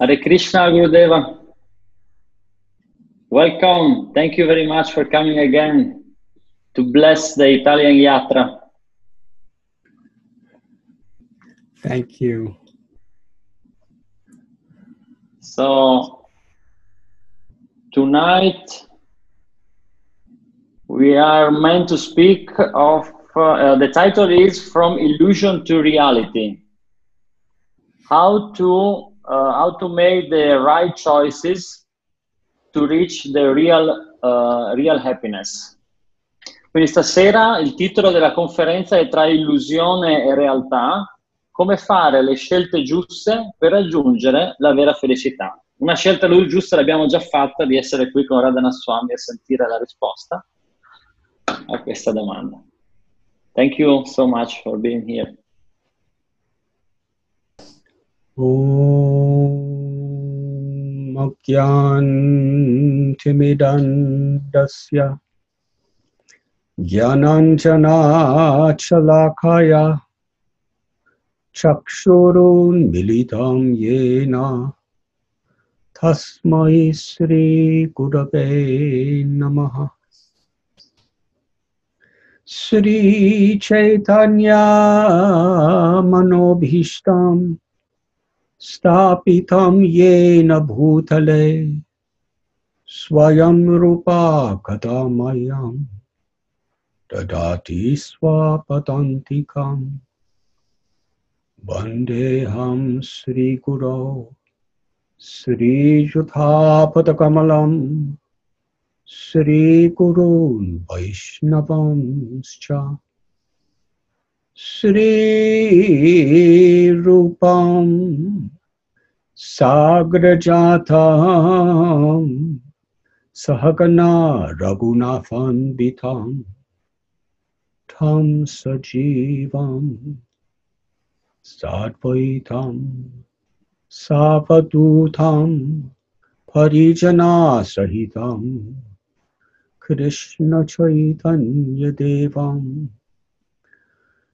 Hare Krishna, Gurudeva. Welcome. Thank you very much for coming again to bless the Italian Yatra. Thank you. So, tonight we are meant to speak of uh, the title is From Illusion to Reality. How to uh, how to make the right choices to reach the real, uh, real happiness. Quindi stasera il titolo della conferenza è Tra illusione e realtà, come fare le scelte giuste per raggiungere la vera felicità. Una scelta giusta l'abbiamo già fatta di essere qui con Radhana Swami e sentire la risposta a questa domanda. Thank you so much for being here. ॐ अज्ञानतिमिदन्दस्य ज्ञानाञ्जनाचलाखाय चक्षुरुन्मिलितं येन तस्मै श्रीगुरवे नमः श्रीचैतन्यामनोभीष्टम् स्थापितं येन भूतले स्वयं रूपा कदा मह्यं ददाति स्वापतन्तिकम् वन्देऽहं श्रीगुरौ श्रीयुथापदकमलं श्रीगुरून् वैष्णवंश्च श्रीरूपम् साग्रजातं सहगना रघुनाथान्वितं तं सजीवं साद्वैतं सावधूतं परिजनासहितं कृष्णचैतन्यदेवम्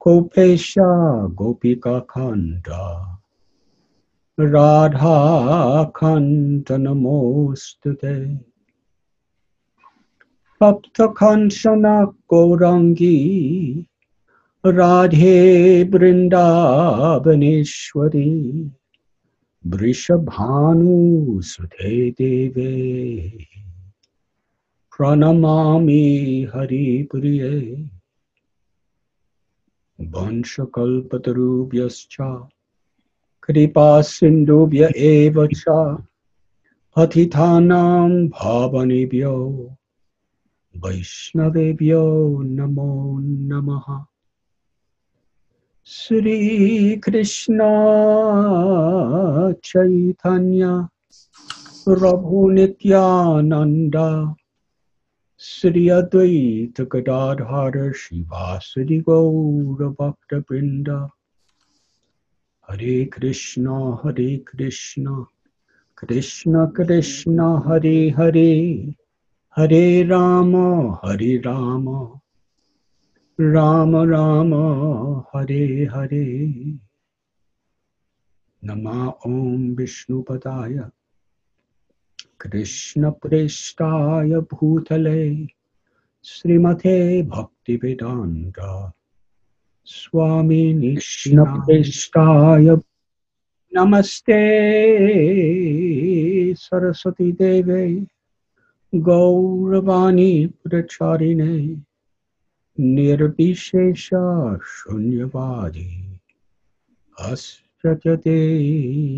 کوپیش گوپیکا کھنڈ رھا خوت کنچ نورگی راجے برندا بنی ویش بھانو سو دن ہری پر वंशकल्पतरुभ्यश्च कृपासिन्धुभ्य एव च पतितानां भावनेभ्यो वैष्णवेभ्यो नमो नमः श्रीकृष्ण चैतन्य प्रभुनित्यानन्द ریت گدارہ شیواسری گوربکر پری کہری کرم ہری رام رام رام ہر ہر نمپ پتا कृष्णप्रेष्ठाय भूतले श्रीमते भक्तिवेदान्त स्वामी कृष्णप्रेष्ठाय नमस्ते सरस्वती देवे गौरवाणी प्रचारिणे निर्विशेष शून्यवादी अस्यते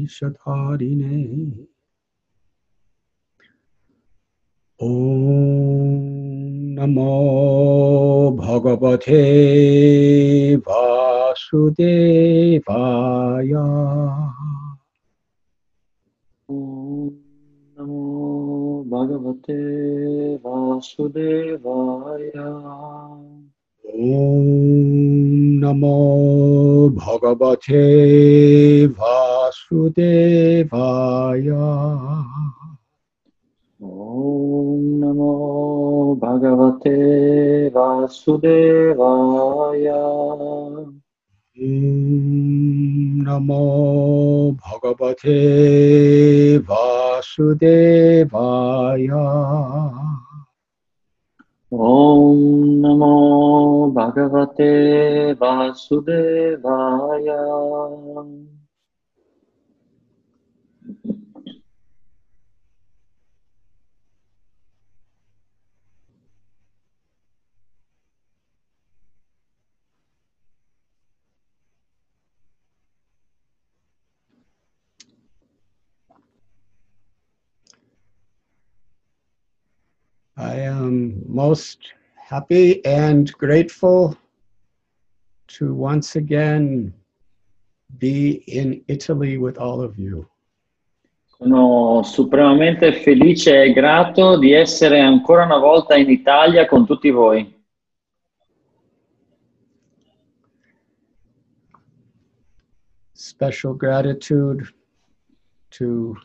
शधारिणे নমো ভগবতে বাসুদেবায় নমো ভগবতে বাসুদেবায় নমো ভগবতে বাসুদেবায় ॐ नमो भगवते वासुदेवाय नमो भगवते वासुदेवाय ॐ नमो भगवते वासुदेवाय I am most happy and grateful to once again be in Italy with all of you. Sono supremamente felice e grato di essere ancora una volta in Italia con tutti voi. Special gratitude to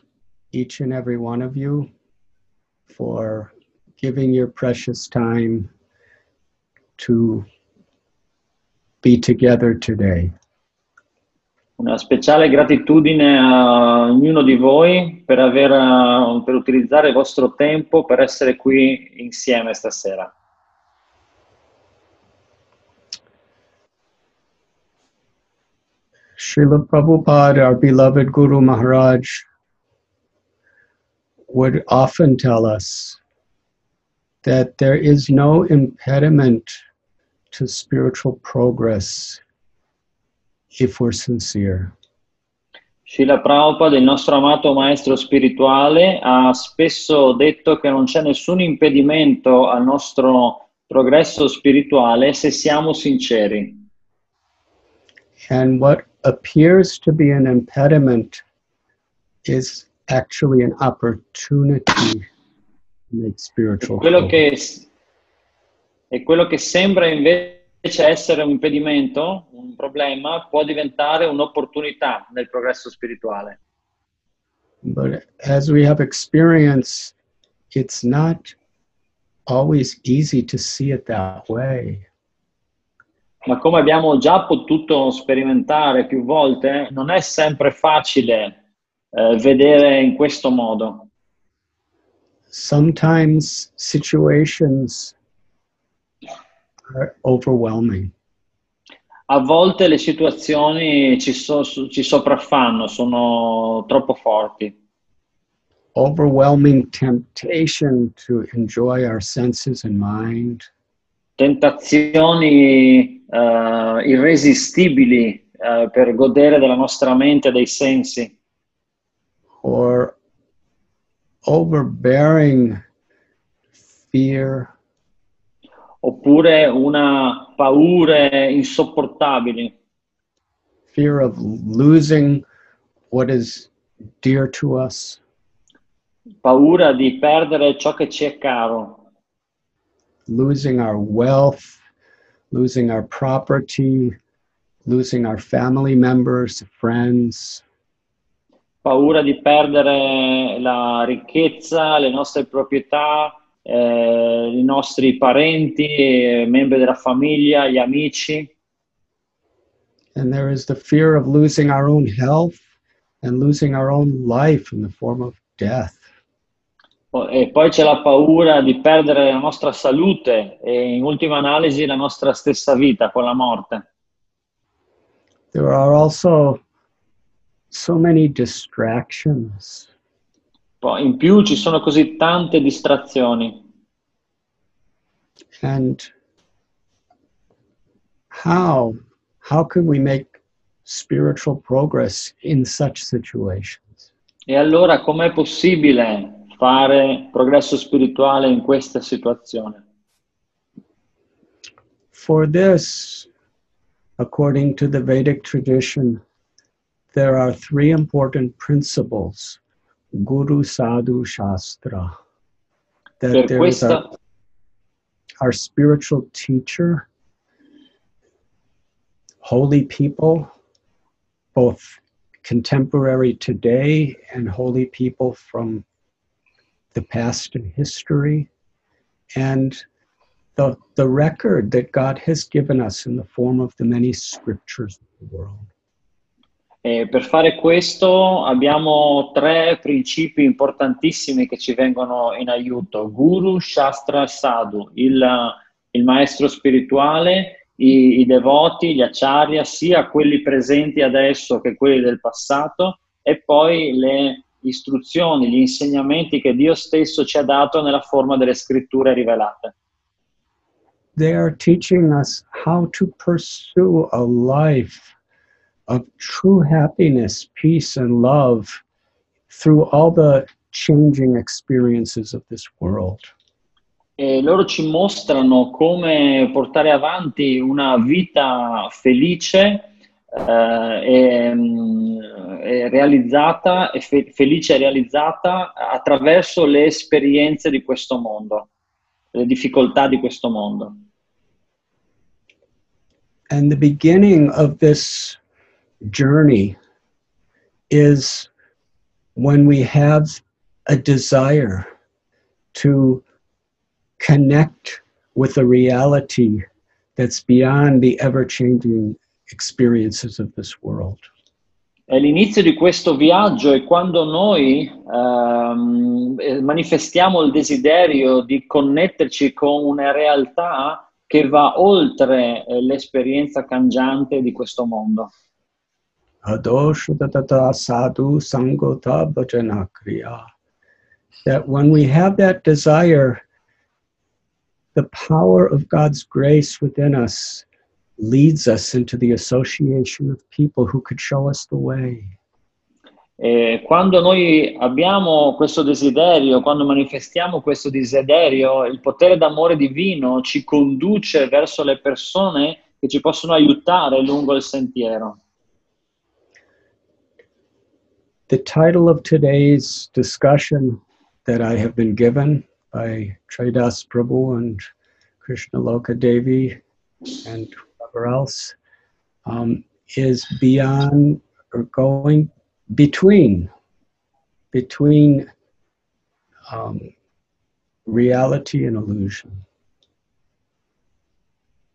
each and every one of you for giving your precious time to be together today. Una speciale gratitudine a ognuno di voi per, aver, eh, per utilizzare il vostro tempo per essere qui insieme stasera. Srila Prabhupada, our beloved Guru Maharaj, would often tell us that there is no impediment to spiritual progress if we're sincere. Srila Prabhupada, il nostro amato maestro spirituale, ha spesso detto che non c'è nessun impedimento al nostro progresso spirituale se siamo sinceri. And what appears to be an impediment is actually an opportunity to make spiritual Quello che, e quello che sembra invece essere un impedimento, un problema, può diventare un'opportunità nel progresso spirituale. But as we have experience, it's not always easy to see it that way. Ma come abbiamo già potuto sperimentare più volte, non è sempre facile eh, vedere in questo modo. Sometimes situations are overwhelming. A volte le situazioni ci, so- ci sopraffanno, sono troppo forti. Overwhelming temptation to enjoy our senses and mind, Tentazioni eh, irresistibili eh, per godere della nostra mente e dei sensi. or overbearing fear. Oppure una paure insopportabili, fear of losing what is dear to us, paura di perdere ciò che ci è caro, losing our wealth, losing our property, losing our family members, friends, paura di perdere la ricchezza, le nostre proprietà, eh, i nostri parenti, membri della famiglia, gli amici. and there is the fear of losing our own health and losing our own life in the form of death. E poi c'è la paura di perdere la nostra salute e in ultima analisi la nostra stessa vita con la morte. There are also so many distractions. Poi in più ci sono così tante distrazioni. And how how can we make spiritual progress in such situations? E allora com'è possibile fare progresso spirituale in questa situazione? For this, according to the Vedic tradition, there are three important principles Guru Sadhu Shastra. that Per there is our, our spiritual teacher, holy people, both contemporary today and holy people from the past and history, and the, the record that God has given us in the form of the many scriptures of the world. E per fare questo abbiamo tre principi importantissimi che ci vengono in aiuto: Guru, Shastra, Sadhu, il, il maestro spirituale, i, i devoti, gli acharya, sia quelli presenti adesso che quelli del passato, e poi le istruzioni, gli insegnamenti che Dio stesso ci ha dato nella forma delle scritture rivelate. They are teaching us how to pursue a life of true happiness, peace, and love through all the changing experiences of this world. E loro ci mostrano come portare avanti una vita felice eh, e, mm, e realizzata, e fe- felice e realizzata attraverso le esperienze di questo mondo, le difficoltà di questo mondo. And the beginning of this journey is when we have a desire to connect with a reality that's beyond the ever changing experiences of this world. L'inizio di questo viaggio è quando noi eh, manifestiamo il desiderio di connetterci con una realtà che va oltre eh, l'esperienza cangiante di questo mondo. Adoshatata sadhu sangota bhajana kriya. That when we have that desire, the power of God's grace within us leads us into the association of people who could show us the way. E quando noi abbiamo questo desiderio, quando manifestiamo questo desiderio, il potere d'amore divino ci conduce verso le persone che ci possono aiutare lungo il sentiero. The title of today's discussion that I have been given by Tridas Prabhu and Krishna Loka Devi and whoever else um, is beyond or going between between um, reality and illusion.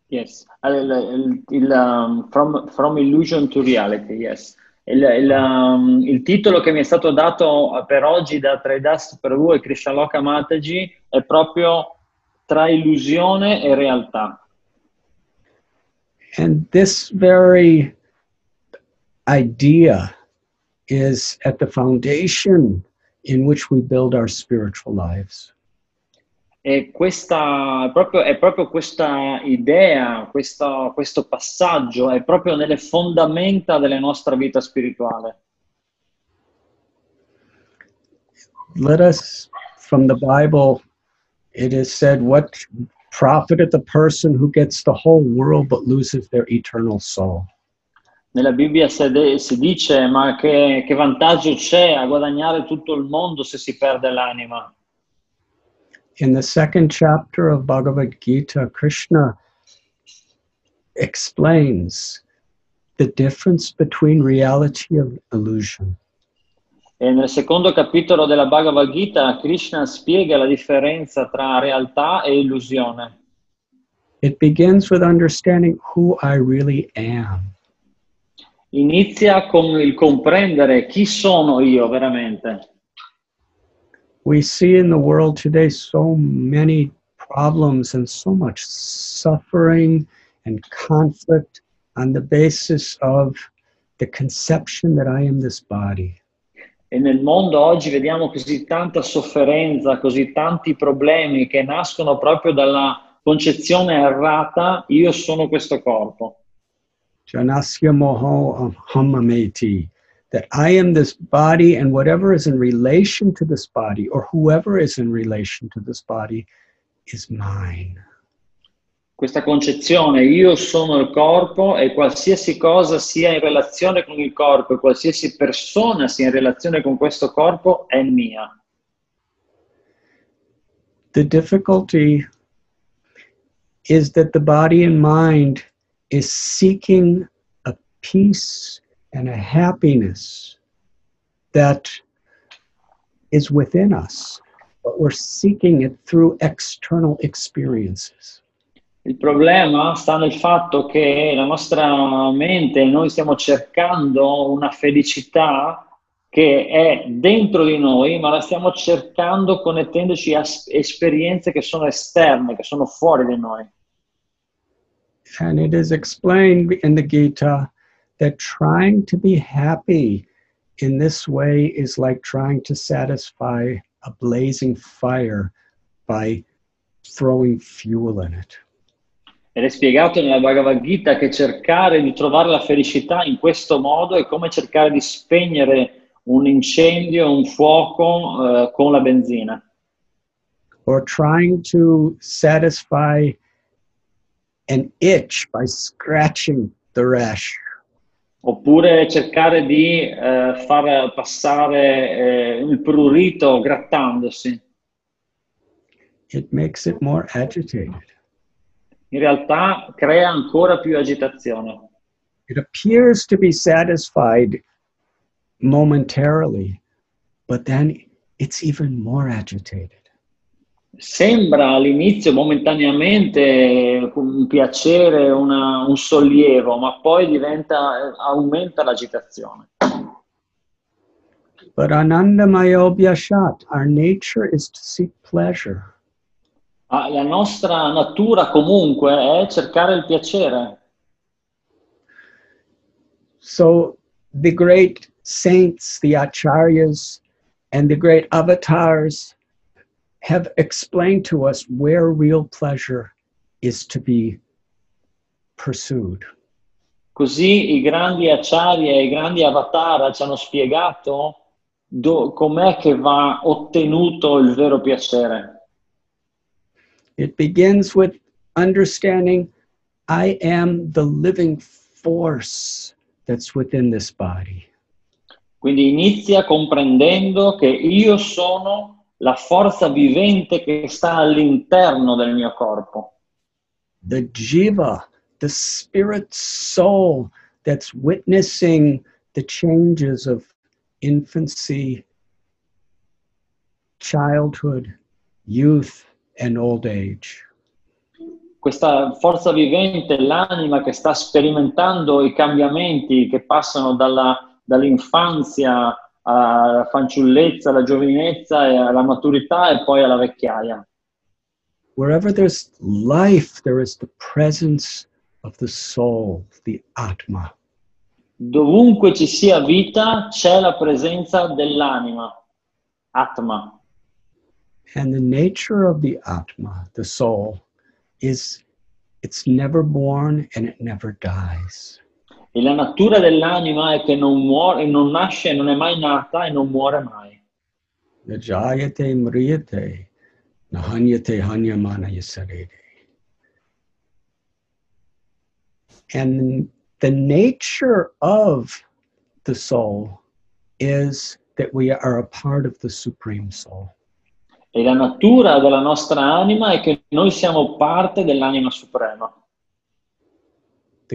Yes, il, il- il, um, from, from illusion to reality, yes. Il, il, um, il titolo che mi è stato dato per oggi da Tridas Prabhu e Krishaloka Mataji è proprio tra illusione e realtà. And this very idea is at the foundation in which we build our spiritual lives. E questa, proprio, è proprio questa idea, questo, questo passaggio è proprio nelle fondamenta della nostra vita spirituale. Let us, from the Bible, it is said, What profited the person who gets the whole world but loses their eternal soul? Nella Bibbia si, de- si dice, ma che, che vantaggio c'è a guadagnare tutto il mondo se si perde l'anima? In the second chapter of Bhagavad Gita, Krishna explains the difference between reality and illusion. E nel secondo capitolo della Bhagavad Gita, Krishna spiega la differenza tra realtà e illusione. It begins with understanding who I really am. Inizia con il comprendere chi sono io veramente. We see in the world today so many problems and so much suffering and conflict on the basis of the conception that I am this body. E nel mondo oggi vediamo così tanta sofferenza, così tanti problemi che nascono proprio dalla concezione errata, io sono questo corpo. Janasya moho hamameti. That I am this body, and whatever is in relation to this body, or whoever is in relation to this body, is mine. Questa concezione, io sono il corpo e qualsiasi cosa sia in relazione con il corpo qualsiasi persona sia in relazione con questo corpo è mia. The difficulty is that the body and mind is seeking a peace and a happiness that is within us, but we're seeking it through external experiences. Il problema sta nel fatto che la nostra mente, noi stiamo cercando una felicità che è dentro di noi, ma la stiamo cercando connettendoci a esperienze che sono esterne, che sono fuori di noi. And it is explained in the Gita that trying to be happy in this way is like trying to satisfy a blazing fire by throwing fuel in it. Ed è spiegato nella Bhagavad Gita che cercare di trovare la felicità in questo modo è come cercare di spegnere un incendio, un fuoco eh, con la benzina. Or trying to satisfy an itch by scratching the rash. Oppure cercare di eh, far passare eh, il prurito grattandosi. It makes it more agitated. In realtà crea ancora più agitazione. It appears to be satisfied momentarily, but then it's even more agitated. Sembra all'inizio momentaneamente un piacere, una- un sollievo, ma poi diventa, aumenta l'agitazione. But Anandamayo Vyashat, our nature is to seek pleasure. Ah, La nostra natura comunque è cercare il piacere. So the great saints, the acharyas, and the great avatars have explained to us where real pleasure is to be pursued. Così i grandi acciari e i grandi avatar ci hanno spiegato do- com'è che va ottenuto il vero piacere. It begins with understanding I am the living force that's within this body. Quindi inizia comprendendo che io sono la forza vivente che sta all'interno del mio corpo. The jiva, the spirit soul that's witnessing the changes of infancy, childhood, youth, and old age. Questa forza vivente, l'anima che sta sperimentando i cambiamenti che passano dalla- dall'infanzia alla fanciullezza, alla giovinezza, e alla maturità e poi alla vecchiaia. Wherever there's life, there is the presence of the soul, the Atma. Dovunque ci sia vita c'è la presenza dell'anima, Atma. And the nature of the Atma, the soul, is it's never born and it never dies. E la natura dell'anima è che non muore, non nasce, non è mai nata e non muore mai. Najayate mriyate, nahanyate hanyamana yasarede. And the nature of the soul is that we are a part of the Supreme Soul. E la natura della nostra anima è che noi siamo parte dell'anima suprema.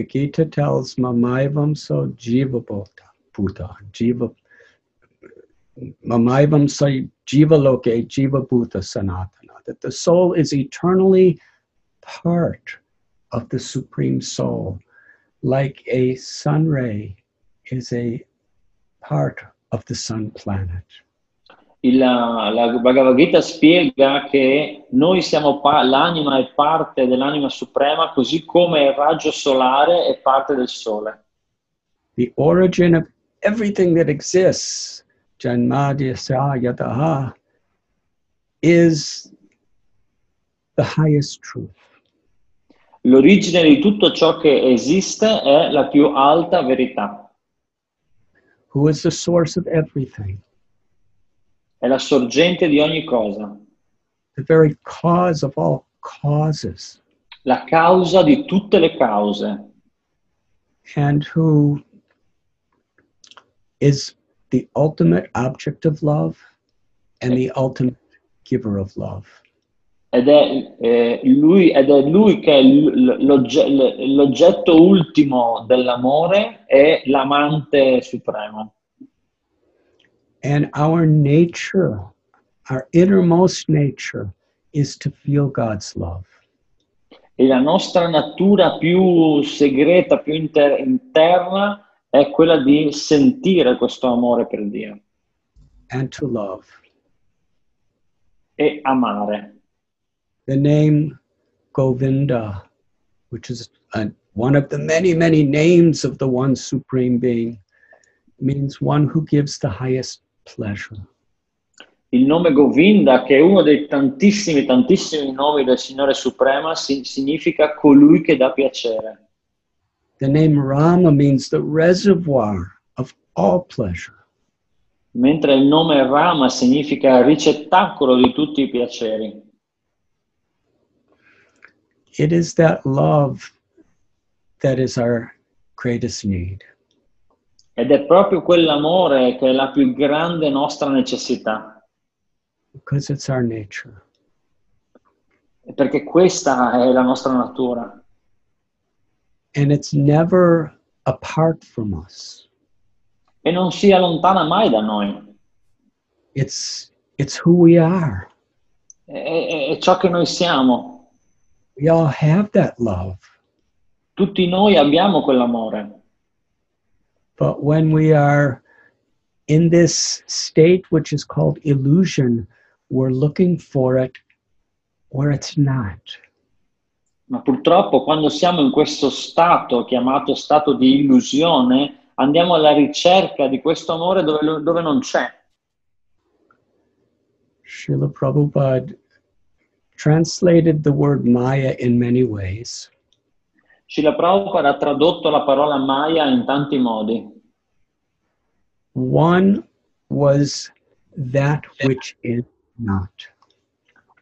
The Gita tells Mamaivam so jiva bhota, bhuta, jiva, Mamaivam so jiva loke, jiva bhuta sanatana, that the soul is eternally part of the Supreme Soul, like a sun ray is a part of the sun planet. Il- la Bhagavad Gita spiega che noi siamo pa- l'anima è parte dell'anima suprema, così come il raggio solare è parte del sole. The origin of everything that exists, Janmadya Yataha, is the highest truth. L'origine di tutto ciò che esiste è la più alta verità, Who is the source of everything? È la sorgente di ogni cosa, The very cause of all causes, la causa di tutte le cause and who is the ultimate object of love and the ultimate giver of love. ed è, eh, lui, ed è lui che è l'ogge- l'oggetto ultimo dell'amore e l'amante supremo. And our nature, our innermost nature, is to feel God's love. E la nostra natura più segreta, più inter- interna, è quella di sentire questo amore per Dio and to love. e amare. The name Govinda, which is uh one of the many, many names of the one supreme being, means one who gives the highest pleasure. Il nome Govinda, che è uno dei tantissimi, tantissimi nomi del Signore Suprema, si- significa colui che dà piacere. The name Rama means the reservoir of all pleasure. mentre il nome Rama significa ricettacolo di tutti i piaceri. It is that love that is our greatest need. Ed è proprio quell'amore che è la più grande nostra necessità, because it's our nature. perché questa è la nostra natura And it's never apart from us. e non si allontana mai da noi. It's it's who we are. È, è- è ciò che noi siamo. We all have that love. Tutti noi abbiamo quell'amore, But when we are in this state which is called illusion, we're looking for it where it's not. ma purtroppo quando siamo in questo stato chiamato stato di illusione, andiamo alla ricerca di questo amore dove, dove non c'è. Srila Prabhupada translated the word Maya in many ways. Srila Prabhupada ha tradotto la parola Maya in tanti modi. One was that which is not.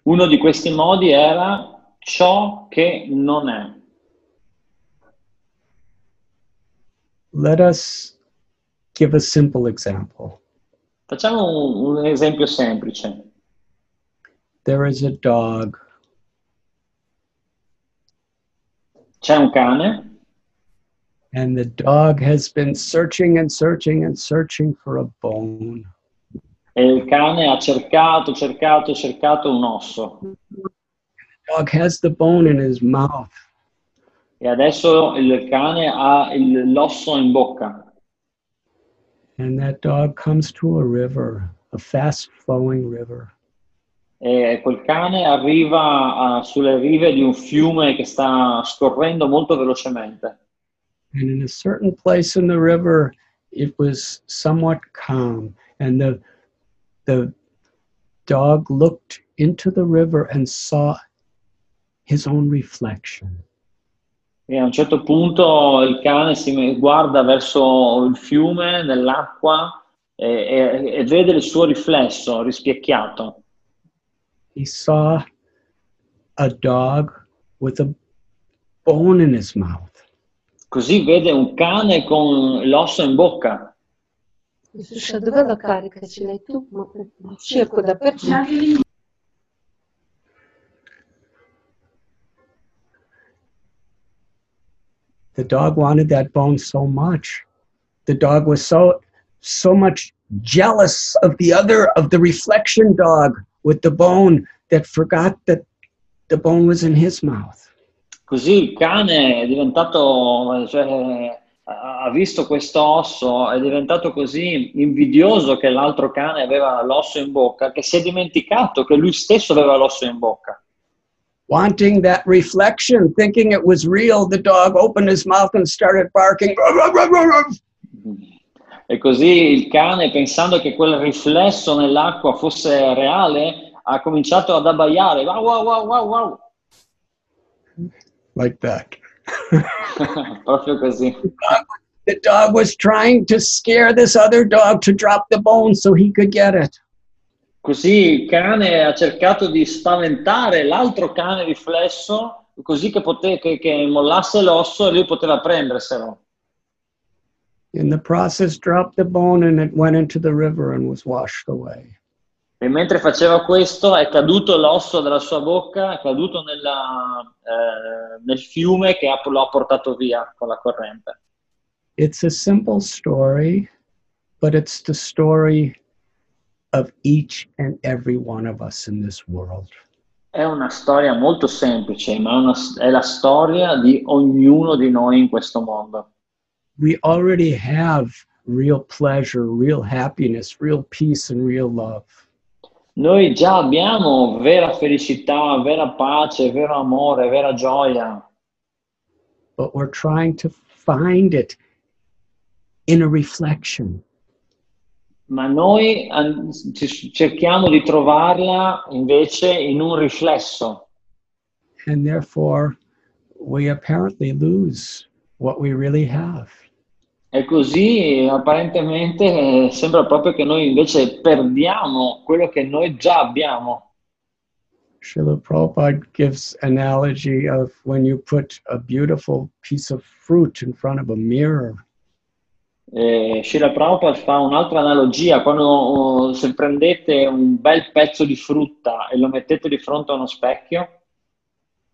Uno di questi modi era ciò che non è. Let us give a simple example. Facciamo un, un esempio semplice. There is a dog C'è un cane and the dog has been searching and searching and searching for a bone. e il cane ha cercato, cercato, cercato un osso Dog has the bone in his mouth e adesso il cane ha il- l'osso in bocca and that dog comes to a river, a fast flowing river. E quel cane arriva a- sulle rive di un fiume che sta scorrendo molto velocemente And in a certain place in the river, it was somewhat calm. And the, the dog looked into the river and saw his own reflection. e a un certo punto il cane si guarda verso il fiume nell'acqua e, e- e vede il suo riflesso rispecchiato he saw a dog with a bone in his mouth. Così vede un cane con l'osso in bocca. Dov'è la carica? Ce l'hai tu? The dog wanted that bone so much. The dog was so so much jealous of the other of the reflection dog with the bone that forgot that the bone was in his mouth. Così il cane è diventato, cioè, ha visto questo osso, è diventato così invidioso che l'altro cane aveva l'osso in bocca, che si è dimenticato che lui stesso aveva l'osso in bocca. Wanting that reflection, thinking it was real, the dog opened his mouth and started barking. E così il cane, pensando che quel riflesso nell'acqua fosse reale, ha cominciato ad abbaiare. Wow, wow, wow, wow, wow. Like that. Proprio così. The dog was trying to scare this other dog to drop the bone so he could get it. Così il cane ha cercato di spaventare l'altro cane riflesso così che, pote- che- che mollasse l'osso e lui poteva prenderselo. In the process, dropped the bone and it went into the river and was washed away. E mentre faceva questo è caduto l'osso della sua bocca, è caduto nella, eh, nel fiume che ha- lo ha portato via con la corrente. It's a simple story, but it's the story of each and every one of us in this world. È una storia molto semplice, ma è, una- è la storia di ognuno di noi in questo mondo. We already have real pleasure, real happiness, real peace, and real love. Noi già abbiamo vera felicità, vera pace, vero amore, vera gioia, but we're trying to find it in a reflection. ma noi cerchiamo di trovarla invece in un riflesso And therefore, we apparently lose what we really have. E così apparentemente eh, sembra proprio che noi invece perdiamo quello che noi già abbiamo. Srila Prabhupada gives analogy of when you put a beautiful piece of fruit in front of a mirror. Eh, Srila Prabhupada fa un'altra analogia, quando oh, se prendete un bel pezzo di frutta e lo mettete di fronte a uno specchio,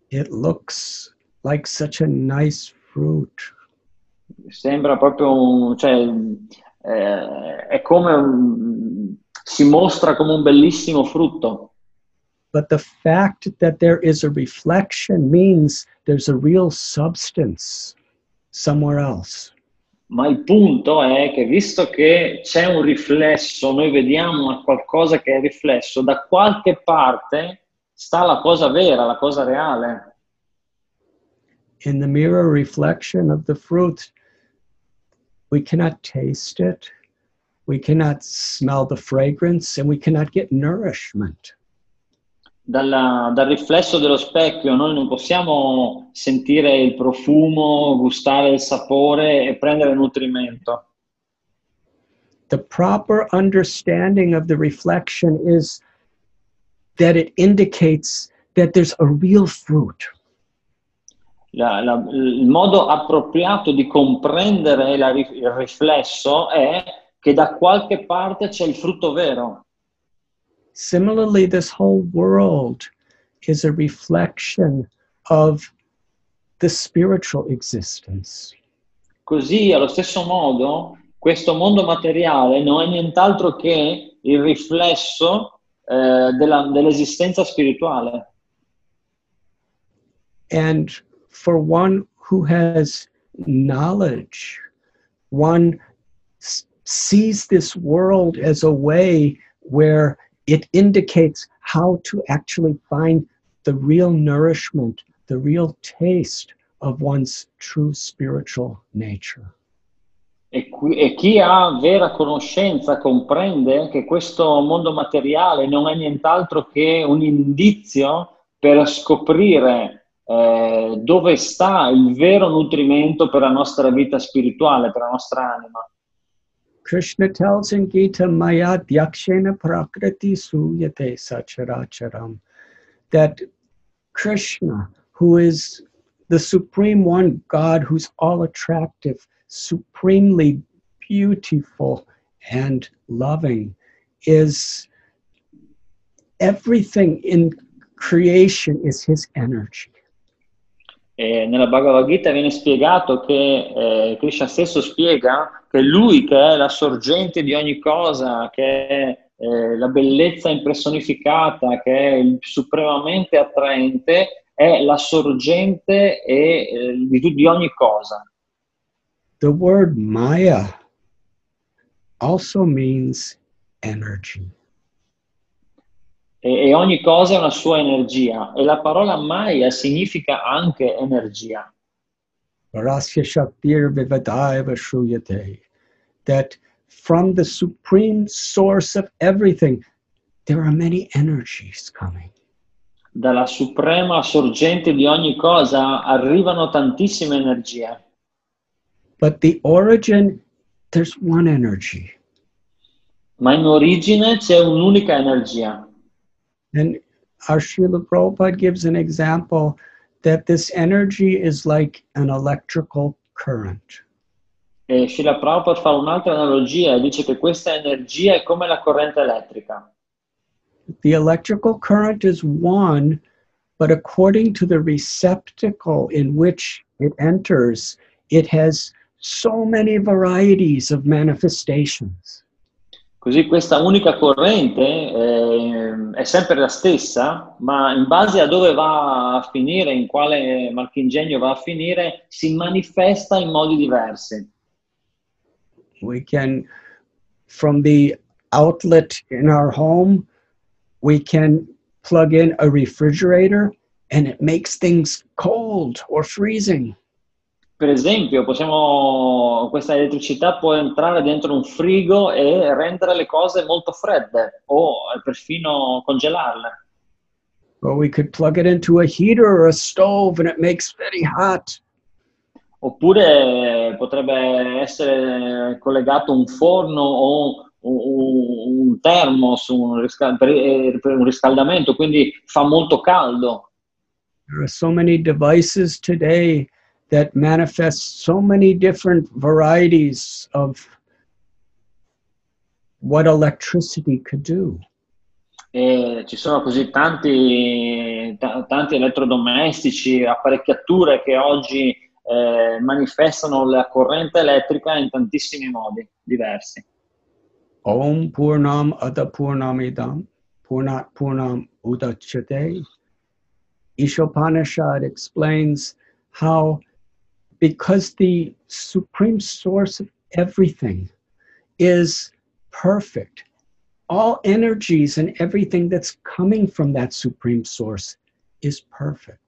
It looks like such a nice fruit, sembra proprio un, cioè, eh, è come un, si mostra come un bellissimo frutto, but the fact that there is a reflection means there's a real substance somewhere else. ma il punto è che visto che c'è un riflesso, noi vediamo qualcosa che è riflesso, da qualche parte sta la cosa vera, la cosa reale. in the mirror reflection of the fruit, we cannot taste it, we cannot smell the fragrance, and we cannot get nourishment. Dalla- dal riflesso dello specchio noi non possiamo sentire il profumo, gustare il sapore e prendere nutrimento. The proper understanding of the reflection is that it indicates that there's a real fruit. La- la- il modo appropriato di comprendere la il riflesso è che da qualche parte c'è il frutto vero. Similarly, this whole world is a reflection of the spiritual existence. Così, allo stesso modo, questo mondo materiale non è nient'altro che il riflesso eh, della- dell'esistenza spirituale. And for one who has knowledge, one sees this world as a way where it indicates how to actually find the real nourishment, the real taste of one's true spiritual nature. E, qui- e chi ha vera conoscenza comprende che questo mondo materiale non è nient'altro che un indizio per scoprire eh, dove sta il vero nutrimento per la nostra vita spirituale, per la nostra anima. Krishna tells in Gita Maya Dyakshena Prakriti Suyate Sacharacharam that Krishna, who is the supreme one God who's all attractive, supremely beautiful and loving, is everything in creation is his energy. E nella Bhagavad Gita viene spiegato che eh, Krishna stesso spiega che lui che è la sorgente di ogni cosa, che è eh, la bellezza impersonificata, che è il supremamente attraente, è la sorgente e, eh, di, di ogni cosa. The word Maya also means energy. E, e ogni cosa è una sua energia. E la parola Maya significa anche energia. That from the supreme source of everything, there are many energies coming. Dalla suprema sorgente di ogni cosa arrivano tantissime energie. But the origin, there's one energy. ma in origine c'è un'unica energia. And our Srila Prabhupada gives an example that this energy is like an electrical current. E Srila Prabhupada fa un'altra analogia e dice che questa energia è come la corrente elettrica. the electrical current is one, but according to the receptacle in which it enters, it has so many varieties of manifestations. Così questa unica corrente eh, è sempre la stessa, ma in base a dove va a finire, in quale marchingegno va a finire, si manifesta in modi diversi. We can, from the outlet in our home, we can plug in a refrigerator and it makes things cold or freezing. Per esempio, possiamo, questa elettricità può entrare dentro un frigo e rendere le cose molto fredde o perfino congelarle. Or we could plug it into a heater or a stove and it makes very hot. Oppure potrebbe essere collegato un forno o un, termos un riscal- per, per un riscaldamento, quindi fa molto caldo. There are so many devices today that manifests so many different varieties of what electricity could do. E ci sono così tanti, t- tanti elettrodomestici, apparecchiature che oggi eh, manifestano la corrente elettrica in tantissimi modi diversi. Om Purnam Ada Purnamidam Purnat Purnam Udachyate. Ishopanishad explains how because the supreme source of everything is perfect, all energies and everything that's coming from that supreme source is perfect.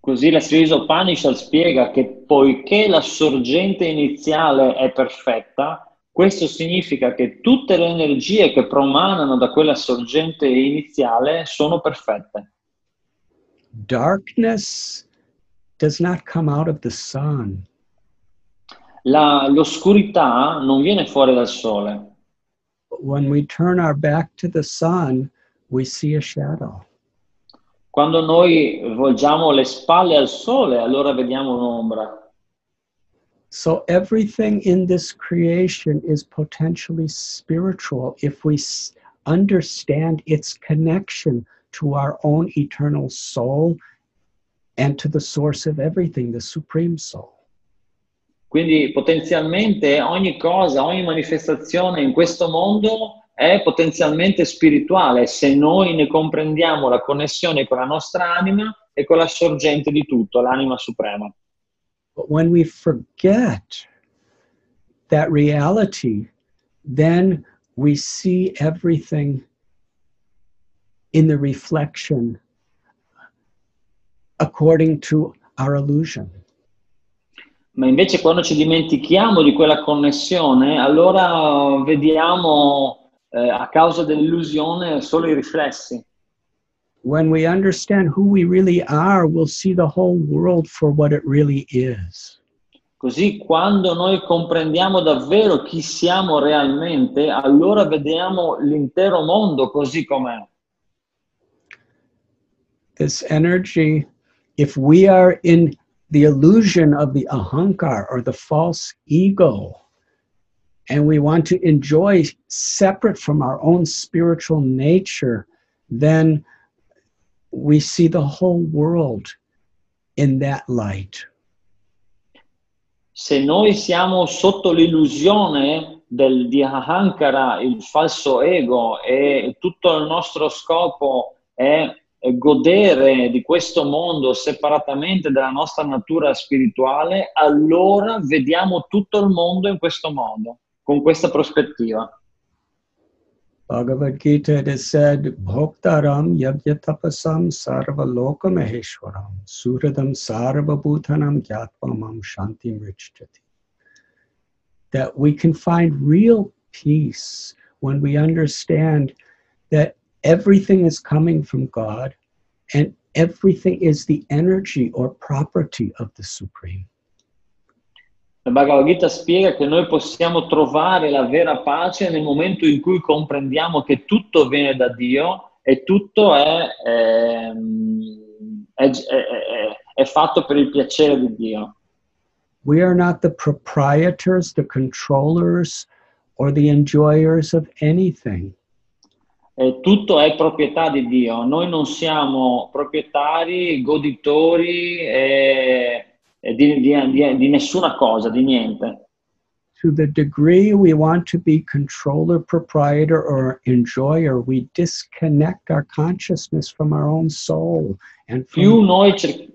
Così la Sri Upanishad spiega che poiché la sorgente iniziale è perfetta, questo significa che tutte le energie che promanano da quella sorgente iniziale sono perfette. Darkness does not come out of the sun. La- l'oscurità non viene fuori dal sole. When we turn our back to the sun, we see a shadow. Quando noi volgiamo le spalle al sole, allora vediamo un'ombra. So everything in this creation is potentially spiritual if we understand its connection to our own eternal soul and to the source of everything, the supreme soul. Quindi potenzialmente ogni cosa, ogni manifestazione in questo mondo è potenzialmente spirituale se noi ne comprendiamo la connessione con la nostra anima e con la sorgente di tutto, l'anima suprema. But when we forget that reality, then we see everything in the reflection according to our illusion. Ma invece quando ci dimentichiamo di quella connessione, allora vediamo eh, a causa dell'illusione solo i riflessi. When we understand who we really are, we'll see the whole world for what it really is. Così quando noi comprendiamo davvero chi siamo realmente, allora vediamo l'intero mondo così com'è. This energy, if we are in the illusion of the ahankar or the false ego, and we want to enjoy separate from our own spiritual nature, then we see the whole world in that light. Se noi siamo sotto l'illusione del, di Ahankara, il falso ego, e tutto il nostro scopo è godere di questo mondo separatamente dalla nostra natura spirituale, allora vediamo tutto il mondo in questo modo, con questa prospettiva. Bhagavad Gita, it is said, Bhoktaram yagyatapasam sarva lokamaheshwaram suradam sarva bhutanam gyatvamam shantim richati. That we can find real peace when we understand that everything is coming from God and everything is the energy or property of the Supreme. La Bhagavad Gita spiega che noi possiamo trovare la vera pace nel momento in cui comprendiamo che tutto viene da Dio e tutto è, ehm, è, è- è- è fatto per il piacere di Dio. We are not the proprietors, the controllers, or the enjoyers of anything. Eh, tutto è proprietà di Dio. Noi non siamo proprietari, goditori eh, eh, di, di- di- di nessuna cosa, di niente. To the degree we want to be controller, proprietor, or enjoyer, we disconnect our consciousness from our own soul and from Più noi, cer-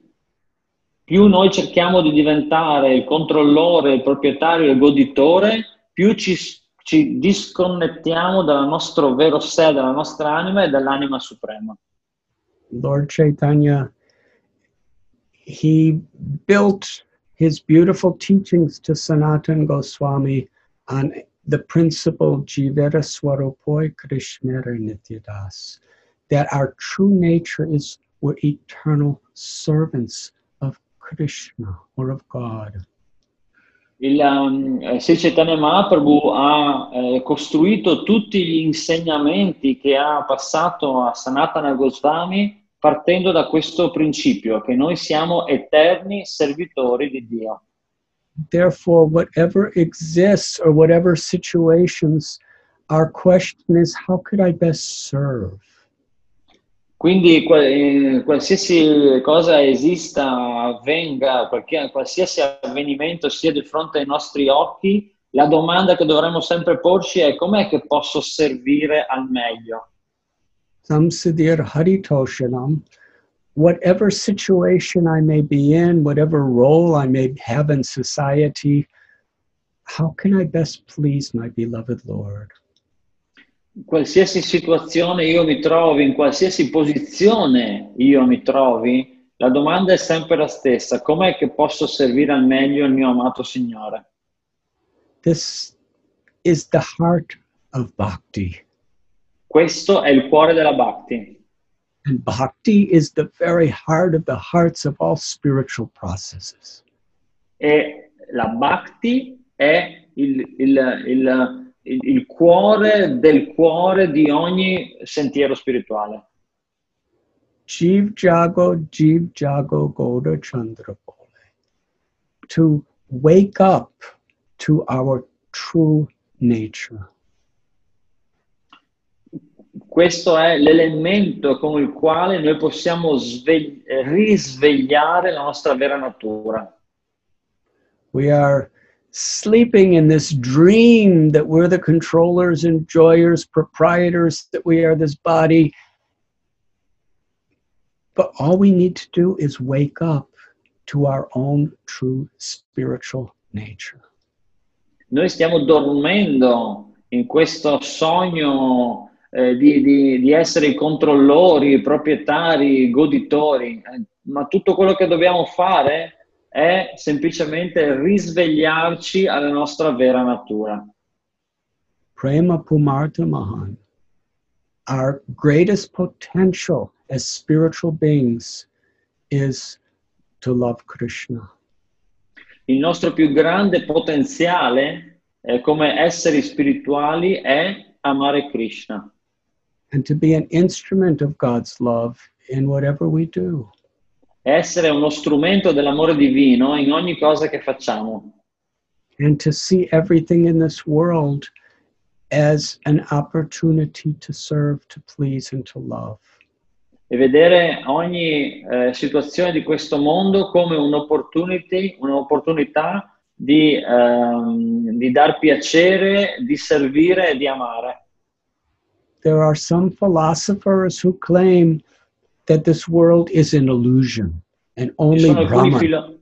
più noi cerchiamo di diventare il controllore, il proprietario, il goditore, più ci, ci disconnettiamo dal nostro vero sé, dalla nostra anima e dall'anima suprema. Lord Chaitanya, he built his beautiful teachings to Sanatan Goswami on the principle Jivera Swarupoi Krishnera Nityadas, that our true nature is we're eternal servants of Krishna or of God. Il um, eh, Sri Chaitanya Mahaprabhu ha eh, costruito tutti gli insegnamenti che ha passato a Sanatana Goswami partendo da questo principio, che noi siamo eterni servitori di Dio. Therefore, whatever exists or whatever situations, our question is how could I best serve? Quindi eh, qualsiasi cosa esista, avvenga, qualsiasi avvenimento sia di fronte ai nostri occhi, la domanda che dovremmo sempre porci è com'è che posso servire al meglio? Samsidir Haritoshanam, whatever situation I may be in, whatever role I may have in society, how can I best please my beloved Lord? In qualsiasi situazione io mi trovi, in qualsiasi posizione io mi trovi, la domanda è sempre la stessa, com'è che posso servire al meglio il mio amato Signore? This is the heart of bhakti. Questo è il cuore della Bhakti. And bhakti is the very heart of the hearts of all spiritual processes. e la Bhakti è il, il- il- il- il cuore del cuore di ogni sentiero spirituale. Jiv Jago, Jiv Jago Goda Chandra Bole. To wake up to our true nature. Questo è l'elemento con il quale noi possiamo svegli- risvegliare la nostra vera natura. We are sleeping in this dream that we're the controllers, enjoyers, proprietors, that we are this body. But all we need to do is wake up to our own true spiritual nature. Noi stiamo dormendo in questo sogno eh, di, di- di essere i controllori, i proprietari, i goditori, ma tutto quello che dobbiamo fare è semplicemente risvegliarci alla nostra vera natura. Prema Pumartha Mahan. Our greatest potential as spiritual beings is to love Krishna. Il nostro più grande potenziale eh, come esseri spirituali è amare Krishna and to be an instrument of God's love in whatever we do. Essere uno strumento dell'amore divino in ogni cosa che facciamo. and to see everything in this world as an opportunity to serve, to please, and to love. e vedere ogni eh, situazione di questo mondo come un'opportunity, un'opportunità di, ehm, di dar piacere, di servire e di amare. There are some philosophers who claim that this world is an illusion and only Brahman. filo-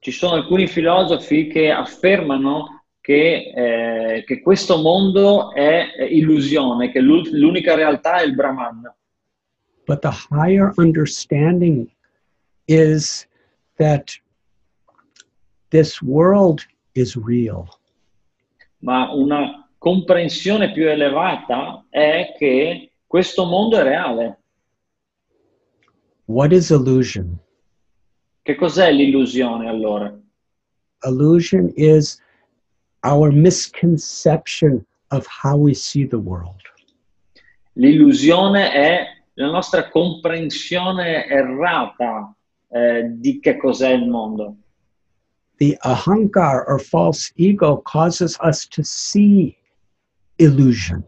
ci sono alcuni filosofi che affermano che, eh, che questo mondo è è illusione, che l'unica realtà è il Brahman. But the higher understanding is that this world is real. ma una comprensione più elevata è che questo mondo è reale. What is illusion? Che cos'è l'illusione allora? Illusion is our misconception of how we see the world. L'illusione è la nostra comprensione errata eh, di che cos'è il mondo. The ahankar or false ego causes us to see illusion.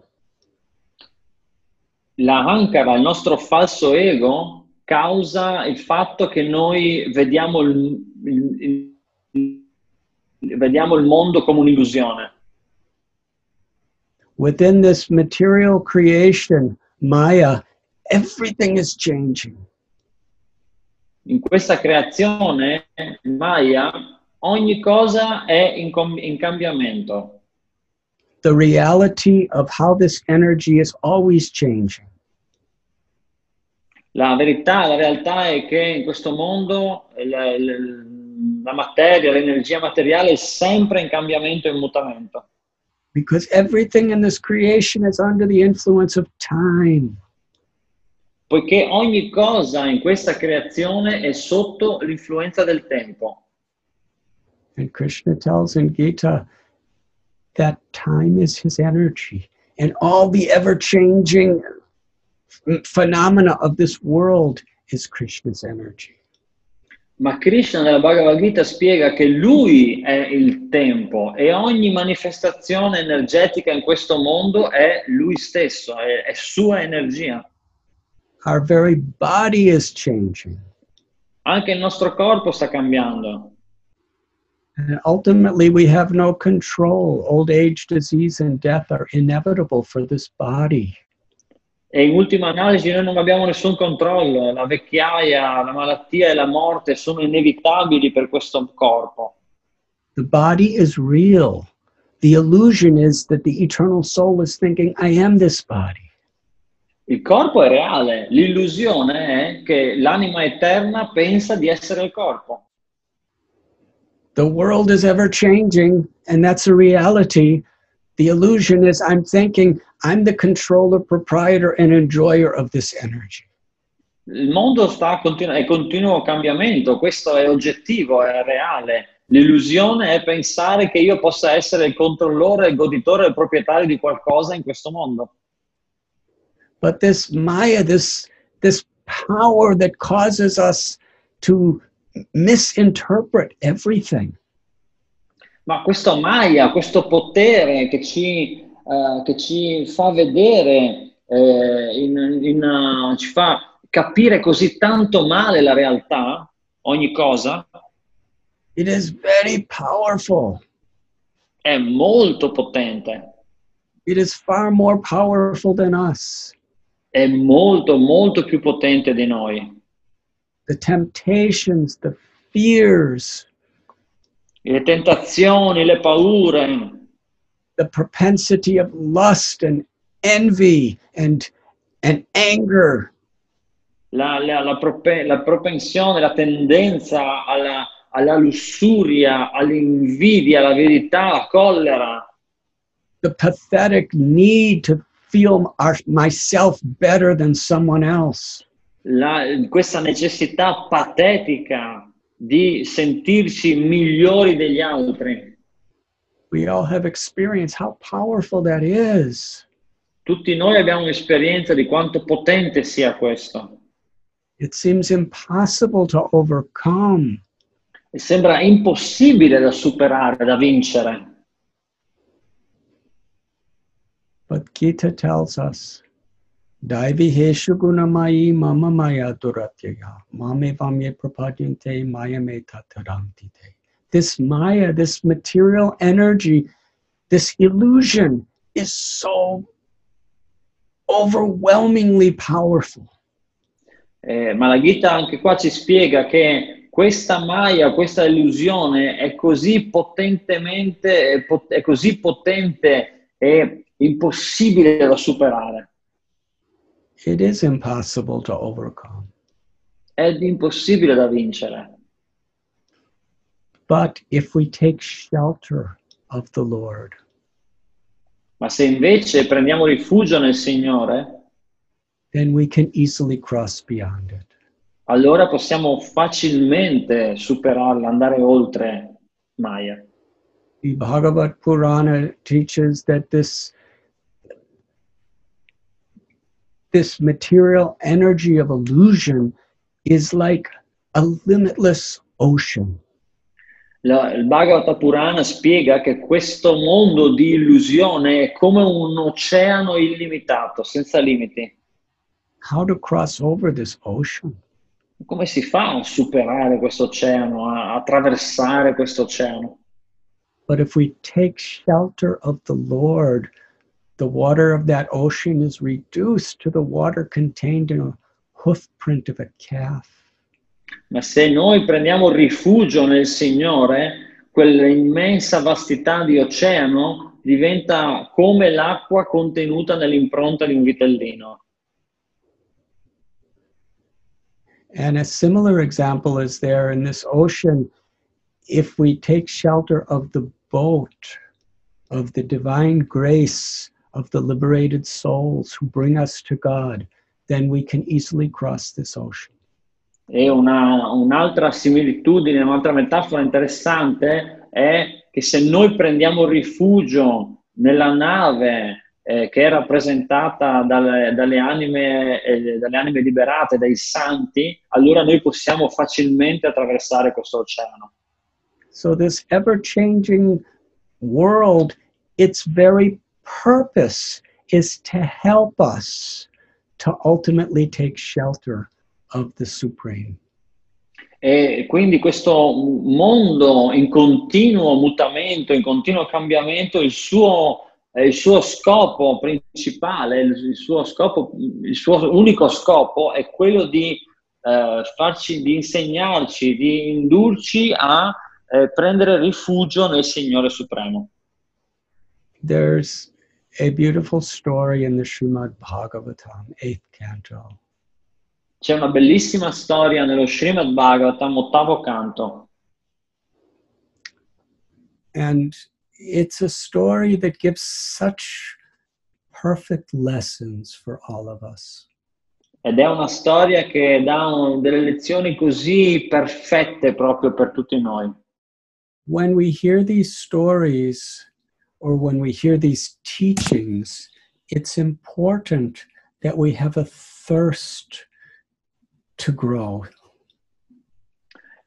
La ancora, il nostro falso ego, causa il fatto che noi vediamo il, il- il- vediamo il mondo come un'illusione. Within this material creation, Maya, everything is changing. In questa creazione, Maya, ogni cosa è in, in cambiamento. The reality of how this energy is always changing. La verità, la realtà è che in questo mondo la, la- materia, l'energia materiale è sempre in cambiamento e in mutamento. Because everything in this creation is under the influence of time. Poiché ogni cosa in questa creazione è sotto l'influenza del tempo. And Krishna tells in Gita that time is his energy. And all the ever changing phenomena of this world is Krishna's energy. Ma Krishna nella Bhagavad Gita spiega che lui è il tempo e ogni manifestazione energetica in questo mondo è lui stesso, è, è sua energia. Our very body is changing. Anche il nostro corpo sta cambiando. And ultimately, we have no control. Old age, disease, and death are inevitable for this body. E in ultima analisi noi non abbiamo nessun controllo, la vecchiaia, la malattia e la morte sono inevitabili per questo corpo. The body is real. The illusion is that the eternal soul is thinking, I am this body. Il corpo è reale, l'illusione è che l'anima eterna pensa di essere il corpo. The world is ever changing, and that's a reality. The illusion is I'm thinking I'm the controller, proprietor, and enjoyer of this energy. Il mondo sta continu- è continuo cambiamento, questo è oggettivo, è reale. L'illusione è pensare che io possa essere il controllore, il goditore, il proprietario di qualcosa in questo mondo. But this Maya, this this power that causes us to misinterpret everything. Ma questo Maya, questo potere che ci, eh, che ci fa vedere, eh, in- in, eh, ci fa capire così tanto male la realtà, ogni cosa, It is very powerful. è molto potente, It is far more powerful than us. è molto, molto più potente di noi. The temptations, the fears, Le tentazioni, le paure, the propensity of lust and envy and and anger. la, la- la prope- la propensione, la tendenza alla, alla lussuria, all'invidia, alla verità, alla collera, the pathetic need to feel our, myself better than someone else la- questa necessità patetica di sentirci migliori degli altri. we all have experienced how powerful that is Tutti noi abbiamo un'esperienza di quanto potente sia questo it seems impossible to overcome e sembra impossibile da superare, da vincere. but gita tells us Daiviheshu gunamayi mama maya duratyaya mame vamye prapadyante maya me tatarantite. This maya, this material energy, this illusion is so overwhelmingly powerful. Eh, ma la Gita anche qua ci spiega che questa Maya, questa illusione è così potentemente, è pot- è così potente e impossibile da superare. It is impossible to overcome. È impossibile da vincere. But if we take shelter of the Lord, Ma se invece prendiamo rifugio nel Signore, then we can easily cross beyond it. allora possiamo facilmente superarla, andare oltre Maya. The Bhagavad Purana teaches that this this material energy of illusion is like a limitless ocean. La- il Bhagavata Purana spiega che questo mondo di illusione è come un oceano illimitato, senza limiti. how to cross over this ocean. Come si fa a superare questo oceano, a attraversare questo oceano? But if we take shelter of the Lord, the water of that ocean is reduced to the water contained in a hoof print of a calf. Ma se noi prendiamo rifugio nel Signore, quell'immensa vastità di oceano diventa come l'acqua contenuta nell'impronta di un vitellino. And a similar example is there in this ocean. If we take shelter of the boat of the divine grace of the liberated souls who bring us to God, then we can easily cross this ocean. E una, un'altra similitudine, un'altra metafora interessante è che se noi prendiamo rifugio nella nave eh, che è rappresentata dalle, dalle, anime, eh, dalle anime liberate, dai santi, allora noi possiamo facilmente attraversare questo oceano. So, this ever changing world, its very purpose is to help us to ultimately take shelter of the Supreme. E quindi questo mondo in continuo mutamento, in continuo cambiamento, il suo, eh, il suo scopo principale, il suo, scopo, il suo unico scopo è quello di eh, farci, di insegnarci, di indurci a eh, prendere rifugio nel Signore Supremo. There's a beautiful story in the Srimad Bhagavatam, eighth canto. C'è una bellissima storia nello Srimad Bhagavatam, ottavo canto. And it's a story that gives such perfect lessons for all of us. Ed è una storia che dà un- delle lezioni così perfette proprio per tutti noi. When we hear these stories or when we hear these teachings, it's important that we have a thirst to grow.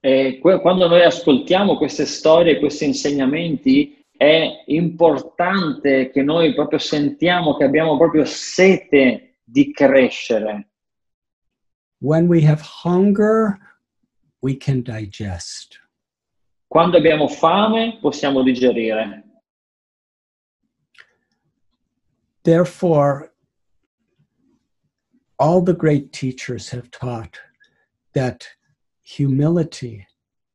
E quando noi ascoltiamo queste storie, questi insegnamenti, è importante che noi proprio sentiamo che abbiamo proprio sete di crescere. When we have hunger, we can digest. Quando abbiamo fame possiamo digerire. Therefore, all the great teachers have taught that humility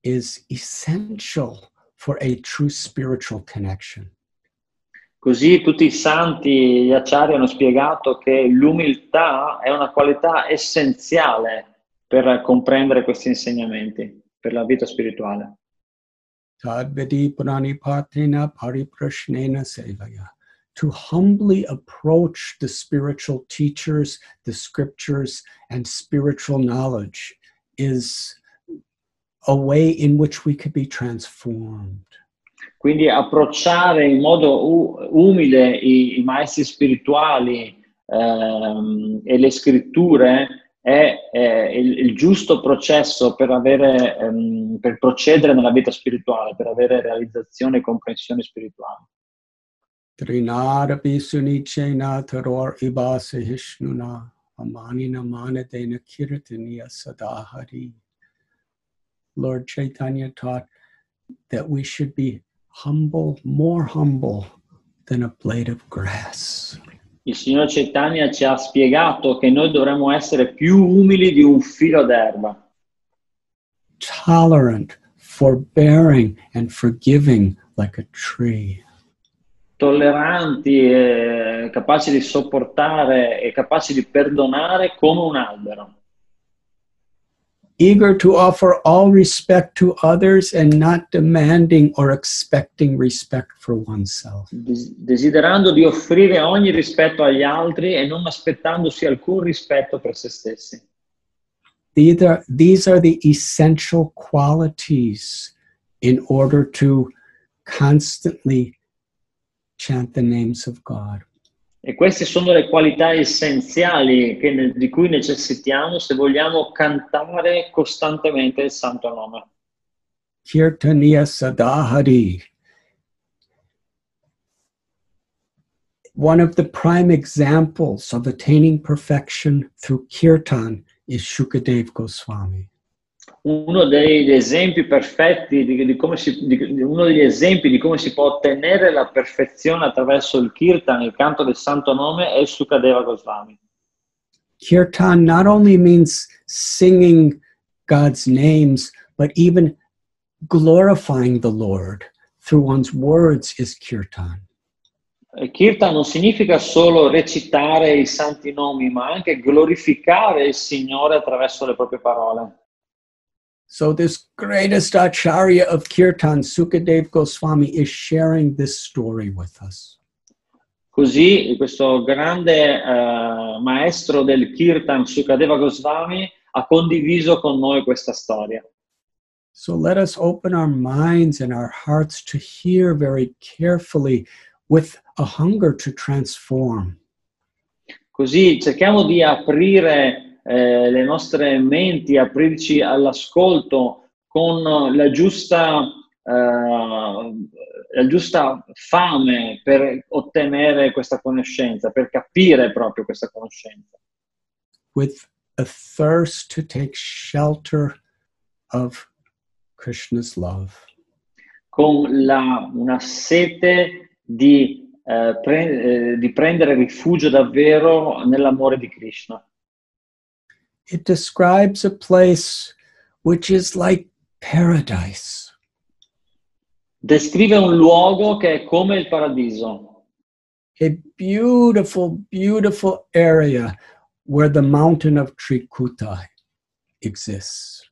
is essential for a true spiritual connection. Così tutti i santi, gli acciari hanno spiegato che l'umiltà è una qualità essenziale per comprendere questi insegnamenti, per la vita spirituale. Tadvidi pranipatena pariprashnena sevaya. To humbly approach the spiritual teachers, the scriptures, and spiritual knowledge is a way in which we could be transformed. Quindi approcciare in modo umile i, i maestri spirituali ehm, e le scritture è, è il, il giusto processo per, avere, ehm, per procedere nella vita spirituale, per avere realizzazione e comprensione spirituale. Trinarapi sunichena taror ibase hishnuna amanina manadena kirtaniya sadahari. Lord Chaitanya taught that we should be humble, more humble than a blade of grass. Il Signore Chaitanya ci ha spiegato che noi dovremmo essere più umili di un filo d'erba, Tolerant, forbearing, and forgiving like a tree. Tolleranti, e capaci di sopportare e capaci di perdonare come un albero. Eager to offer all respect to others and not demanding or expecting respect for oneself. des- desiderando di offrire ogni rispetto agli altri e non aspettandosi alcun rispetto per se stessi. These are, these are the essential qualities in order to constantly chant the names of God. E queste sono le qualità essenziali che di cui necessitiamo se vogliamo cantare costantemente il santo nome. Kirtaniya Sadahari. one of the prime examples of attaining perfection through kirtan is Shukadev Goswami. Uno degli esempi perfetti di, di come si, di, uno degli esempi di come si può ottenere la perfezione attraverso il kirtan, il canto del santo nome, è Sukadeva Goswami. Kirtan not only means singing God's names, but even glorifying the Lord through one's words is kirtan. Kirtan non significa solo recitare i santi nomi, ma anche glorificare il Signore attraverso le proprie parole. So, this greatest acharya of kirtan, Sukadev Goswami, is sharing this story with us. Così questo grande eh, maestro del Kirtan, Sukadeva Goswami, ha condiviso con noi questa storia. So, let us open our minds and our hearts to hear very carefully with a hunger to transform. Così cerchiamo di aprire eh, le nostre menti, aprirci all'ascolto con la giusta, eh, la giusta fame per ottenere questa conoscenza, per capire proprio questa conoscenza. with a thirst to take shelter of Krishna's love. con la- una sete di, eh, pre- eh, di prendere rifugio davvero nell'amore di Krishna. It describes a place which is like paradise. Descrive un luogo che è come il paradiso, a beautiful, beautiful area where the mountain of Trikuta exists.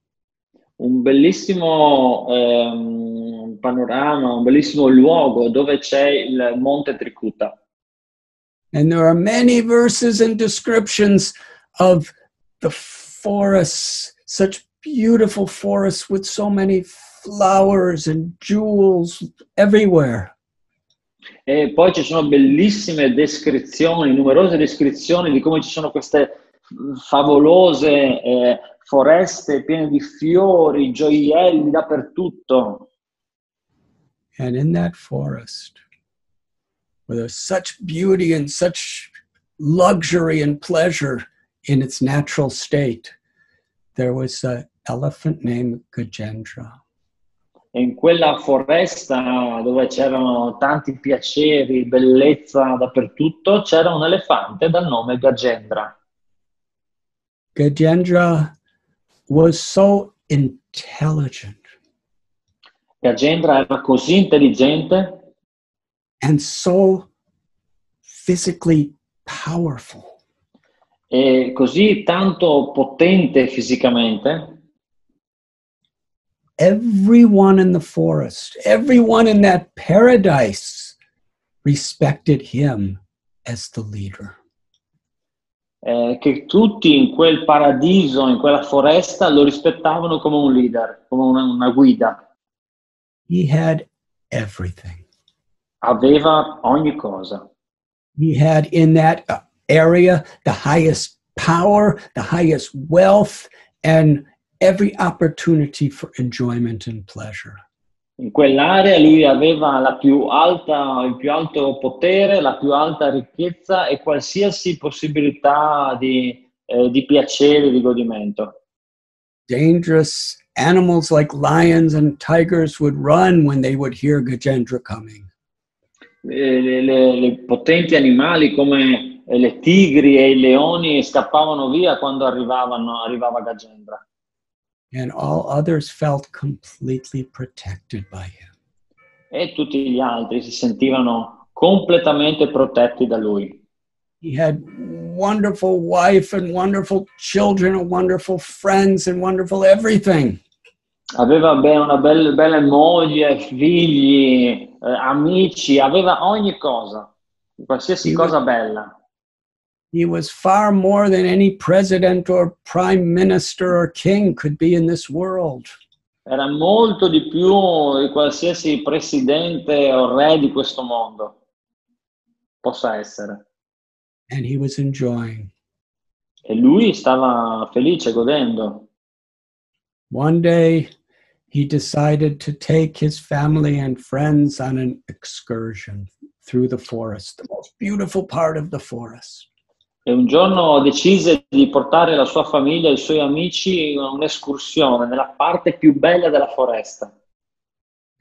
un bellissimo ehm, panorama, un bellissimo luogo dove c'è il monte Trikuta. And there are many verses and descriptions of the forests, such beautiful forests with so many flowers and jewels everywhere. E poi ci sono bellissime descrizioni, numerose descrizioni di come ci sono queste favolose eh, foreste piene di fiori, gioielli dappertutto. And in that forest, where there's such beauty and such luxury and pleasure in its natural state, there was an elephant named Gajendra. In quella foresta dove c'erano tanti piaceri, bellezza dappertutto, c'era un elefante dal nome Gajendra. Gajendra was so intelligent Gajendra era così intelligente and so physically powerful e così tanto potente fisicamente everyone in the forest, everyone in that paradise respected him as the leader. eh, che tutti in quel paradiso, in quella foresta, lo rispettavano come un leader, come una, una guida. He had everything. Aveva ogni cosa. He had in that uh, area the highest power, the highest wealth, and every opportunity for enjoyment and pleasure. In quell'area lui aveva la più alta, il più alto potere, la più alta ricchezza e qualsiasi possibilità di, eh, di piacere, di godimento. Dangerous animals like lions and tigers would run when they would hear Gajendra coming. Le, le- le- le potenti animali come eh, le tigri e i leoni scappavano via quando arrivavano, arrivava Gajendra. and all others felt completely protected by him. e tutti gli altri si sentivano completamente protetti da lui. He had wonderful wife and wonderful children and wonderful friends and wonderful everything. Aveva una bella, bella moglie, figli, eh, amici, aveva ogni cosa, qualsiasi Sì. cosa bella. He was far more than any president or prime minister or king could be in this world. Era molto di più di qualsiasi presidente o re di questo mondo possa essere. And he was enjoying. E lui stava felice, godendo. One day, he decided to take his family and friends on an excursion through the forest, the most beautiful part of the forest. E un giorno decise di portare la sua famiglia e i suoi amici in un'escursione nella parte più bella della foresta.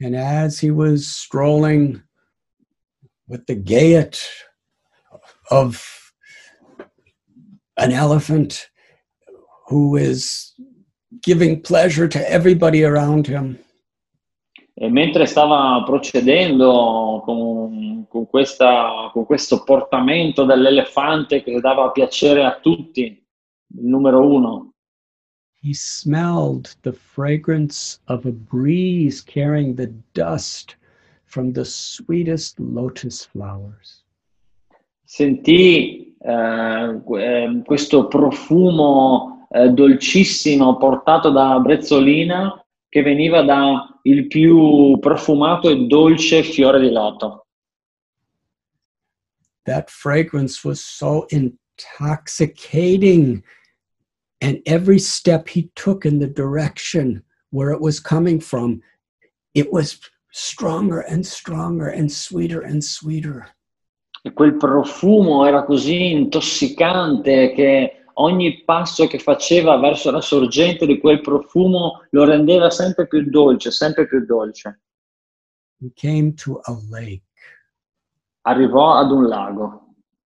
And as he was strolling with the gait of an elephant who is giving pleasure to everybody around him, E mentre stava procedendo con, con questa- con questo portamento dell'elefante che dava piacere a tutti, il numero uno, he smelled the fragrance of a breeze carrying the dust from the sweetest lotus flowers. sentì eh, eh, questo profumo eh, dolcissimo portato da Brezzolina che veniva da il più profumato e dolce fiore di loto. That fragrance was so intoxicating. And every step he took in the direction where it was coming from, it was stronger and stronger and sweeter and sweeter. E quel profumo era così intossicante che ogni passo che faceva verso la sorgente di quel profumo lo rendeva sempre più dolce, sempre più dolce. He came to a lake, Arrivò ad un lago.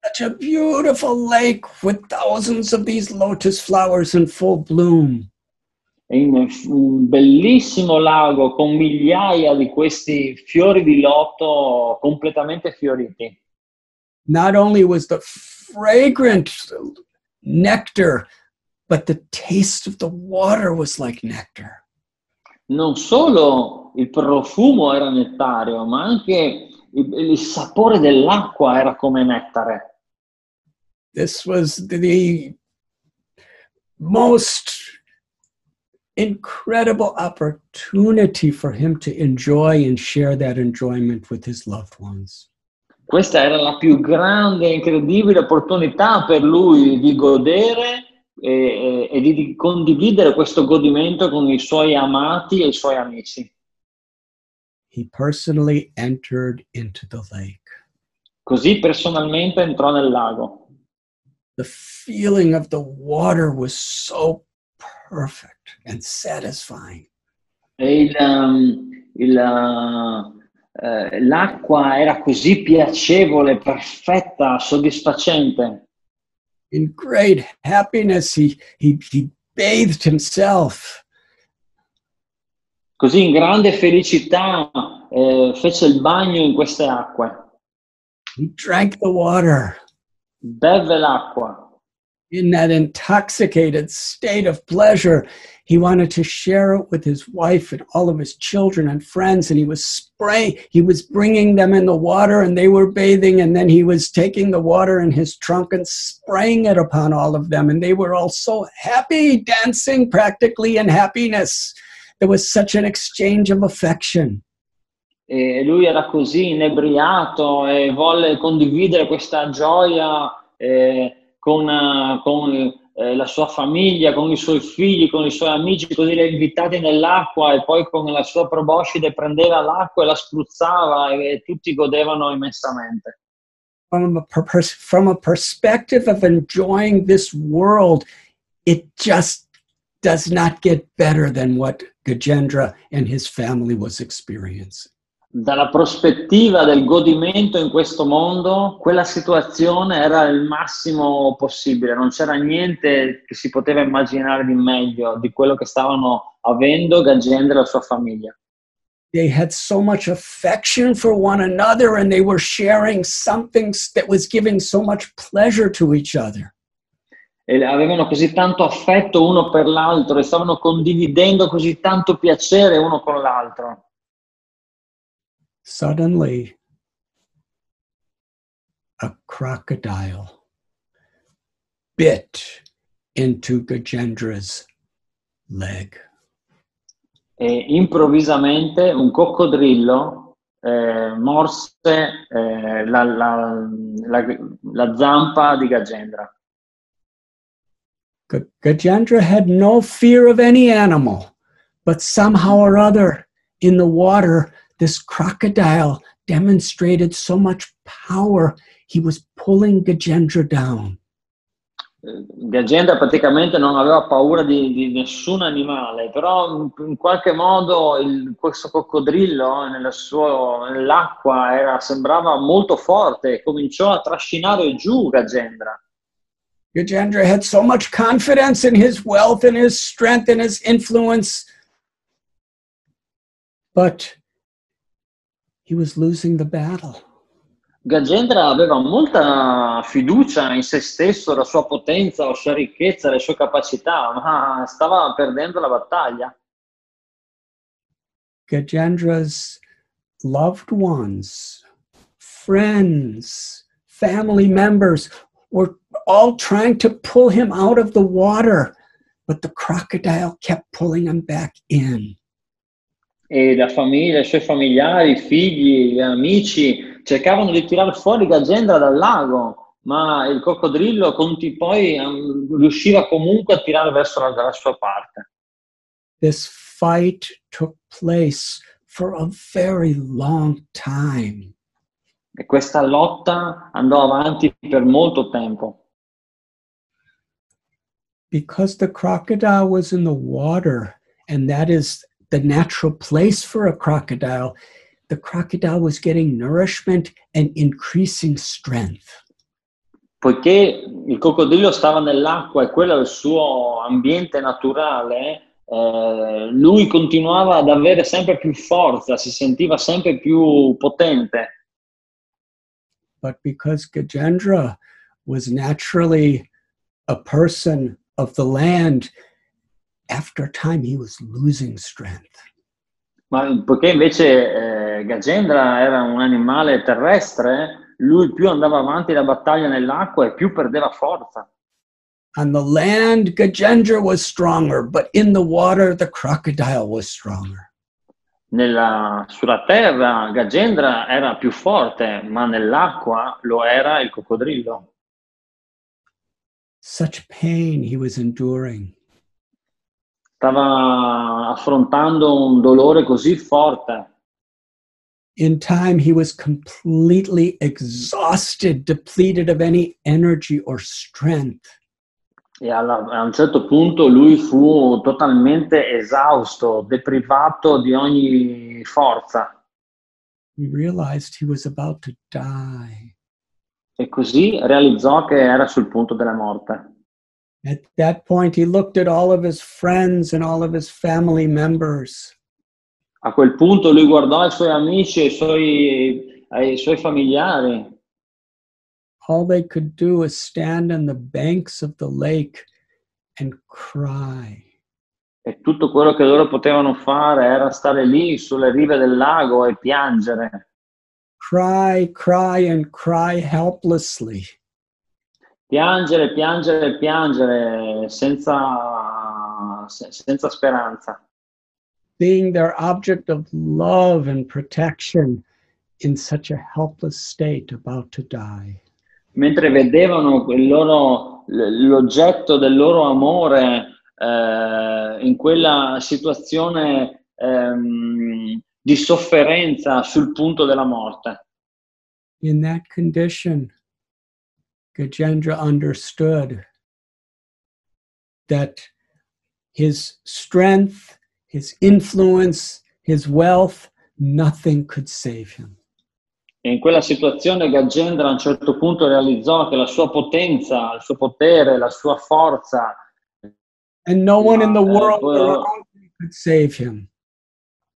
such a beautiful lake with thousands of these lotus flowers in full bloom. in un bellissimo lago con migliaia di questi fiori di loto completamente fioriti. Not only was the fragrant nectar, but the taste of the water was like nectar. Non solo il profumo era nettario, ma anche il, il sapore dell'acqua era come nettare. This was the most incredible opportunity for him to enjoy and share that enjoyment with his loved ones. Questa era la più grande e incredibile opportunità per lui di godere e, e- e di, di condividere questo godimento con i suoi amati e i suoi amici. He personally entered into the lake. Così personalmente entrò nel lago. The feeling of the water was so perfect and satisfying. E il, um, il, uh, eh, l'acqua era così piacevole, perfetta, soddisfacente. In great happiness, he, he, he bathed himself. Così in grande felicità eh, fece il bagno in queste acque, He drank the water. beve l'acqua. In that intoxicated state of pleasure. He wanted to share it with his wife and all of his children and friends, and he was spraying, he was bringing them in the water, and they were bathing, and then he was taking the water in his trunk and spraying it upon all of them, and they were all so happy, dancing practically in happiness. There was such an exchange of affection. E lui era così inebriato e volle condividere questa gioia eh, con, eh, con, eh, la sua famiglia, con i suoi figli, con i suoi amici, così li ha invitati nell'acqua e poi con la sua proboscide prendeva l'acqua e la spruzzava e, tutti godevano immensamente. From a, per- from a perspective of enjoying this world, it just does not get better than what Gajendra and his family was experiencing. Dalla prospettiva del godimento in questo mondo, quella situazione era il massimo possibile, non c'era niente che si poteva immaginare di meglio di quello che stavano avendo Gajendra e la sua famiglia. They had so much affection for one another and they were sharing something that was giving so much pleasure to each other. E avevano così tanto affetto uno per l'altro e stavano condividendo così tanto piacere uno con l'altro. Suddenly, a crocodile bit into Gajendra's leg. E improvvisamente un coccodrillo eh, morse eh, la, la- la- la zampa di Gajendra. Ga- Gajendra had no fear of any animal, but somehow or other in the water, this crocodile demonstrated so much power, he was pulling Gajendra down. Eh, Gajendra praticamente non aveva paura di, di nessun animale, però in, qualche modo il- questo coccodrillo suo- nell'acqua era- sembrava molto forte e cominciò a trascinare giù Gajendra. Gajendra had so much confidence in his wealth and his strength and his influence, but he was losing the battle. Gajendra aveva molta fiducia in se stesso, la sua potenza, la sua ricchezza, le sue capacità, ma stava perdendo la battaglia. Gajendra's loved ones, friends, family members were all trying to pull him out of the water, but the crocodile kept pulling him back in. E la famiglia, i suoi familiari, i figli, gli amici cercavano di tirare fuori Gajendra dal lago, ma il coccodrillo conti- poi ehm, riusciva comunque a tirare verso la, la sua parte. This fight took place for a very long time. E questa lotta andò avanti per molto tempo. because the crocodile was in the water and that is the natural place for a crocodile the crocodile was getting nourishment and increasing strength Poiché il coccodrillo stava nell'acqua e quello è il suo ambiente naturale, eh, lui continuava ad avere sempre più forza, si sentiva sempre più potente. but because gajendra was naturally a person of the land after time he was losing strength Ma poiché invece eh, Gajendra era un animale terrestre, lui più andava avanti la battaglia nell'acqua e più perdeva forza. on the land gajendra was stronger but in the water the crocodile was stronger Nella- sulla terra Gajendra era più forte, ma nell'acqua lo era il coccodrillo. such pain he was enduring Stava affrontando un dolore così forte. in time he was completely exhausted depleted of any energy or strength E alla- a un certo punto lui fu totalmente esausto, deprivato di ogni forza. he realized he was about to die E così realizzò che era sul punto della morte. At that point he looked at all of his friends and all of his family members. A quel punto lui guardò i suoi amici e i suoi, ai suoi familiari. All they could do was stand on the banks of the lake and cry. E tutto quello che loro potevano fare era stare lì sulle rive del lago e piangere, cry cry and cry helplessly piangere, piangere, piangere senza, se- senza speranza, being their object of love and protection in such a helpless state about to die mentre vedevano loro- l'oggetto del loro amore eh, in quella situazione ehm, di sofferenza sul punto della morte. in that condition, Gajendra understood that his strength, his influence, his wealth, nothing could save him. E in quella situazione Gajendra a un certo punto realizzò che la sua potenza, il suo potere, la sua forza And no one in the Yeah, world well- around him could save him.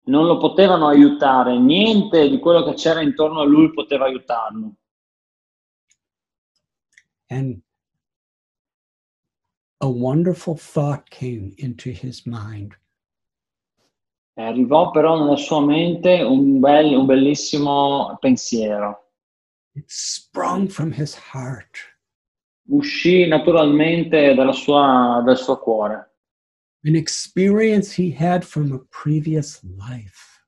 non lo potevano aiutare, niente di quello che c'era intorno a lui poteva aiutarlo. And a wonderful thought came into his mind. E arrivò però nella sua mente un, bel- un bellissimo pensiero. It sprung from his heart. Uscì naturalmente dalla sua- dal suo cuore. An experience he had from a previous life.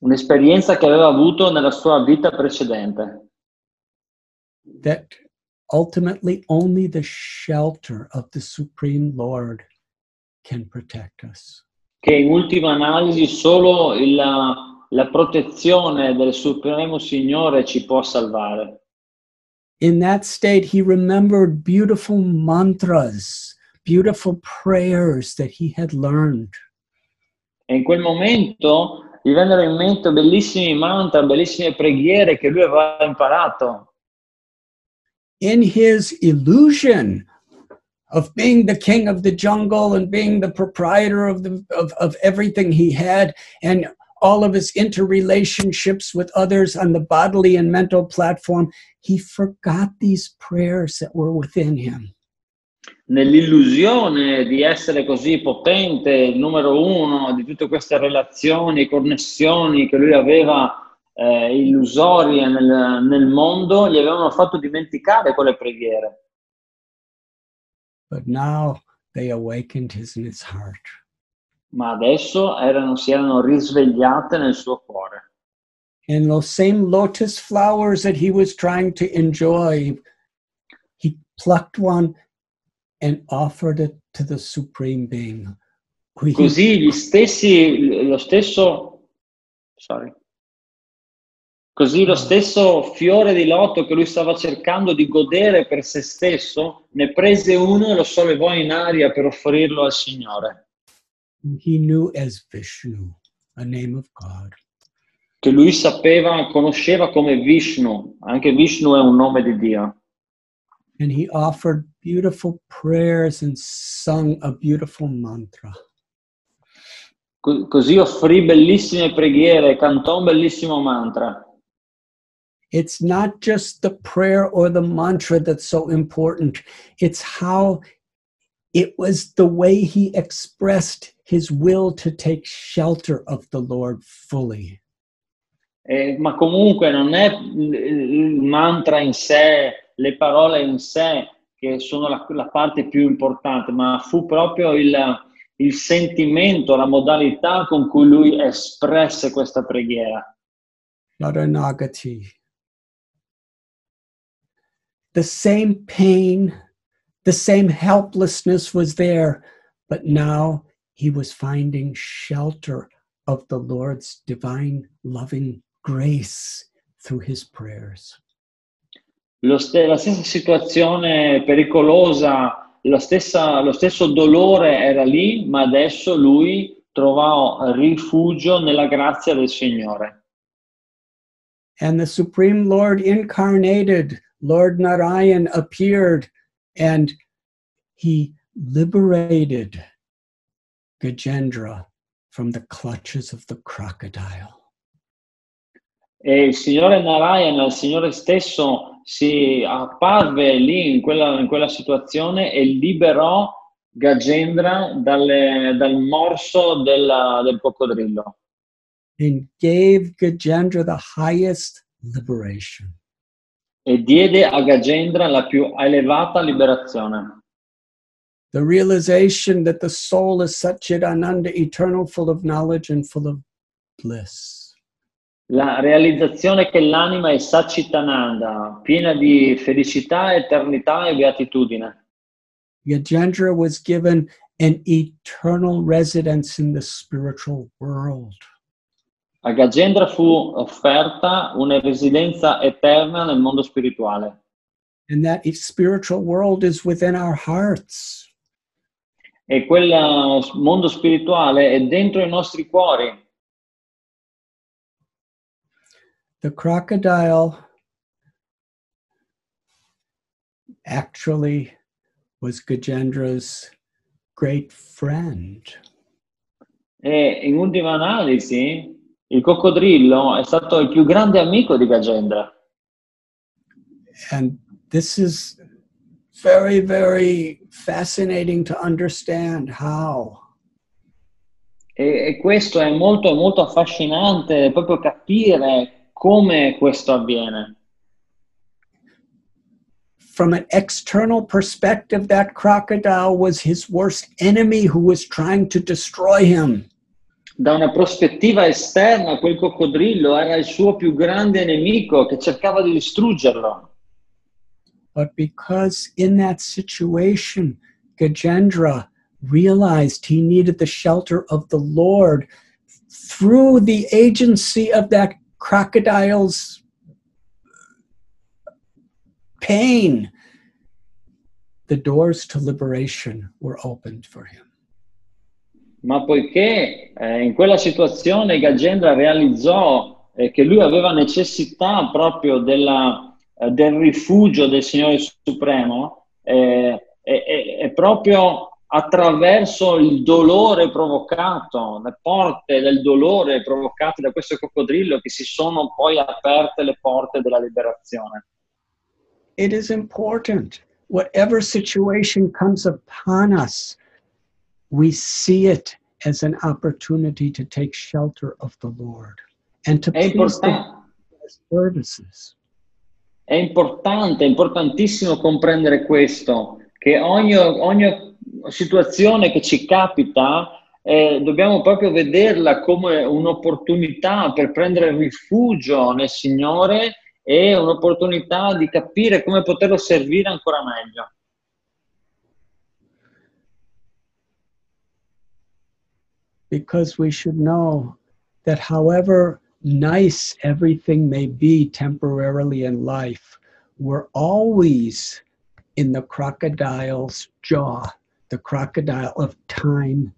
Un'esperienza che aveva avuto nella sua vita precedente. that ultimately only the shelter of the Supreme Lord can protect us. che in ultima analisi solo il, la protezione del Supremo Signore ci può salvare. In that state, he remembered beautiful mantras, beautiful prayers that he had learned. E in quel momento gli vennero in mente bellissimi mantra, bellissime preghiere che lui aveva imparato. In his illusion of being the king of the jungle and being the proprietor of, the, of, of everything he had, and all of his interrelationships with others on the bodily and mental platform, he forgot these prayers that were within him. Nell'illusione di essere così potente, il numero uno di tutte queste relazioni, e connessioni che lui aveva eh, illusorie nel, nel mondo, gli avevano fatto dimenticare quelle preghiere. But now they awakened his, in his heart. Ma adesso erano, si erano risvegliate nel suo cuore. And those same lotus flowers that he was trying to enjoy, he plucked one and offered it to the Supreme Being. Così gli stessi, lo stesso, sorry. Così lo stesso fiore di loto che lui stava cercando di godere per se stesso, ne prese uno e lo sollevò in aria per offrirlo al Signore, he knew as Vishnu, a name of God. che lui sapeva, conosceva come Vishnu, anche Vishnu è un nome di Dio. And he offered beautiful prayers and sung a beautiful mantra. Co- Così offrì bellissime preghiere, cantò un bellissimo mantra. It's not just the prayer or the mantra that's so important, it's how it was the way he expressed his will to take shelter of the Lord fully. Eh, ma comunque non è il mantra in sé, le parole in sé che sono la, la parte più importante, ma fu proprio il, il sentimento, la modalità con cui lui espresse questa preghiera. Sharanagati. The same pain, the same helplessness was there, but now he was finding shelter of the Lord's divine loving grace through his prayers. La stessa situazione pericolosa, stessa- lo stesso dolore era lì, ma adesso lui trovò rifugio nella grazia del Signore. And the Supreme Lord incarnated, Lord Narayan appeared, and he liberated Gajendra from the clutches of the crocodile. E il Signore Narayana, il Signore stesso, si apparve lì in quella, in quella situazione e liberò Gajendra dalle- dal morso della- del coccodrillo and gave Gajendra the highest liberation. e diede a Gajendra la più elevata liberazione. The realization that the soul is Satchidananda, eternal, full of knowledge and full of bliss. La realizzazione che l'anima è Satchitananda, piena di felicità, eternità e beatitudine. Gajendra was given an eternal residence in the spiritual world. A Gajendra fu offerta una residenza eterna nel mondo spirituale. And that spiritual world is within our hearts. E quel mondo spirituale è dentro i nostri cuori. The crocodile actually was Gajendra's great friend. E in ultima analisi, il coccodrillo è stato il più grande amico di Gajendra. And this is very, very fascinating to understand how. E, e questo è molto, molto affascinante, proprio capire come questo avviene. From an external perspective, that crocodile was his worst enemy who was trying to destroy him. Da una prospettiva esterna, quel coccodrillo era il suo più grande nemico che cercava di distruggerlo. But because in that situation, Gajendra realized he needed the shelter of the Lord through the agency of that crocodile's pain, the doors to liberation were opened for him. Ma poiché eh, in quella situazione Gajendra realizzò eh, che lui aveva necessità proprio della, eh, del rifugio del Signore Supremo, eh, è proprio attraverso il dolore provocato, le porte del dolore provocate da questo coccodrillo che si sono poi aperte le porte della liberazione. It is important. Whatever situation comes upon us, we see it as an opportunity to take shelter of the Lord and to È please services. è importante, è importantissimo comprendere questo, che ogni, ogni situazione che ci capita eh, dobbiamo proprio vederla come un'opportunità per prendere rifugio nel Signore e un'opportunità di capire come poterlo servire ancora meglio. Because we should know that however nice everything may be temporarily in life, we're always in the crocodile's jaw, the crocodile of time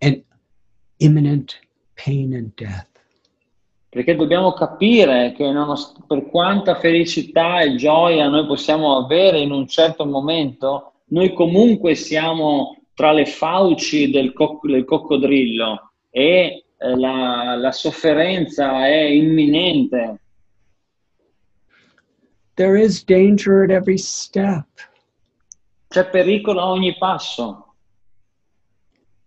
and imminent pain and death. Perché dobbiamo capire che nonost- per quanta felicità e gioia noi possiamo avere in un certo momento, noi comunque siamo tra le fauci del, coc- del coccodrillo e eh, la, la sofferenza è imminente. There is danger at every step. C'è pericolo a ogni passo.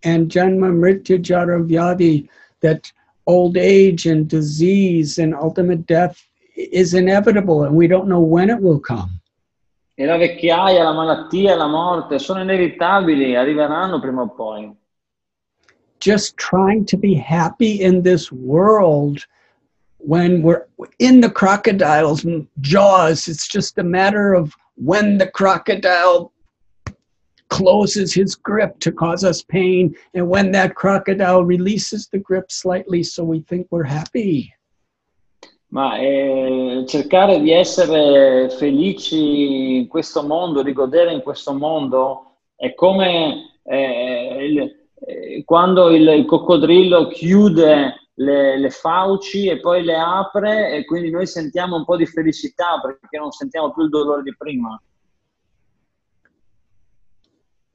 And Janma Mrityu Jara Vyadi, that old age and disease and ultimate death is inevitable and we don't know when it will come. E la vecchiaia, la malattia, la morte sono inevitabili, arriveranno prima o poi. just trying to be happy in this world when we're in the crocodile's jaws. It's just a matter of when the crocodile closes his grip to cause us pain and when that crocodile releases the grip slightly so we think we're happy. Ma eh, cercare di essere felici in questo mondo, di godere in questo mondo, è come eh, il- eh, quando il, il coccodrillo chiude le, le fauci e poi le apre e quindi noi sentiamo un po' di felicità perché non sentiamo più il dolore di prima.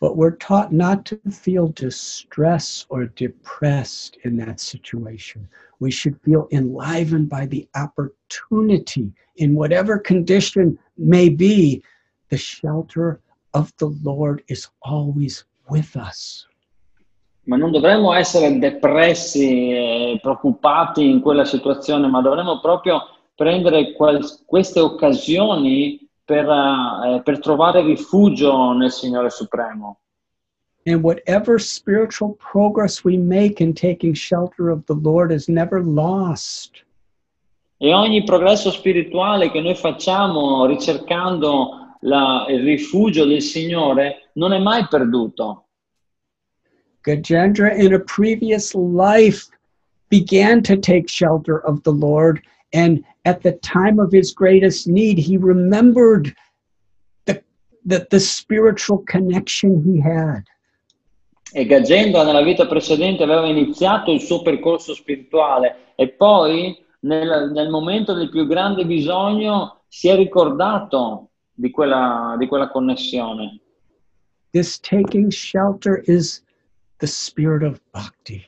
But we're taught not to feel distress or depressed in that situation. We should feel enlivened by the opportunity in whatever condition may be. The shelter of the Lord is always with us. Ma non dovremmo essere depressi e preoccupati in quella situazione, ma dovremmo proprio prendere queste occasioni per, eh, per trovare rifugio nel Signore Supremo. And whatever spiritual progress we make in taking shelter of the Lord is never lost. E ogni progresso spirituale che noi facciamo ricercando la- il rifugio del Signore non è mai perduto. Gajendra, in a previous life, began to take shelter of the Lord, and at the time of his greatest need, he remembered the, the, the spiritual connection he had. E Gajendra nella vita precedente aveva iniziato il suo percorso spirituale e poi nel, nel momento del più grande bisogno si è ricordato di quella, di quella connessione. This taking shelter is the spirit of bhakti.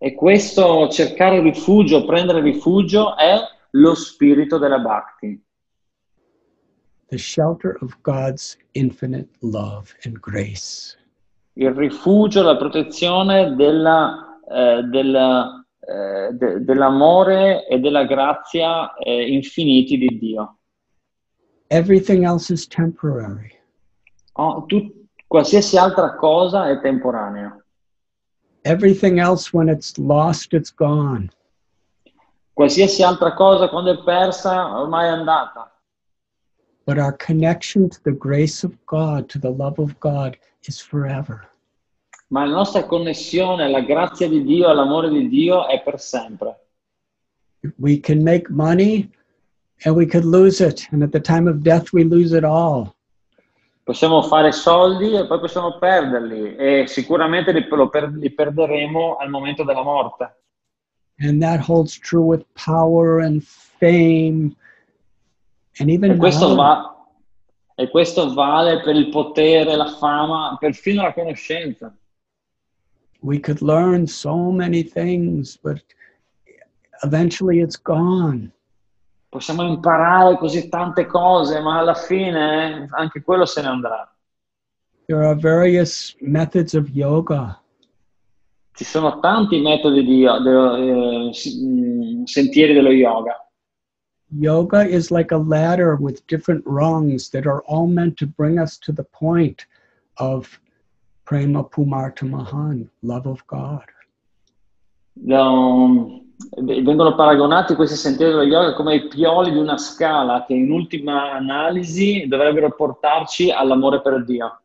E questo cercare rifugio, prendere rifugio è lo spirito della Bhakti, the shelter of God's infinite love and grace. il rifugio, la protezione della, eh, della, eh, de- dell'amore e della grazia eh, infiniti di Dio. Everything else is temporary. Oh, tu- qualsiasi altra cosa è temporanea. Everything else, when it's lost, it's gone. Qualsiasi altra cosa quando è persa ormai è andata. But our connection to the grace of God, to the love of God, is forever. ma la nostra connessione alla grazia di Dio, all'amore di Dio è per sempre. We can make money and we could lose it. And at the time of death, we lose it all. Possiamo fare soldi e poi possiamo perderli e sicuramente li, per- li perderemo al momento della morte. And that holds true with power and fame E questo, va- e questo vale per il potere, la fama, perfino la conoscenza. We could learn so many things, but eventually it's gone. Possiamo imparare così tante cose, ma alla fine eh, anche quello se ne andrà. There are various methods of yoga. Ci sono tanti metodi di de- eh, si- sentieri dello yoga. Yoga is like a ladder with different rungs that are all meant to bring us to the point of prema pumarta mahan, love of God. Lo- vengono paragonati questi sentieri dello yoga come i pioli di una scala che in ultima analisi dovrebbero portarci all'amore per Dio.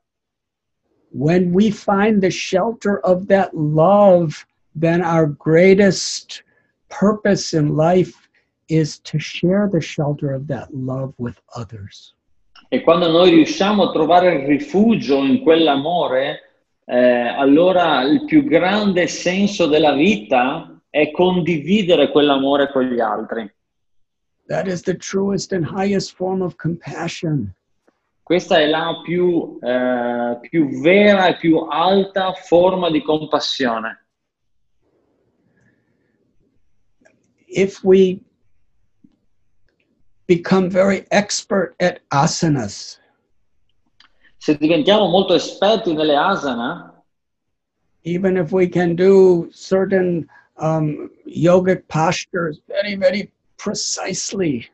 When we find the shelter of that love, then our greatest purpose in life is to share the shelter of that love with others. E quando noi riusciamo a trovare il rifugio in quell'amore, eh, allora il più grande senso della vita è condividere quell'amore con gli altri. That is the truest and highest form of compassion. Questa è la più, eh, più vera e più alta forma di compassione. if we become very expert at asanas, Se diventiamo molto esperti nelle asana, even if we can do certain um, yogic postures very, very precisely,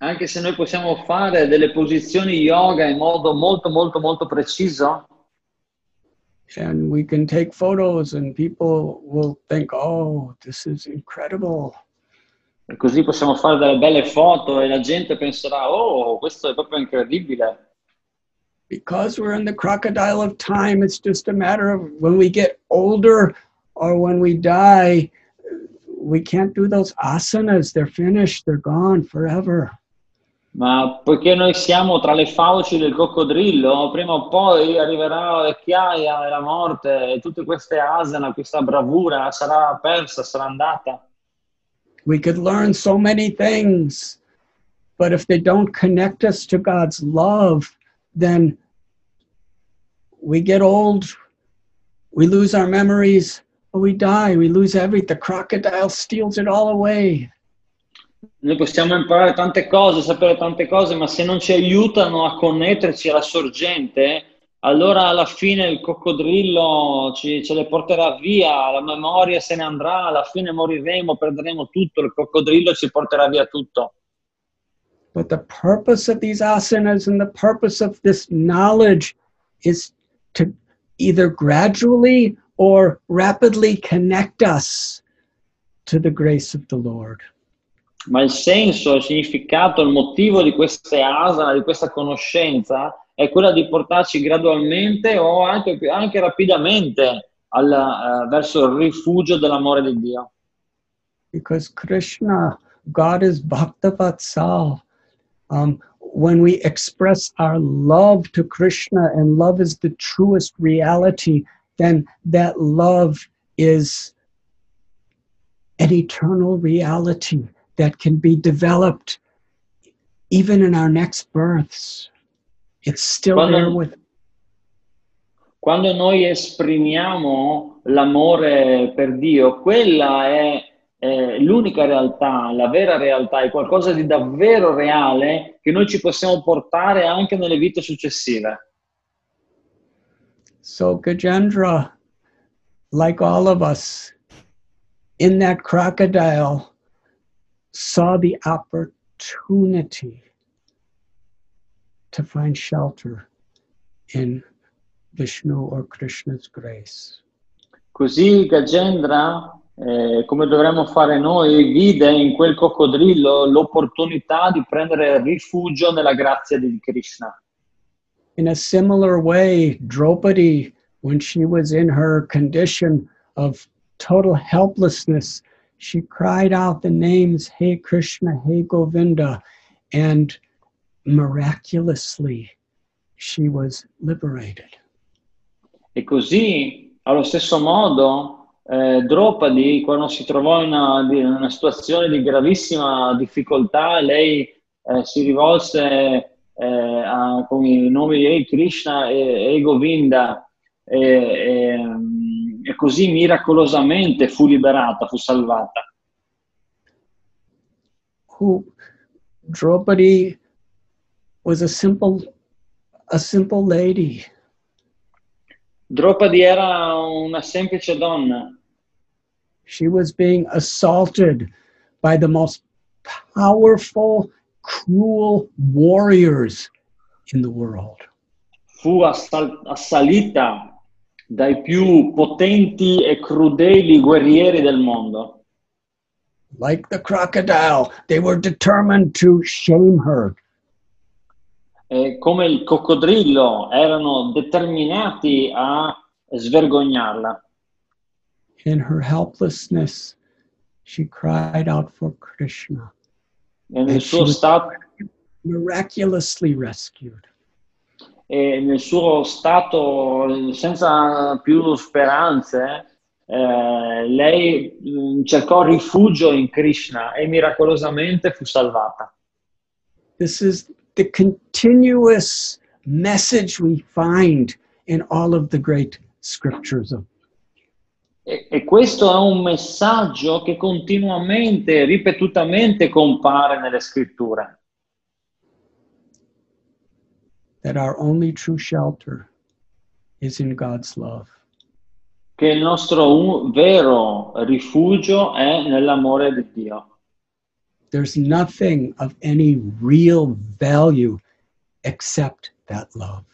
anche se noi possiamo fare delle posizioni yoga in modo molto, molto, molto preciso, and we can take photos, and people will think, oh, this is incredible. e così possiamo fare delle belle foto e la gente penserà, oh, questo è proprio incredibile. Because we're in the crocodile of time, it's just a matter of when we get older or when we die, we can't do those asanas. They're finished, they're gone forever. Ma poiché noi siamo tra le fauci del coccodrillo, prima o poi arriverà la vecchiaia e la morte e tutte queste asana, questa bravura sarà persa, sarà andata. We could learn so many things, but if they don't connect us to God's love, then we get old, we lose our memories, or we die, we lose everything. The crocodile steals it all away. Noi possiamo imparare tante cose, sapere tante cose, ma se non ci aiutano a connetterci alla sorgente, allora alla fine il coccodrillo ci, ce le porterà via, la memoria se ne andrà, alla fine moriremo, perderemo tutto, il coccodrillo ci porterà via tutto. But the purpose of these asanas and the purpose of this knowledge is to either gradually or rapidly connect us to the grace of the Lord. Ma il senso, il significato, il motivo di queste asana, di questa conoscenza, è quella di portarci gradualmente o anche, anche rapidamente al, eh, verso il rifugio dell'amore di Dio. because Krishna, God is Bhaktavatsal. Um, when we express our love to Krishna and love is the truest reality, then that love is an eternal reality that can be developed even in our next births. It's still Quando- there with Quando noi esprimiamo l'amore per Dio, quella è, è l'unica realtà, la vera realtà, è qualcosa di davvero reale che noi ci possiamo portare anche nelle vite successive. So Gajendra, like all of us, in that crocodile, saw the opportunity to find shelter in Vishnu or Krishna's grace. Così Gajendra, eh, come dovremmo fare noi, vide in quel coccodrillo l'opportunità di prendere rifugio nella grazia di Krishna. In a similar way, Draupadi when she was in her condition of total helplessness, she cried out the names Hey Krishna, Hey Govinda, and miraculously she was liberated. E così, allo stesso modo, eh, Draupadi, quando si trovò in una, in una situazione di gravissima difficoltà, lei eh, si rivolse eh, a, con i nomi di Krishna e, e Govinda e, e, e così miracolosamente fu liberata, fu salvata. Who Draupadi was a simple a simple lady. Draupadi era una semplice donna. She was being assaulted by the most powerful, cruel warriors in the world. Fu assalita dai più potenti e crudeli guerrieri del mondo. Like the crocodile, they were determined to shame her, E come il coccodrillo erano determinati a svergognarla. In her helplessness, she cried out for Krishna, E nel suo stato miraculously rescued. e nel suo stato senza più speranze, eh, lei mh, cercò rifugio in Krishna e miracolosamente fu salvata. This is the continuous message we find in all of the great scriptures of E, e questo è un messaggio che continuamente, ripetutamente compare nelle scritture, that our only true shelter is in God's love. che il nostro un- vero rifugio è nell'amore di Dio. There's nothing of any real value except that love.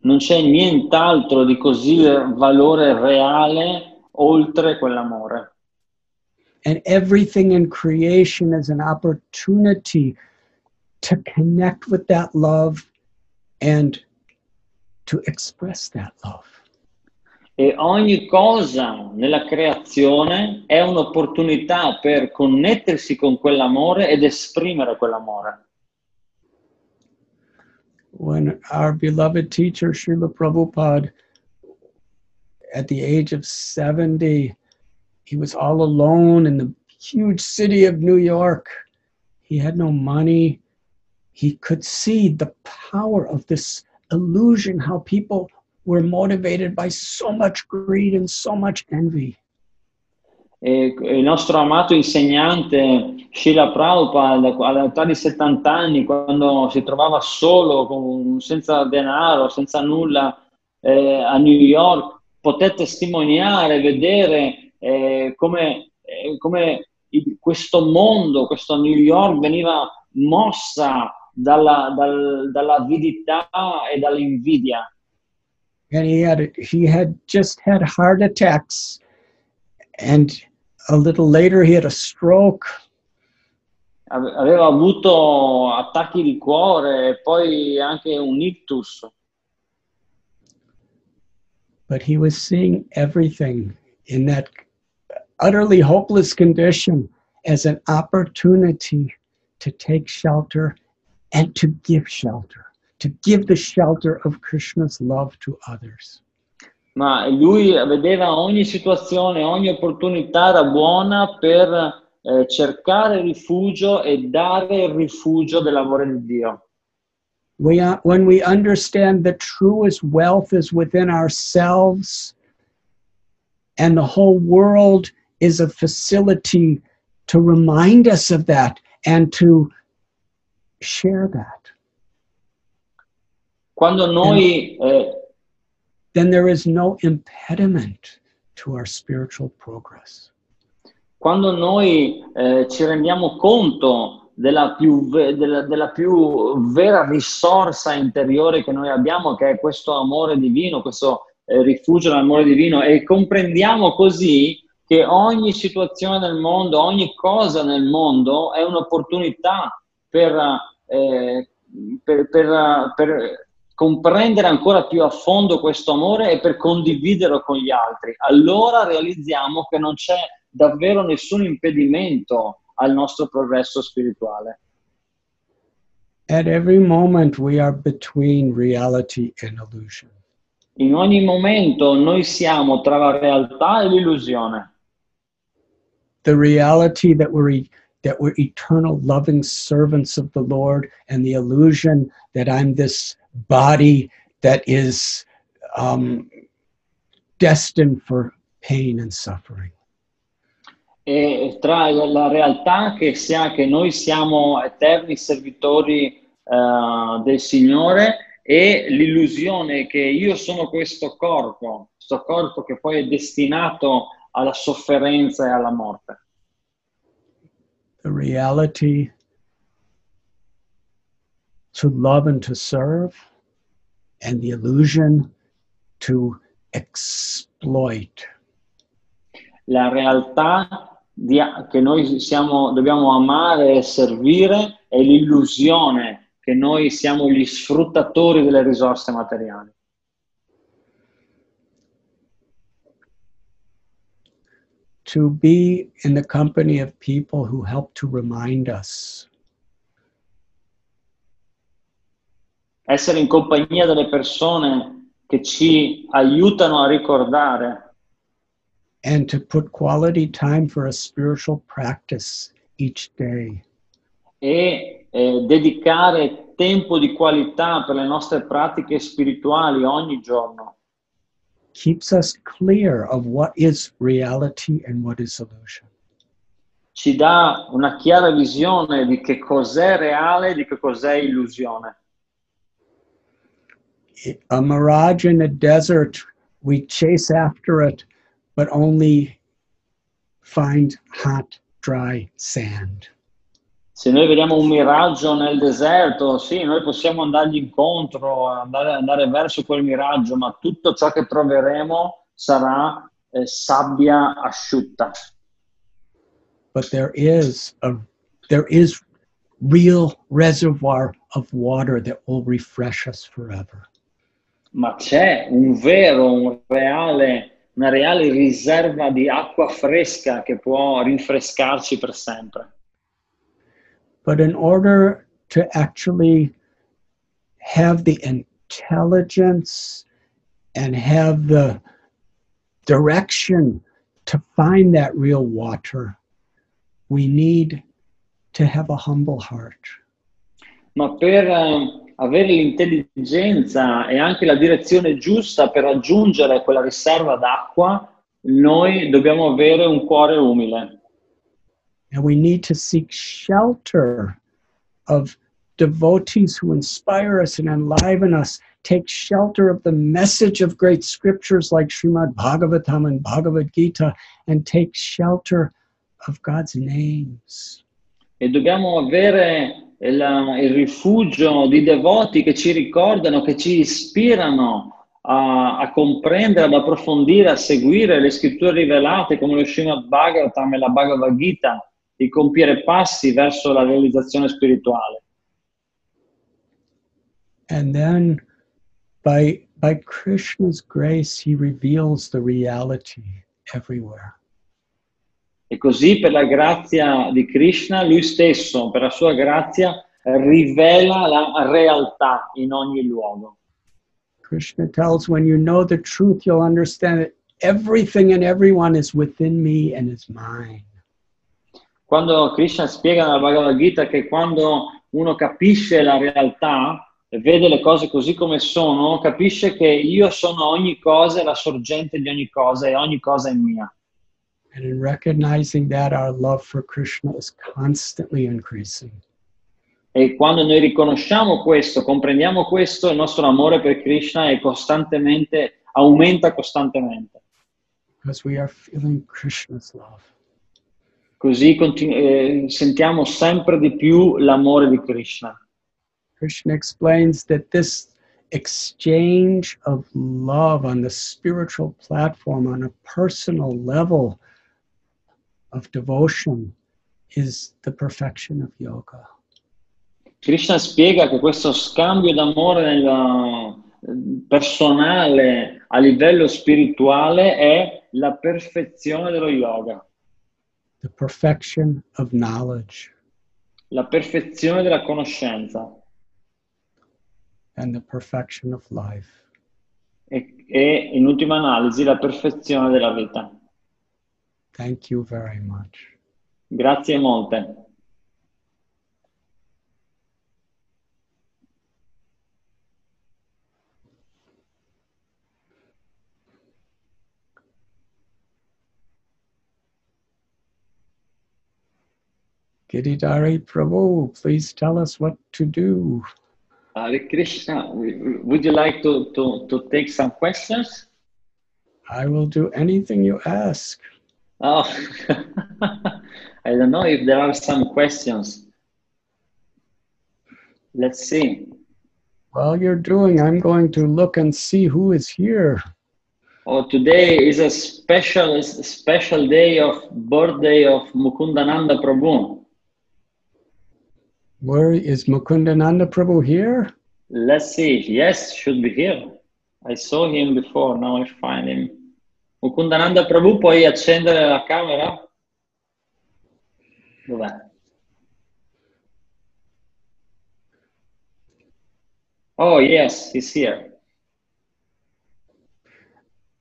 Non c'è nient'altro di così valore reale oltre quell'amore. And everything in creation is an opportunity to connect with that love and to express that love. E ogni cosa nella creazione è un'opportunità per connettersi con quell'amore ed esprimere quell'amore. when our beloved teacher Srila Prabhupada, at the age of 70, he was all alone in the huge city of New York. He had no money. He could see the power of this illusion, how people were motivated by so much greed and so much envy. E il nostro amato insegnante Sheila Prabhupada all'età di 70 anni, quando si trovava solo, con- senza denaro, senza nulla eh, a New York, poté testimoniare, vedere eh, come, eh, come il- questo mondo, questo New York veniva mossa dalla, dal- dall'avidità e dall'invidia. And he had he had just had heart attacks, and a little later he had a stroke. Ave- Aveva avuto attacchi di cuore e poi anche un ictus. But he was seeing everything in that utterly hopeless condition as an opportunity to take shelter and to give shelter, to give the shelter of Krishna's love to others. ma lui vedeva ogni situazione, ogni opportunità era buona per eh, cercare rifugio e dare il rifugio dell'amore di Dio. We, uh, when we understand the truest wealth is within ourselves, and the whole world is a facility to remind us of that and to share that. Quando noi eh, then there is no impediment to our spiritual progress. quando noi eh, ci rendiamo conto della più, della, della più vera risorsa interiore che noi abbiamo, che è questo amore divino, questo eh, rifugio dell'amore divino, e comprendiamo così che ogni situazione nel mondo, ogni cosa nel mondo è un'opportunità per, eh, per, per- per comprendere ancora più a fondo questo amore e per condividerlo con gli altri. Allora realizziamo che non c'è davvero nessun impedimento al nostro progresso spirituale. At every moment, we are between reality and illusion. In ogni momento noi siamo tra la realtà e l'illusione. The reality that we're, that we're eternal, loving servants of the Lord, and the illusion that I'm this body that is um, destined for pain and suffering. E tra la realtà che, sia, che noi siamo eterni servitori eh, del Signore e l'illusione che io sono questo corpo, questo corpo che poi è destinato alla sofferenza e alla morte. The reality to love and to serve, and the illusion to exploit. La realtà di- che noi siamo, dobbiamo amare e servire è l'illusione che noi siamo gli sfruttatori delle risorse materiali. to be in the company of people who help to remind us essere in compagnia delle persone che ci aiutano a ricordare and to put quality time for a spiritual practice each day. e eh, dedicare tempo di qualità per le nostre pratiche spirituali ogni giorno keeps us clear of what is reality and what is illusion. ci dà una chiara visione di che cos'è reale e di che cos'è illusione. A mirage in the desert, we chase after it, but only find hot, dry sand. Se noi vediamo un miraggio nel deserto, sì, noi possiamo andargli incontro, andare, andare verso quel miraggio, ma tutto ciò che troveremo sarà eh, sabbia asciutta. But there is a there is real reservoir of water that will refresh us forever. Ma c'è un vero, un reale, una reale riserva di acqua fresca che può rinfrescarci per sempre. But in order to actually have the intelligence and have the direction to find that real water, we need to have a humble heart. ma per eh, avere l'intelligenza e anche la direzione giusta per raggiungere quella riserva d'acqua, noi dobbiamo avere un cuore umile And we need to seek shelter of devotees who inspire us and enliven us. Take shelter of the message of great scriptures like Srimad Bhagavatam and Bhagavad Gita, and take shelter of God's names. e dobbiamo avere il, il rifugio di devoti che ci ricordano, che ci ispirano a, a comprendere, ad approfondire, a seguire le scritture rivelate come lo Srimad Bhagavatam e la Bhagavad Gita, di compiere passi verso la realizzazione spirituale. And then by, by Krishna's grace, he reveals the reality everywhere. E così per la grazia di Krishna, lui stesso, per la sua grazia, rivela la realtà in ogni luogo. Krishna tells when you know the truth, you'll understand that everything and everyone is within me and is mine. Quando Krishna spiega nella Bhagavad Gita che quando uno capisce la realtà e vede le cose così come sono, capisce che io sono ogni cosa, e la sorgente di ogni cosa e ogni cosa è mia. And in recognizing that, our love for Krishna is constantly increasing. E quando noi riconosciamo questo, comprendiamo questo, il nostro amore per Krishna è costantemente, aumenta costantemente. Because we are feeling Krishna's love. Così continu- eh, sentiamo sempre di più l'amore di Krishna. Krishna explains that this exchange of love on the spiritual platform, on a personal level of devotion, is the perfection of yoga. Krishna spiega che questo scambio d'amore personale a livello spirituale è la perfezione dello yoga, the perfection of knowledge, la perfezione della conoscenza and the perfection of life. e, e in ultima analisi la perfezione della vita. Thank you very much. Grazie molte. Giridhari Prabhu, please tell us what to do. Hare Krishna, would you like to, to, to take some questions? I will do anything you ask. Oh, I don't know if there are some questions. Let's see. While you're doing, I'm going to look and see who is here. Oh, today is a special a special day of birthday of Mukundananda Prabhu. Where is Mukundananda Prabhu here? Let's see. Yes, should be here. I saw him before. Now I find him. Mukundananda Prabhu, puoi accendere la camera? Dov'è? Oh, yes, he's here.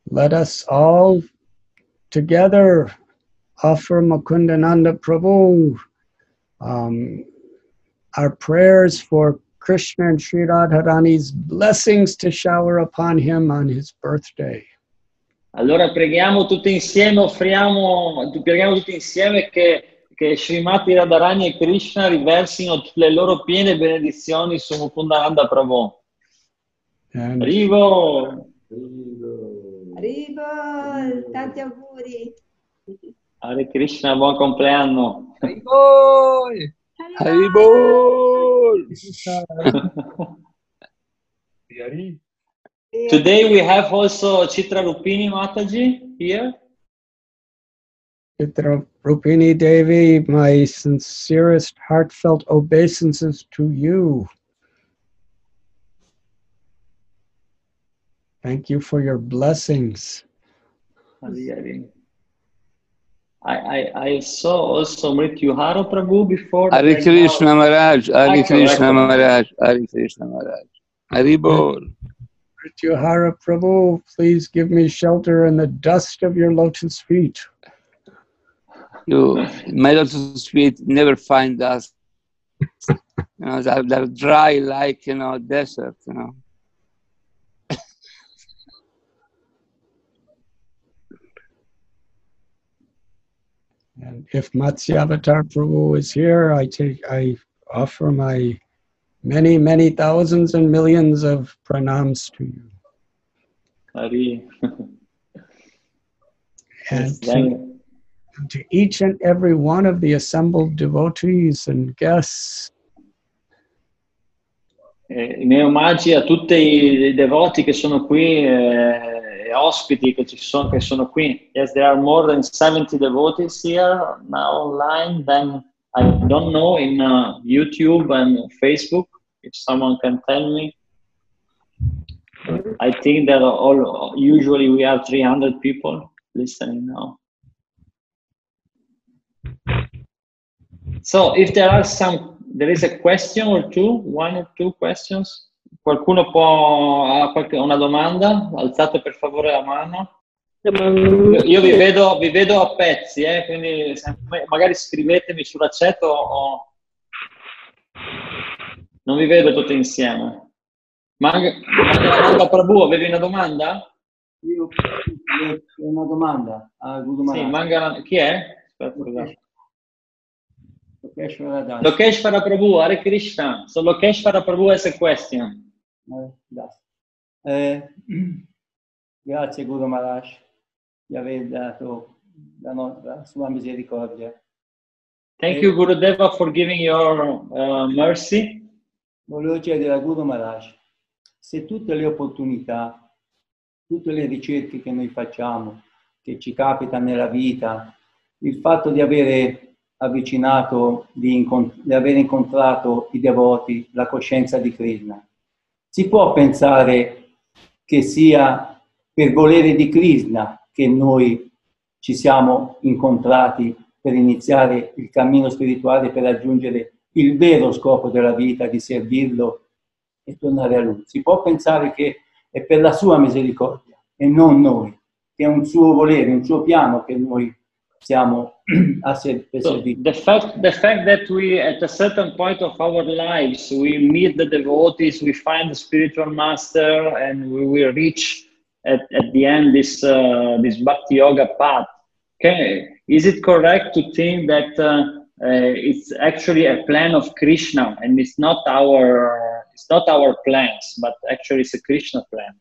Let us all together offer Mukundananda Prabhu um, our prayers for Krishna and Sri Radharani's blessings to shower upon him on his birthday. Allora preghiamo tutti insieme, offriamo, preghiamo tutti insieme che, che Srimati Radharani e Krishna riversino le loro piene benedizioni su Mukundananda Prabhu. Arrivo! Arrivo, tanti auguri. Hare Krishna, buon compleanno! Haribol! Haribol! Today we have also Chitra Rupini Mataji here. Chitra Rupini Devi, my sincerest, heartfelt obeisances to you. Thank you for your blessings. Hari Hari. I, I, I saw also Mrityuhara Prabhu before. Hare but Krishna Maharaj, Hare Ecco, Krishna. Maharaj, Hare Krishna Maharaj. Haribol! Pratyuhara Prabhu, please give me shelter in the dust of your lotus feet. You, my lotus feet never find us. You know, they're, they're dry like, you know, desert, you know. And if Matsyavatar Prabhu is here, I take, I offer my many, many thousands and millions of pranams to you. Hari. And to, to each and every one of the assembled devotees and guests. Eh, I miei omaggi a tutti i devoti che sono qui eh, ospiti che, ci sono, che sono qui. Yes, there are more than 70 devotees here now online. Then I don't know in uh, YouTube and Facebook if someone can tell me. I think that all usually we have 300 people listening now. So if there are some, there is a question or two, one or two questions. Qualcuno può ha qualche, una domanda? Alzate per favore la mano. Io, vi, vedo, vi vedo a pezzi, eh, quindi magari scrivetemi sulla chat o, non vi vedo tutti insieme. Manca, manca, manca Prabhu, avevi una domanda? Io ho una domanda a Guru Sì, Maharaj. manca una- chi è? Aspetta, scusate. Lokeshwara Das. Lokeshvara Prabhu, Hare Krishna. So Lokeshvara Prabhu has a question. Eh. Eh, grazie Guru Maharaj di aver dato la, no- la sua misericordia. Thank you, Gurudeva, for giving your uh, mercy. Volevo chiedere a Guru Maharaj se tutte le opportunità, tutte le ricerche che noi facciamo, che ci capita nella vita, il fatto di avere avvicinato di, incont- di aver incontrato i devoti, la coscienza di Krishna. Si può pensare che sia per volere di Krishna che noi ci siamo incontrati per iniziare il cammino spirituale, per raggiungere il vero scopo della vita, di servirlo e tornare a lui. Si può pensare che è per la sua misericordia e non noi, che è un suo volere, un suo piano che noi siamo a servire. So the fact, the fact that we, at a certain point of our lives, we meet the devotees, we find the spiritual master, and we will reach at, at the end this uh, this bhakti yoga path. Okay, is it correct to think that uh, uh, it's actually a plan of Krishna and it's not our it's not our plans, but actually it's a Krishna plan?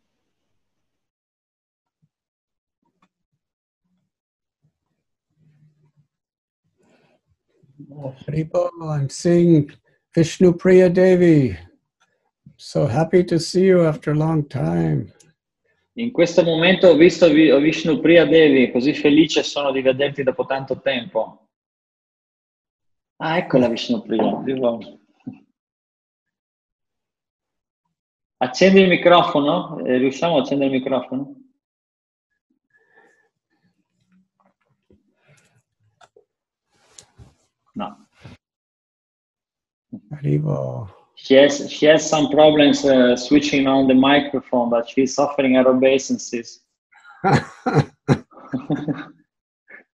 Haribo, I'm seeing Vishnu Priya Devi. So happy to see you after a long time. In questo momento ho visto Vi- Vishnu Priya Devi, così felice sono di vederti dopo tanto tempo. Ah, eccola Vishnu Priya. Vivo. Accendi il microfono, Eh, riusciamo a accendere il microfono? No. Haribo. She has she has some problems uh, switching on the microphone, but she's suffering at obeisances.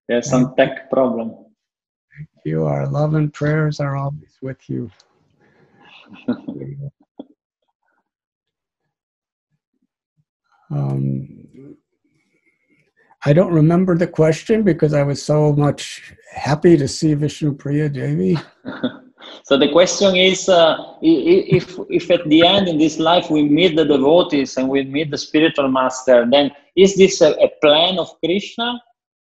There's some tech problem. Thank you, our love and prayers are always with you. Um, I don't remember the question because I was so much happy to see Vishnu Priya Devi. so the question is, uh, if if at the end in this life we meet the devotees and we meet the spiritual master, then is this a, a plan of Krishna,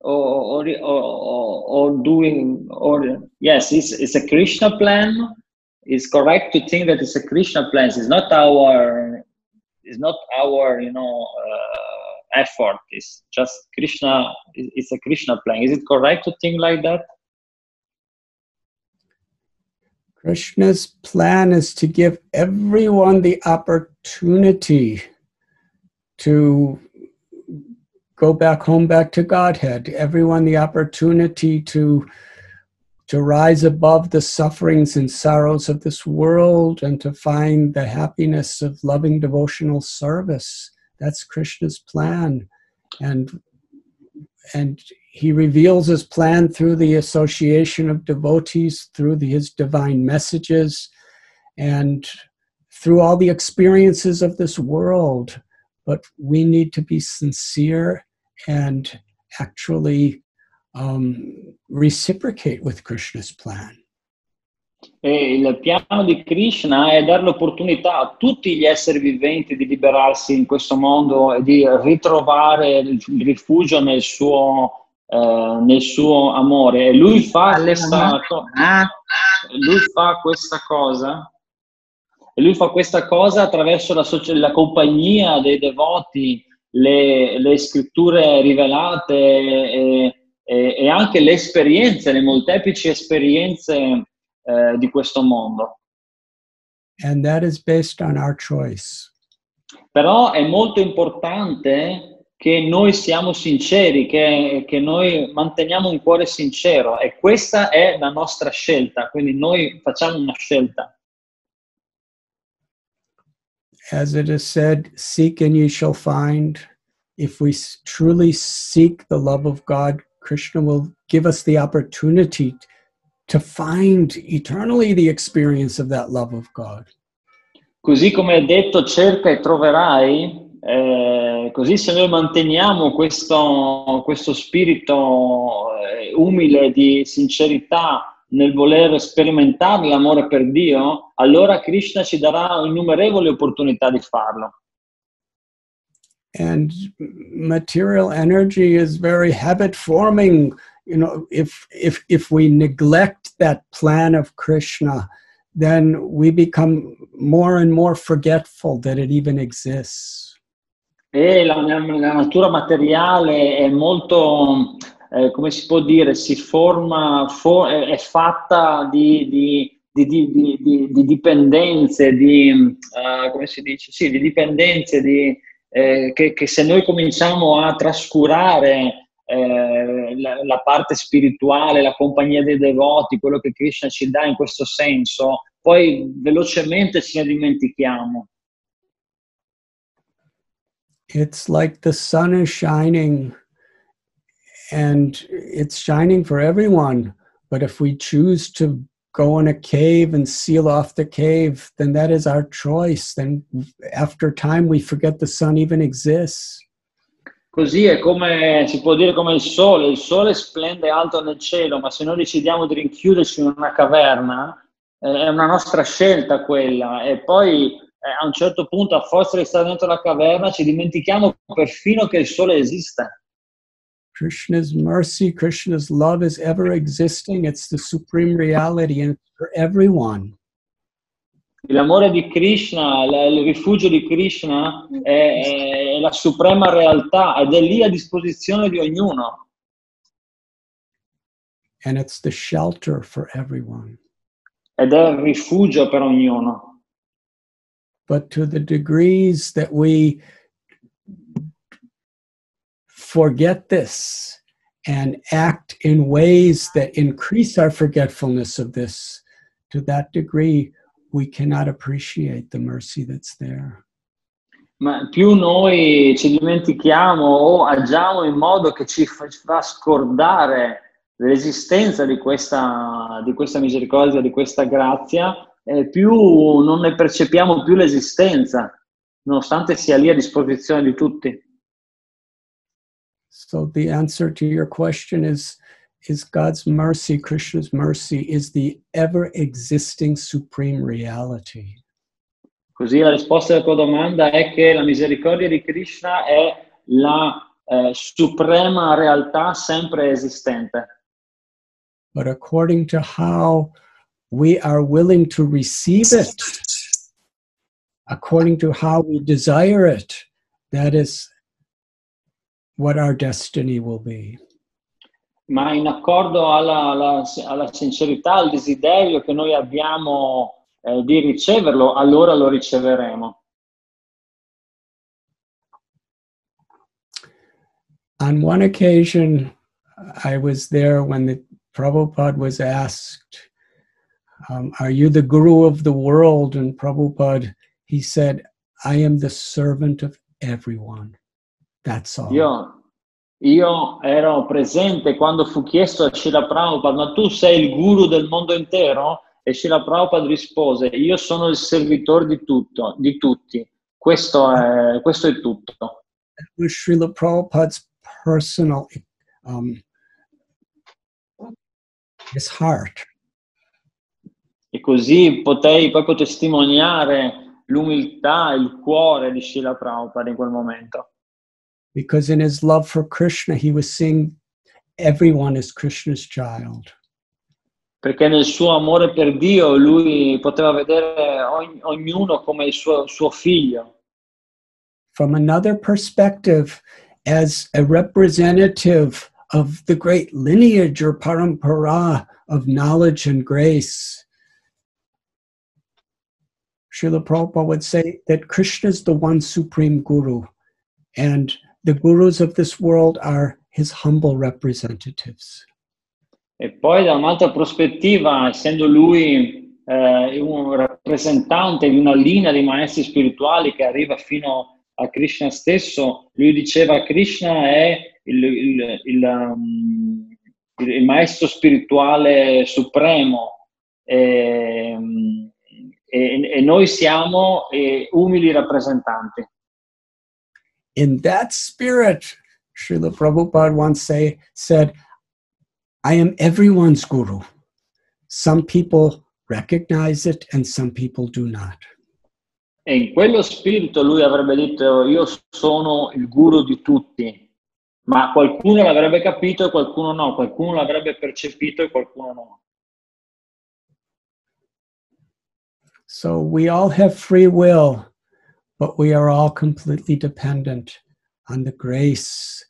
or or or, or, or doing or yes, it's, it's a Krishna plan. It's correct to think that it's a Krishna plan. It's not our it's not our you know uh, effort. It's just Krishna. It's a Krishna plan. Is it correct to think like that? Krishna's plan is to give everyone the opportunity to go back home, back to Godhead. Everyone the opportunity to to rise above the sufferings and sorrows of this world and to find the happiness of loving devotional service. That's Krishna's plan. And and he reveals his plan through the association of devotees, through the, his divine messages, and through all the experiences of this world. But we need to be sincere and actually um, reciprocate with Krishna's plan. E il piano di Krishna è dare l'opportunità a tutti gli esseri viventi di liberarsi in questo mondo e di ritrovare il rifugio nel suo, eh, nel suo amore. E lui fa questa, lui fa questa cosa. E lui fa questa cosa attraverso la, la compagnia dei devoti, le, le scritture rivelate e, e- e anche le esperienze, le molteplici esperienze eh, di questo mondo. And that is based on our choice. Però è molto importante che noi siamo sinceri, che, che noi manteniamo un cuore sincero e questa è la nostra scelta, quindi noi facciamo una scelta. As it is said, seek and ye shall find. If we truly seek the love of God, Krishna will give us the opportunity to find eternally the experience of that love of God. Così come è detto, cerca e troverai, eh, così se noi manteniamo questo, questo spirito eh, umile di sincerità nel voler sperimentare l'amore per Dio, allora Krishna ci darà innumerevoli opportunità di farlo. and material energy is very habit forming you know if if if we neglect that plan of krishna then we become more and more forgetful that it even exists E la, la natura materiale è molto eh, come si può dire, si forma, for- è, è fatta di, di, di, di, di, di dipendenze, di, uh, come si dice? Sì, di dipendenze, di, eh, che, che, se noi cominciamo a trascurare eh, la, la, parte spirituale, la compagnia dei devoti, quello che Krishna ci dà in questo senso, poi velocemente ce ne dimentichiamo. It's like the sun is shining and it's shining for everyone. But if we choose to go in a cave and seal off the cave, then that is our choice. Then after time we forget the sun even exists. Così è come si può dire come il sole, il sole splende alto nel cielo, ma se noi decidiamo di rinchiuderci in una caverna, eh, è una nostra scelta quella e poi eh, a un certo punto a forza di stare dentro la caverna ci dimentichiamo perfino che il sole esiste. Krishna's mercy, Krishna's love is ever existing. It's the supreme reality and for everyone. L'amore di Krishna, il rifugio di Krishna è, è la suprema realtà ed è lì a disposizione di ognuno. And it's the shelter for everyone. Ed è il rifugio per ognuno. But to the degrees that we forget this and act in ways that increase our forgetfulness of this, to that degree, we cannot appreciate the mercy that's there. Ma più noi ci dimentichiamo o agiamo in modo che ci fa scordare l'esistenza di questa, di questa misericordia, di questa grazia, eh, più non ne percepiamo più l'esistenza, nonostante sia lì a disposizione di tutti. So the answer to your question is is God's mercy, Krishna's mercy, is the ever existing supreme reality. Così la risposta alla tua domanda è che la misericordia di Krishna è la eh, suprema realtà sempre esistente. But according to how we are willing to receive it, according to how we desire it, that is what our destiny will be. Ma in accordo alla, alla, alla sincerità, al desiderio che noi abbiamo eh, di riceverlo, allora lo riceveremo. On one occasion, I was there when the Prabhupada was asked, um, Are you the guru of the world? And Prabhupada, he said, I am the servant of everyone. That's all. Io, io ero presente quando fu chiesto a Srila Prabhupada, ma tu sei il guru del mondo intero? E Srila Prabhupada rispose, io sono il servitore di tutto, di tutti. Questo è, questo è tutto. That was Srila Prabhupada's personal, um, his heart. E così potei proprio testimoniare l'umiltà, il cuore di Srila Prabhupada in quel momento. Because in his love for Krishna, he was seeing everyone as Krishna's child. Perché nel suo amore per Dio lui poteva vedere ogn- ognuno come il suo, suo figlio. From another perspective, as a representative of the great lineage or parampara of knowledge and grace, Srila Prabhupada would say that Krishna is the one supreme guru, and the gurus of this world are his humble representatives. E poi da un'altra prospettiva, essendo lui eh, un rappresentante di una linea di maestri spirituali che arriva fino a Krishna stesso, lui diceva Krishna è il, il, il, um, il maestro spirituale supremo e, e, e noi siamo eh, umili rappresentanti. In that spirit, Srila Prabhupada once say, said, I am everyone's guru. Some people recognize it and some people do not. E in quello spirito lui avrebbe detto io sono il guru di tutti, ma qualcuno l'avrebbe capito e qualcuno no, qualcuno l'avrebbe percepito e qualcuno no. So we all have free will, but we are all completely dependent on the grace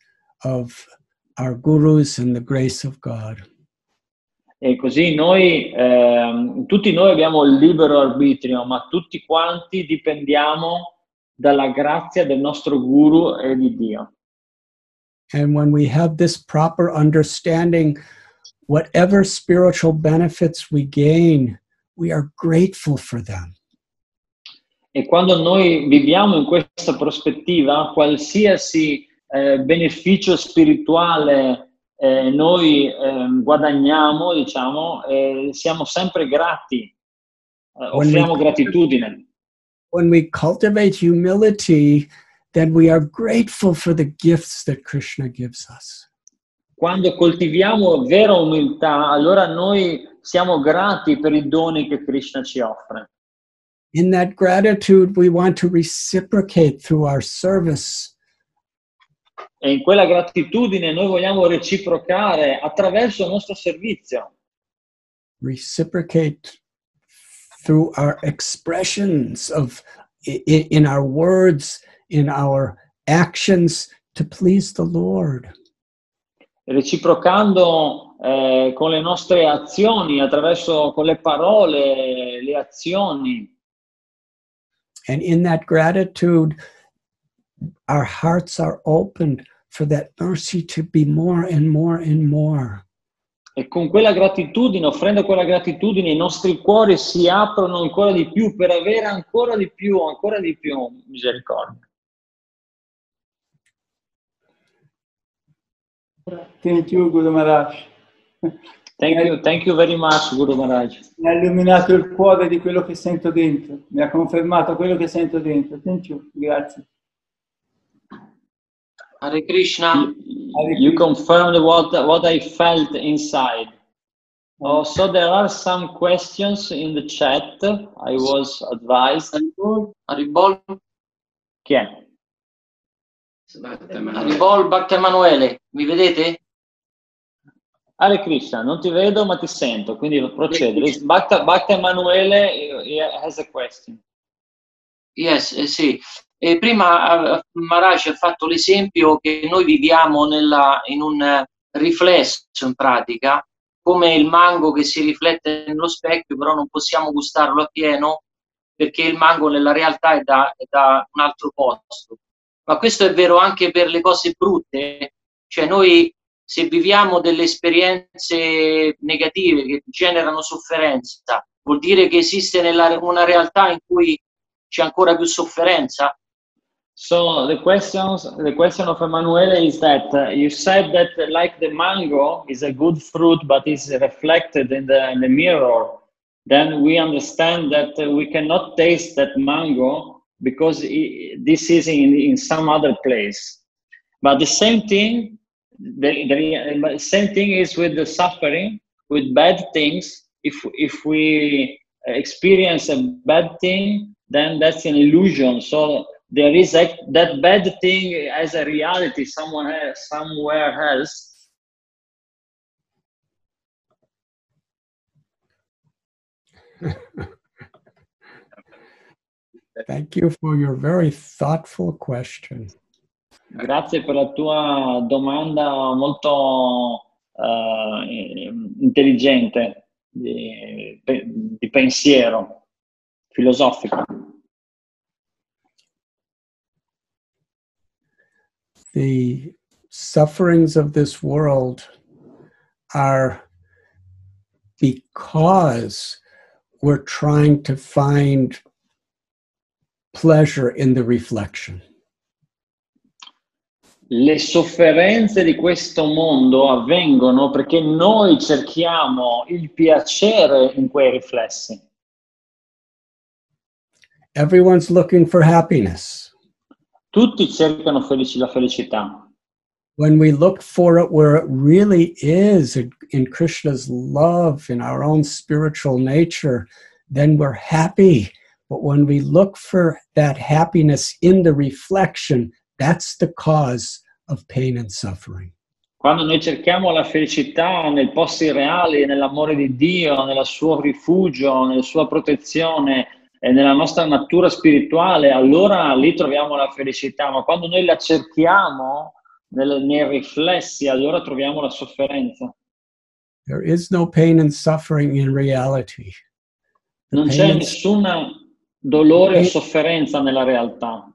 of our gurus and the grace of God. E così noi, ehm, tutti noi abbiamo il libero arbitrio, ma tutti quanti dipendiamo dalla grazia del nostro guru e di Dio. And when we have this proper understanding, whatever spiritual benefits we gain, we are grateful for them. E quando noi viviamo in questa prospettiva, qualsiasi eh, beneficio spirituale eh, noi eh, guadagniamo, diciamo, eh, siamo sempre grati, eh, offriamo gratitudine. When we cultivate humility, then we are grateful for the gifts that Krishna gives us. Quando coltiviamo vera umiltà, allora noi siamo grati per i doni che Krishna ci offre. In that gratitude, we want to reciprocate through our service. E in quella gratitudine noi vogliamo reciprocare attraverso il nostro servizio, reciprocate through our expressions of i- i- in our words in our actions to please the lord. Reciprocando eh, con le nostre azioni, attraverso con le parole, le azioni. And in that gratitude our hearts are opened for that mercy to be more and more and more E con quella gratitudine, offrendo quella gratitudine, i nostri cuori si aprono ancora di più per avere ancora di più, ancora di più misericordia. Thank you, Guru Maharaj. Thank you, thank you very much, Guru Maharaj. Mi ha illuminato il cuore di quello che sento dentro, mi ha confermato quello che sento dentro. Thank you, grazie. Hare Krishna. You confirmed what, what I felt inside. Oh, so there are some questions in the chat. I was advised. Haribol, Haribol, Chi è? Haribol Bhakti Emanuele, mi vedete? Hare Krishna, non ti vedo ma ti sento, quindi procedi. Bhakta, Bhakta Emanuele eh, has a question. Yes, eh, sì. E prima eh, Maharaj ha fatto l'esempio che noi viviamo nella- in un eh, riflesso in pratica, come il mango che si riflette nello specchio, però non possiamo gustarlo a pieno perché il mango nella realtà è da, è da un altro posto. Ma questo è vero anche per le cose brutte, cioè noi se viviamo delle esperienze negative che generano sofferenza, vuol dire che esiste nella, una realtà in cui c'è ancora più sofferenza? So the questions, the question of Emanuele is that uh, you said that uh, like the mango is a good fruit, but is reflected in the in the mirror. Then we understand that uh, we cannot taste that mango because i this is in in some other place. But the same thing, the, the same thing is with the suffering, with bad things. If if we uh, experience a bad thing, then that's an illusion. So there is that, that bad thing as a reality someone else, somewhere else. thank you for your very thoughtful question Grazie per la tua domanda molto eh, intelligente, di, di pensiero filosofico. the sufferings of this world are because we're trying to find pleasure in the reflection. Le sofferenze di questo mondo avvengono perché noi cerchiamo il piacere in quei riflessi. Everyone's looking for happiness. Tutti cercano felici- la felicità. When we look for it where it really is in, in Krishna's love, in our own spiritual nature, then we're happy. But when we look for that happiness in the reflection, that's the cause of pain and suffering. Quando noi cerchiamo la felicità nei posti reali, nell'amore di Dio, nel suo rifugio, nella sua protezione e nella nostra natura spirituale, allora lì troviamo la felicità. Ma quando noi la cerchiamo nel- nei riflessi, allora troviamo la sofferenza. There is no pain and suffering in reality. The Non c'è nessun dolore o sofferenza nella realtà.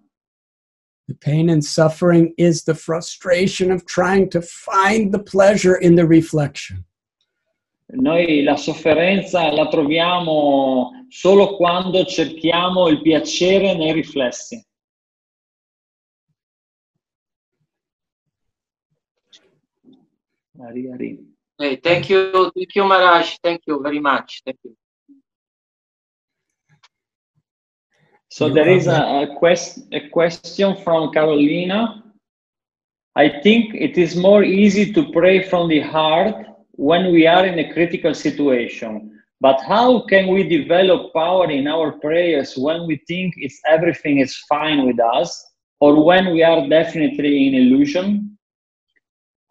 The pain and suffering is the frustration of trying to find the pleasure in the reflection. Noi la sofferenza la troviamo solo quando cerchiamo il piacere nei riflessi. Ari, Ari. Eh, thank you, thank you, Maraj. Thank you very much. Thank you. So You there is a, a, quest, a question from Carolina. I think it is more easy to pray from the heart when we are in a critical situation. But how can we develop power in our prayers when we think it's everything is fine with us or when we are definitely in illusion?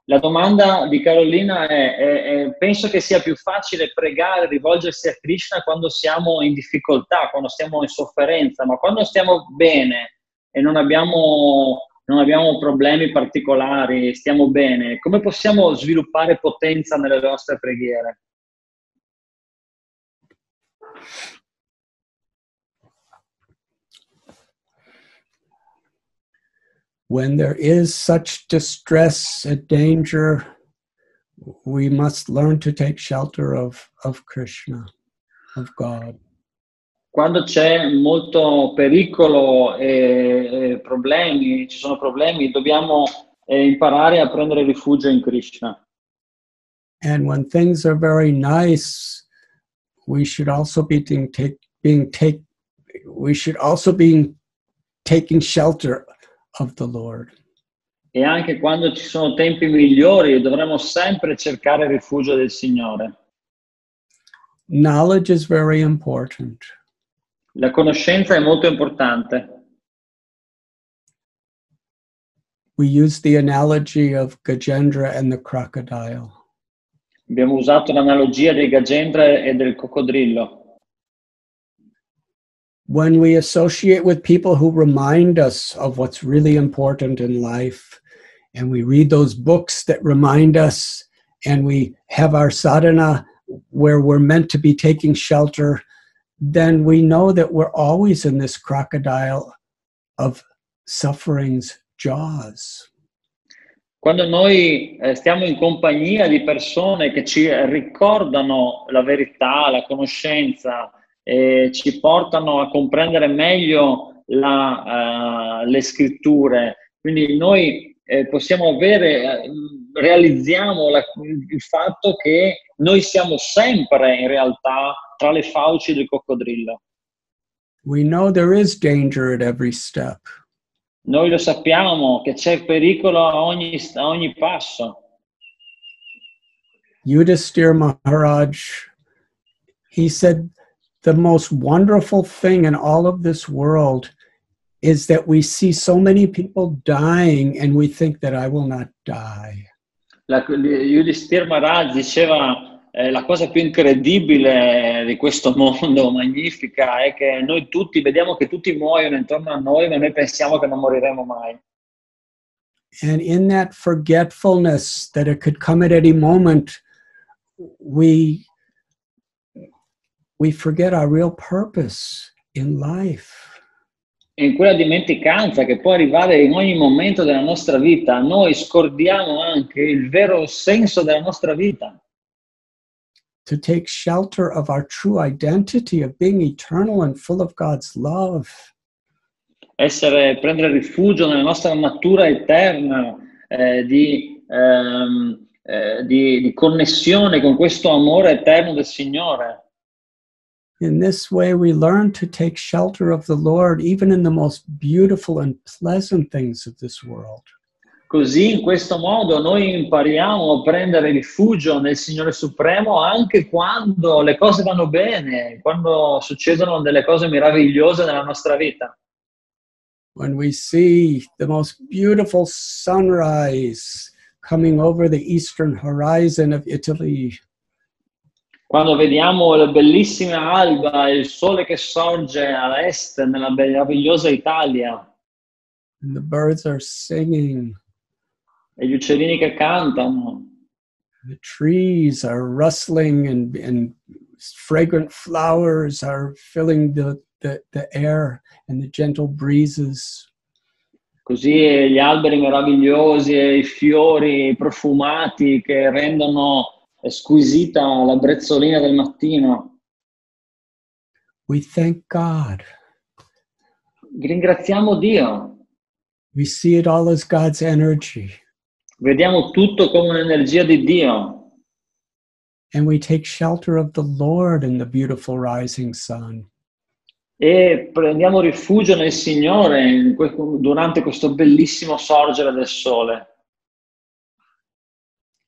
La domanda di Carolina è, è- è- penso che sia più facile pregare, rivolgersi a Krishna quando siamo in difficoltà, quando stiamo in sofferenza, ma quando stiamo bene e non abbiamo, non abbiamo problemi particolari, stiamo bene, come possiamo sviluppare potenza nelle nostre preghiere? When there is such distress and danger, we must learn to take shelter of, of Krishna, of God. Quando c'è molto pericolo e, e problemi, ci sono problemi, dobbiamo eh, imparare a prendere rifugio in Krishna. And when things are very nice, we should also be being take, being take we should also be taking shelter of the Lord. E anche quando ci sono tempi migliori dovremo sempre cercare il rifugio del Signore. Knowledge is very important. La conoscenza è molto importante. We use the analogy of Gajendra and the crocodile. Abbiamo usato l'analogia dei Gajendra e del coccodrillo. When we associate with people who remind us of what's really important in life, and we read those books that remind us, and we have our sadhana where we're meant to be taking shelter, then we know that we're always in this crocodile of suffering's jaws. Quando noi eh, stiamo in compagnia di persone che ci ricordano la verità, la conoscenza, e ci portano a comprendere meglio la, eh, le scritture, quindi noi eh, possiamo avere, eh, realizziamo la- il fatto che noi siamo sempre in realtà tra le fauci del coccodrillo. We know there is danger at every step. Noi lo sappiamo che c'è pericolo a ogni, a ogni passo. Yudhisthira Maharaj, he said, the most wonderful thing in all of this world is that we see so many people dying and we think that I will not die. La, Yudhisthira Maharaj diceva eh, la cosa più incredibile di questo mondo, magnifica, è che noi tutti vediamo che tutti muoiono intorno a noi, ma noi pensiamo che non moriremo mai. And in that forgetfulness that it could come at any moment, we we forget our real purpose in life. E in quella dimenticanza che può arrivare in ogni momento della nostra vita, noi scordiamo anche il vero senso della nostra vita. To take shelter of our true identity of being eternal and full of God's love. essere, prendere rifugio nella nostra natura eterna eh, di, ehm, eh, di- di connessione con questo amore eterno del Signore. In this way, we learn to take shelter of the Lord, even in the most beautiful and pleasant things of this world. Così in questo modo noi impariamo a prendere rifugio nel Signore Supremo anche quando le cose vanno bene, quando succedono delle cose meravigliose nella nostra vita. When we see the most beautiful sunrise coming over the eastern horizon of Italy, Quando vediamo la bellissima alba e il sole che sorge a est nella meravigliosa Italia. And the birds are singing, e gli uccellini che cantano, The trees are rustling and, and fragrant flowers are filling the, the, the air and the gentle breezes. così gli alberi meravigliosi e i fiori profumati che rendono squisita la brezzolina del mattino. We thank God. Ringraziamo Dio, We see it all as God's energy. vediamo tutto come un'energia di Dio And we take shelter of the Lord in the beautiful rising sun. e prendiamo rifugio nel Signore durante questo bellissimo sorgere del sole.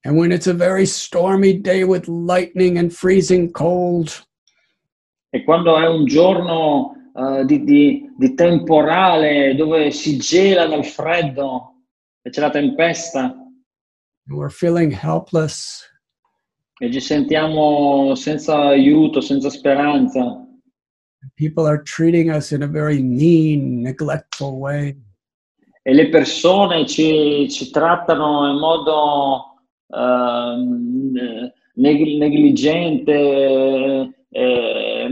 And when it's a very stormy day with lightning and freezing cold, E quando è un giorno eh, di, di- di temporale dove si gela dal freddo e c'è la tempesta and we're feeling helpless, e ci sentiamo senza aiuto, senza speranza, people are treating us in a very mean, neglectful way. e le persone ci, ci trattano in modo neg- negligente, eh,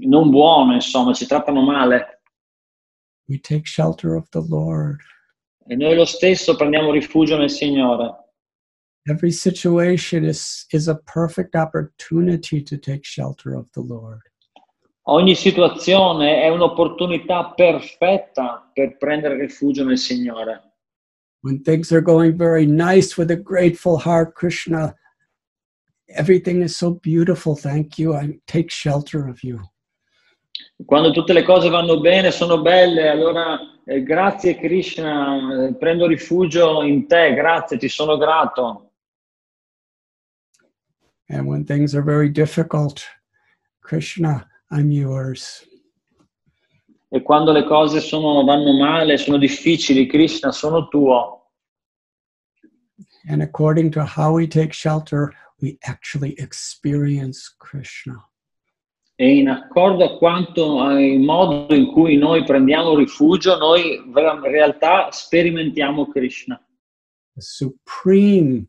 non buono, insomma, ci trattano male. We take shelter of the Lord. E noi lo stesso prendiamo rifugio nel Signore. Every situation is, is a perfect opportunity to take shelter of the Lord. Ogni situazione è un'opportunità perfetta per prendere rifugio nel Signore. When things are going very nice with a grateful heart, Krishna, everything is so beautiful. Thank you. I take shelter of you. Quando tutte le cose vanno bene, sono belle, allora eh, grazie Krishna, eh, prendo rifugio in te, grazie, ti sono grato. And when things are very difficult, Krishna, I'm yours. E quando le cose sono- vanno male, sono difficili, Krishna, sono tuo. And according to how we take shelter, we actually experience Krishna. E in accordo a quanto al modo in cui noi prendiamo rifugio, noi in realtà sperimentiamo Krishna. The supreme,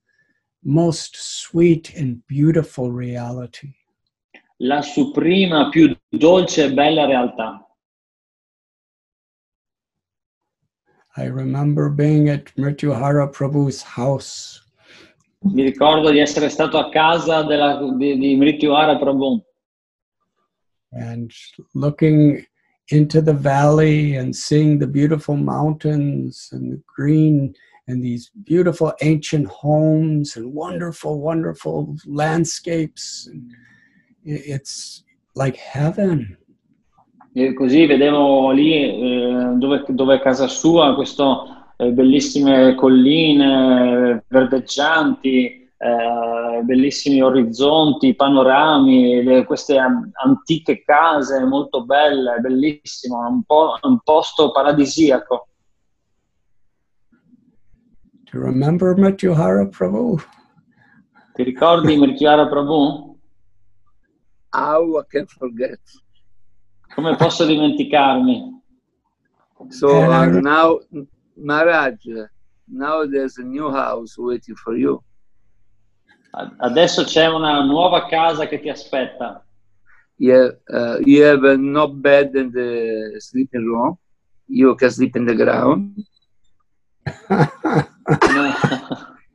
most sweet and beautiful reality. la suprema, più dolce e bella realtà. I remember being at Mrityuhara Prabhu's house Mi ricordo di essere stato a casa della, di, di Mrityuhara Prabhu and looking into the valley and seeing the beautiful mountains and the green and these beautiful ancient homes and wonderful, wonderful landscapes. And it's like heaven. E così vedevo lì eh, dove, dove è casa sua queste bellissime colline eh, verdeggianti, eh, bellissimi orizzonti, panorami, le- queste an- antiche case molto belle, bellissimo, un, po', un posto paradisiaco. Do you remember Mrityuhara Prabhu? Ti ricordi Mrityuhara Prabhu? How I can forget? Come posso dimenticarmi? So I uh, now, Maharaj, now there's a new house waiting for you. Adesso c'è una nuova casa che ti aspetta. Yeah, uh, you have uh, no bed in the sleeping room. You can sleep in the ground.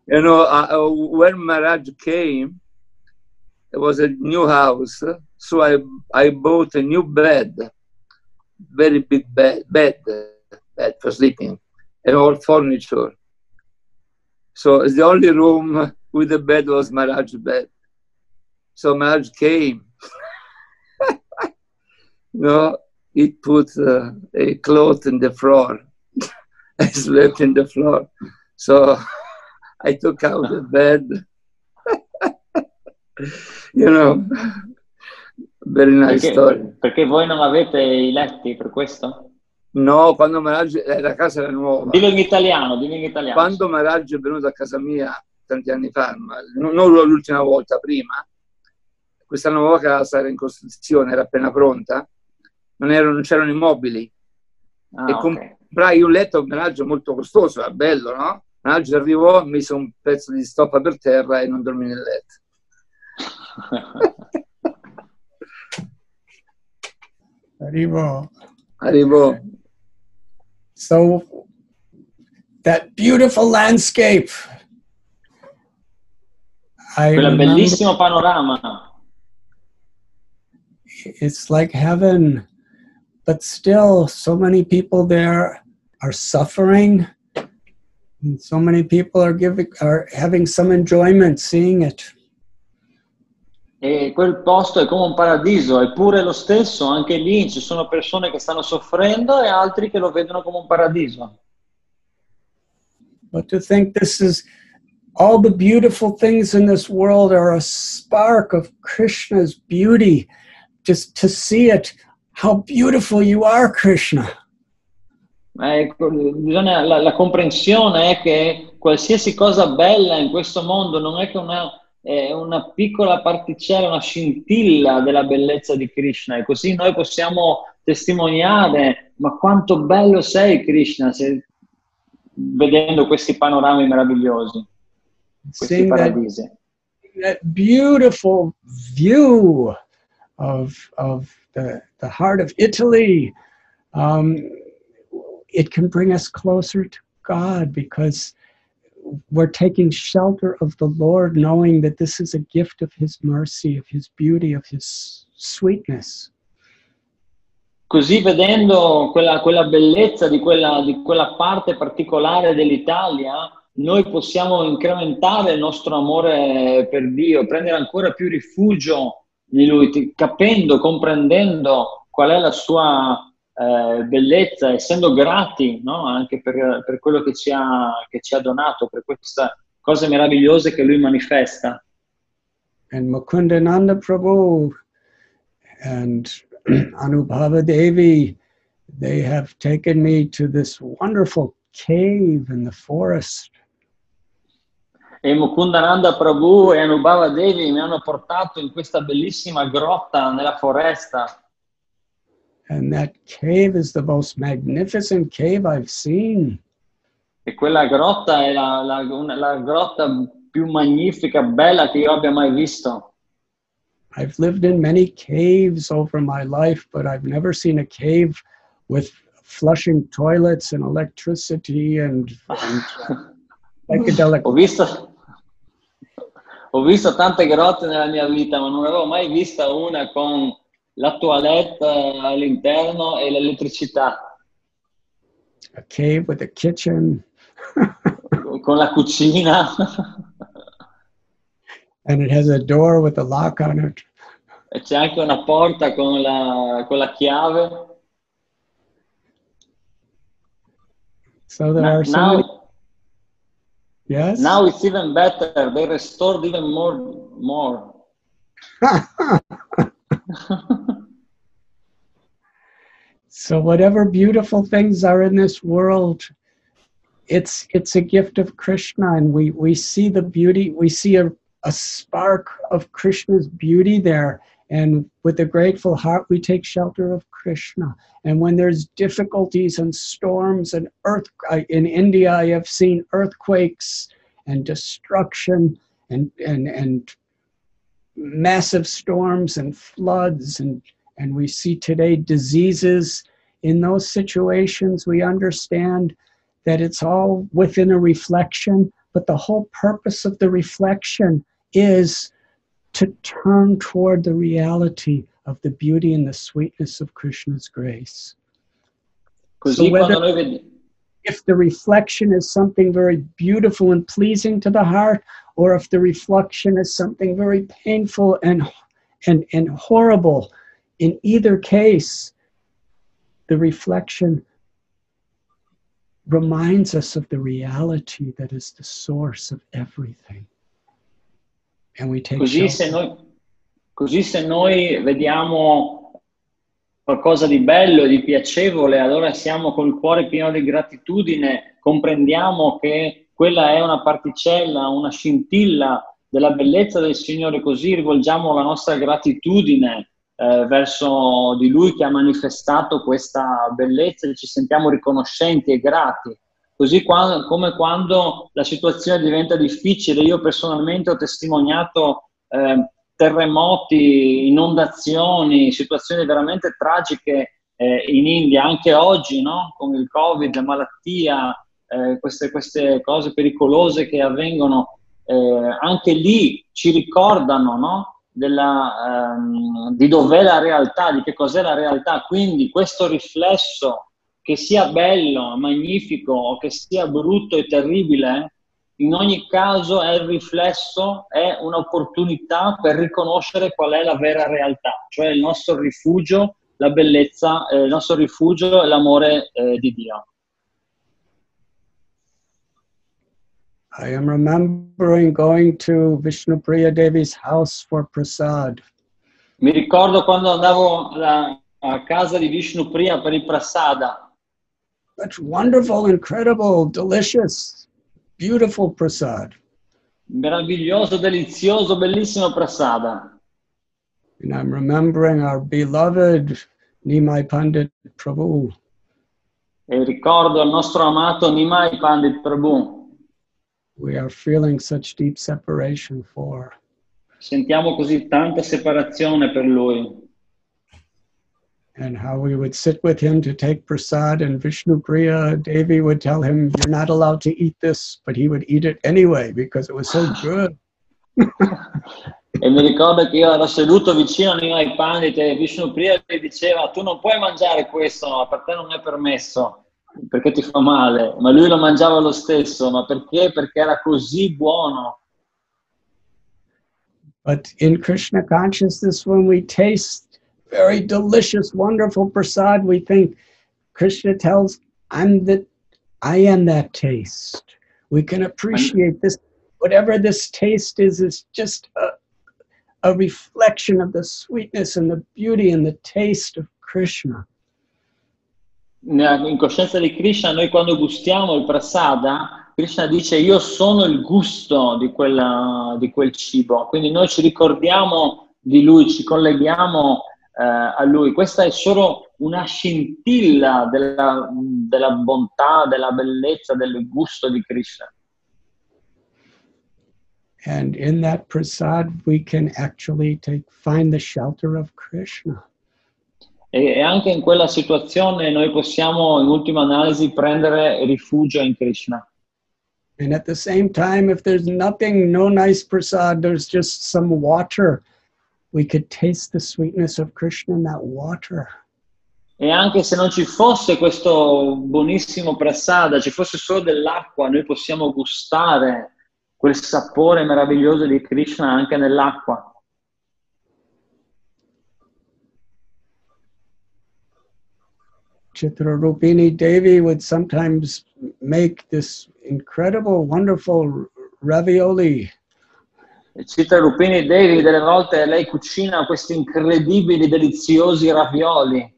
You know, uh, uh, when Maharaj came, it was a new house, so I I bought a new bed, very big bed, bed, bed for sleeping, and all furniture. So the only room with a bed was Maharaj's bed. So Maharaj came. you know, he put uh, a cloth in the floor. I slept in the floor. So I took out the bed. you know, very nice Perché, story. perché voi non avete i letti per questo? No, quando Maharaj, eh, la casa era nuova. Dillo in italiano, dillo in italiano. Quando Maharaj è venuto a casa mia tanti anni fa, ma non l'ultima volta, prima, questa nuova casa era in costruzione, era appena pronta, non, erano, non c'erano i mobili. Ah, e ok. comprai un letto a Maharaj molto costoso, era bello, no? Maharaj arrivò, mise un pezzo di stoppa per terra e non dormì nel letto. Arrivo. Arrivò. So that beautiful landscape. I Quel remember- bellissimo panorama. it's like heaven, but still, so many people there are suffering, and so many people are giving are having some enjoyment seeing it. E quel posto è come un paradiso, eppure lo stesso, anche lì ci sono persone che stanno soffrendo e altri che lo vedono come un paradiso. But to think this is all the beautiful things in this world are a spark of Krishna's beauty. Just to see it, how beautiful you are, Krishna. Ecco, bisogna- la, la comprensione è che qualsiasi cosa bella in questo mondo non è che una, è una piccola particella, una scintilla della bellezza di Krishna e così noi possiamo testimoniare ma quanto bello sei Krishna se- vedendo questi panorami meravigliosi, questi that paradisi. that beautiful view of of the the heart of Italy. Um, it can bring us closer to God because we're taking shelter of the Lord, knowing that this is a gift of His mercy, of His beauty, of His sweetness. Così vedendo quella, quella bellezza di quella, di quella parte particolare dell'Italia, noi possiamo incrementare il nostro amore per Dio, prendere ancora più rifugio di Lui, capendo, comprendendo qual è la sua eh, bellezza, essendo grati no? anche per, per quello che ci, ha, che ci ha donato, per queste cose meravigliose che Lui manifesta. and Mukundananda Prabhu and Anubhava Devi, they have taken me to this wonderful cave in the forest. E Mukundananda Prabhu e Anubhava Devi mi hanno portato in questa bellissima grotta nella foresta. And that cave is the most magnificent cave I've seen. E quella grotta è la, la- una- la grotta più magnifica, bella che io abbia mai visto. I've lived in many caves over my life, but I've never seen a cave with flushing toilets and electricity and, and psychedelic. Ho visto, ho visto tante grotte nella mia vita, ma non avevo mai vista una con la toilette all'interno e l'elettricità, A cave with a kitchen, con la cucina. and it has a door with a lock on it. E c'è anche una porta con la, con la chiave. So there Now, are so many. now, Yes. now it's even better. They restored even more. more. so whatever beautiful things are in this world, it's it's a gift of Krishna, and we we see the beauty. We see a a spark of Krishna's beauty there, and with a grateful heart, we take shelter of Krishna. And when there's difficulties and storms and earth uh, in India, I have seen earthquakes and destruction and and and massive storms and floods and and we see today diseases in those situations we understand that it's all within a reflection but the whole purpose of the reflection is to turn toward the reality of the beauty and the sweetness of krishna's grace So whether- quando noi vediamo. if the reflection is something very beautiful and pleasing to the heart, or if the reflection is something very painful and and, and horrible, in either case, the reflection reminds us of the reality that is the source of everything. And we take Così shelter. se, noi, così se noi vediamo qualcosa di bello e di piacevole, allora siamo col cuore pieno di gratitudine, comprendiamo che quella è una particella, una scintilla della bellezza del Signore, così rivolgiamo la nostra gratitudine eh, verso di Lui che ha manifestato questa bellezza e ci sentiamo riconoscenti e grati Così qua- come quando la situazione diventa difficile, io personalmente ho testimoniato eh, terremoti, inondazioni, situazioni veramente tragiche eh, in India, anche oggi, no? con il Covid, la malattia, eh, queste, queste, cose pericolose che avvengono, eh, anche lì ci ricordano no? Della, ehm, di dov'è la realtà, di che cos'è la realtà. Quindi questo riflesso, che sia bello, magnifico o che sia brutto e terribile, in ogni caso è il riflesso, è un'opportunità per riconoscere qual è la vera realtà, cioè il nostro rifugio, la bellezza, eh, il nostro rifugio e l'amore eh, di Dio. I am remembering going to Vishnupriya Devi's house for prasad. Mi ricordo quando andavo alla, a casa di Vishnupriya per il prasada. Such wonderful, incredible, delicious, beautiful prasad. Meraviglioso, delizioso, bellissimo prasada. And I'm remembering our beloved Nimai Pandit Prabhu. E ricordo il nostro amato Nimai Pandit Prabhu. We are feeling such deep separation for. Sentiamo così tanta separazione per lui. And how we would sit with him to take prasad, and Vishnu Priya Devi would tell him, You're not allowed to eat this, but he would eat it anyway because it was so good. E mi ricordo che io ero seduto vicino a Nimai Pandit e Vishnu Priya gli diceva tu non puoi mangiare questo, per te non è permesso, perché ti fa male. Ma lui lo mangiava lo stesso, ma perché? Perché era così buono. But in Krishna consciousness, when we taste very delicious, wonderful prasad, we think Krishna tells, I'm I am that taste. We can appreciate this. Whatever this taste is, is just a, a reflection of the sweetness and the beauty and the taste of Krishna. In coscienza di Krishna, noi quando gustiamo il prasada, Krishna dice io sono il gusto di, quella, di quel cibo, quindi noi ci ricordiamo di lui, ci colleghiamo eh, a lui. Questa è solo una scintilla della, della bontà, della bellezza, del gusto di Krishna. And in that prasad, we can actually take find the shelter of Krishna. E, anche in quella situazione noi possiamo, in ultima analisi, prendere rifugio in Krishna. And at the same time, if there's nothing, no nice prasad, there's just some water, we could taste the sweetness of Krishna in that water. E anche se non ci fosse questo buonissimo prasada, ci fosse solo dell'acqua, noi possiamo gustare quel sapore meraviglioso di Krishna anche nell'acqua. Chitrarupini Devi would sometimes make this incredible, wonderful ravioli. Cita Rupini Devi, delle volte lei cucina questi incredibili, deliziosi ravioli.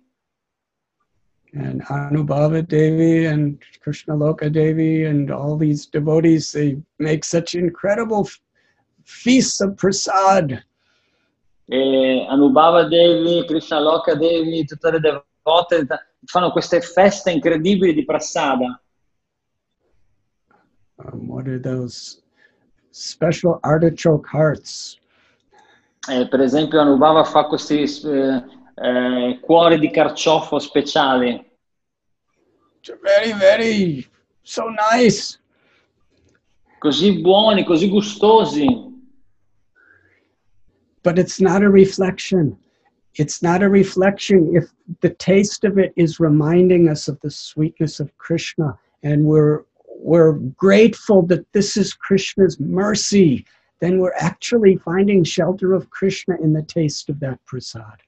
And Anubhava Devi and Krishnaloka Devi and all these devotees, they make such incredible feasts of prasad. E Anubhava Devi, Krishnaloka Devi, tutte le devote fanno queste feste incredibili di prasada. Um, what are those special artichoke hearts? Eh, per esempio Anubhava fa questi eh, eh, cuori di carciofo speciali. They're very, very so nice. così buoni, così gustosi. But it's not a reflection. It's not a reflection if the taste of it is reminding us of the sweetness of Krishna and we're we're grateful that this is Krishna's mercy, then we're actually finding shelter of Krishna in the taste of that prasad.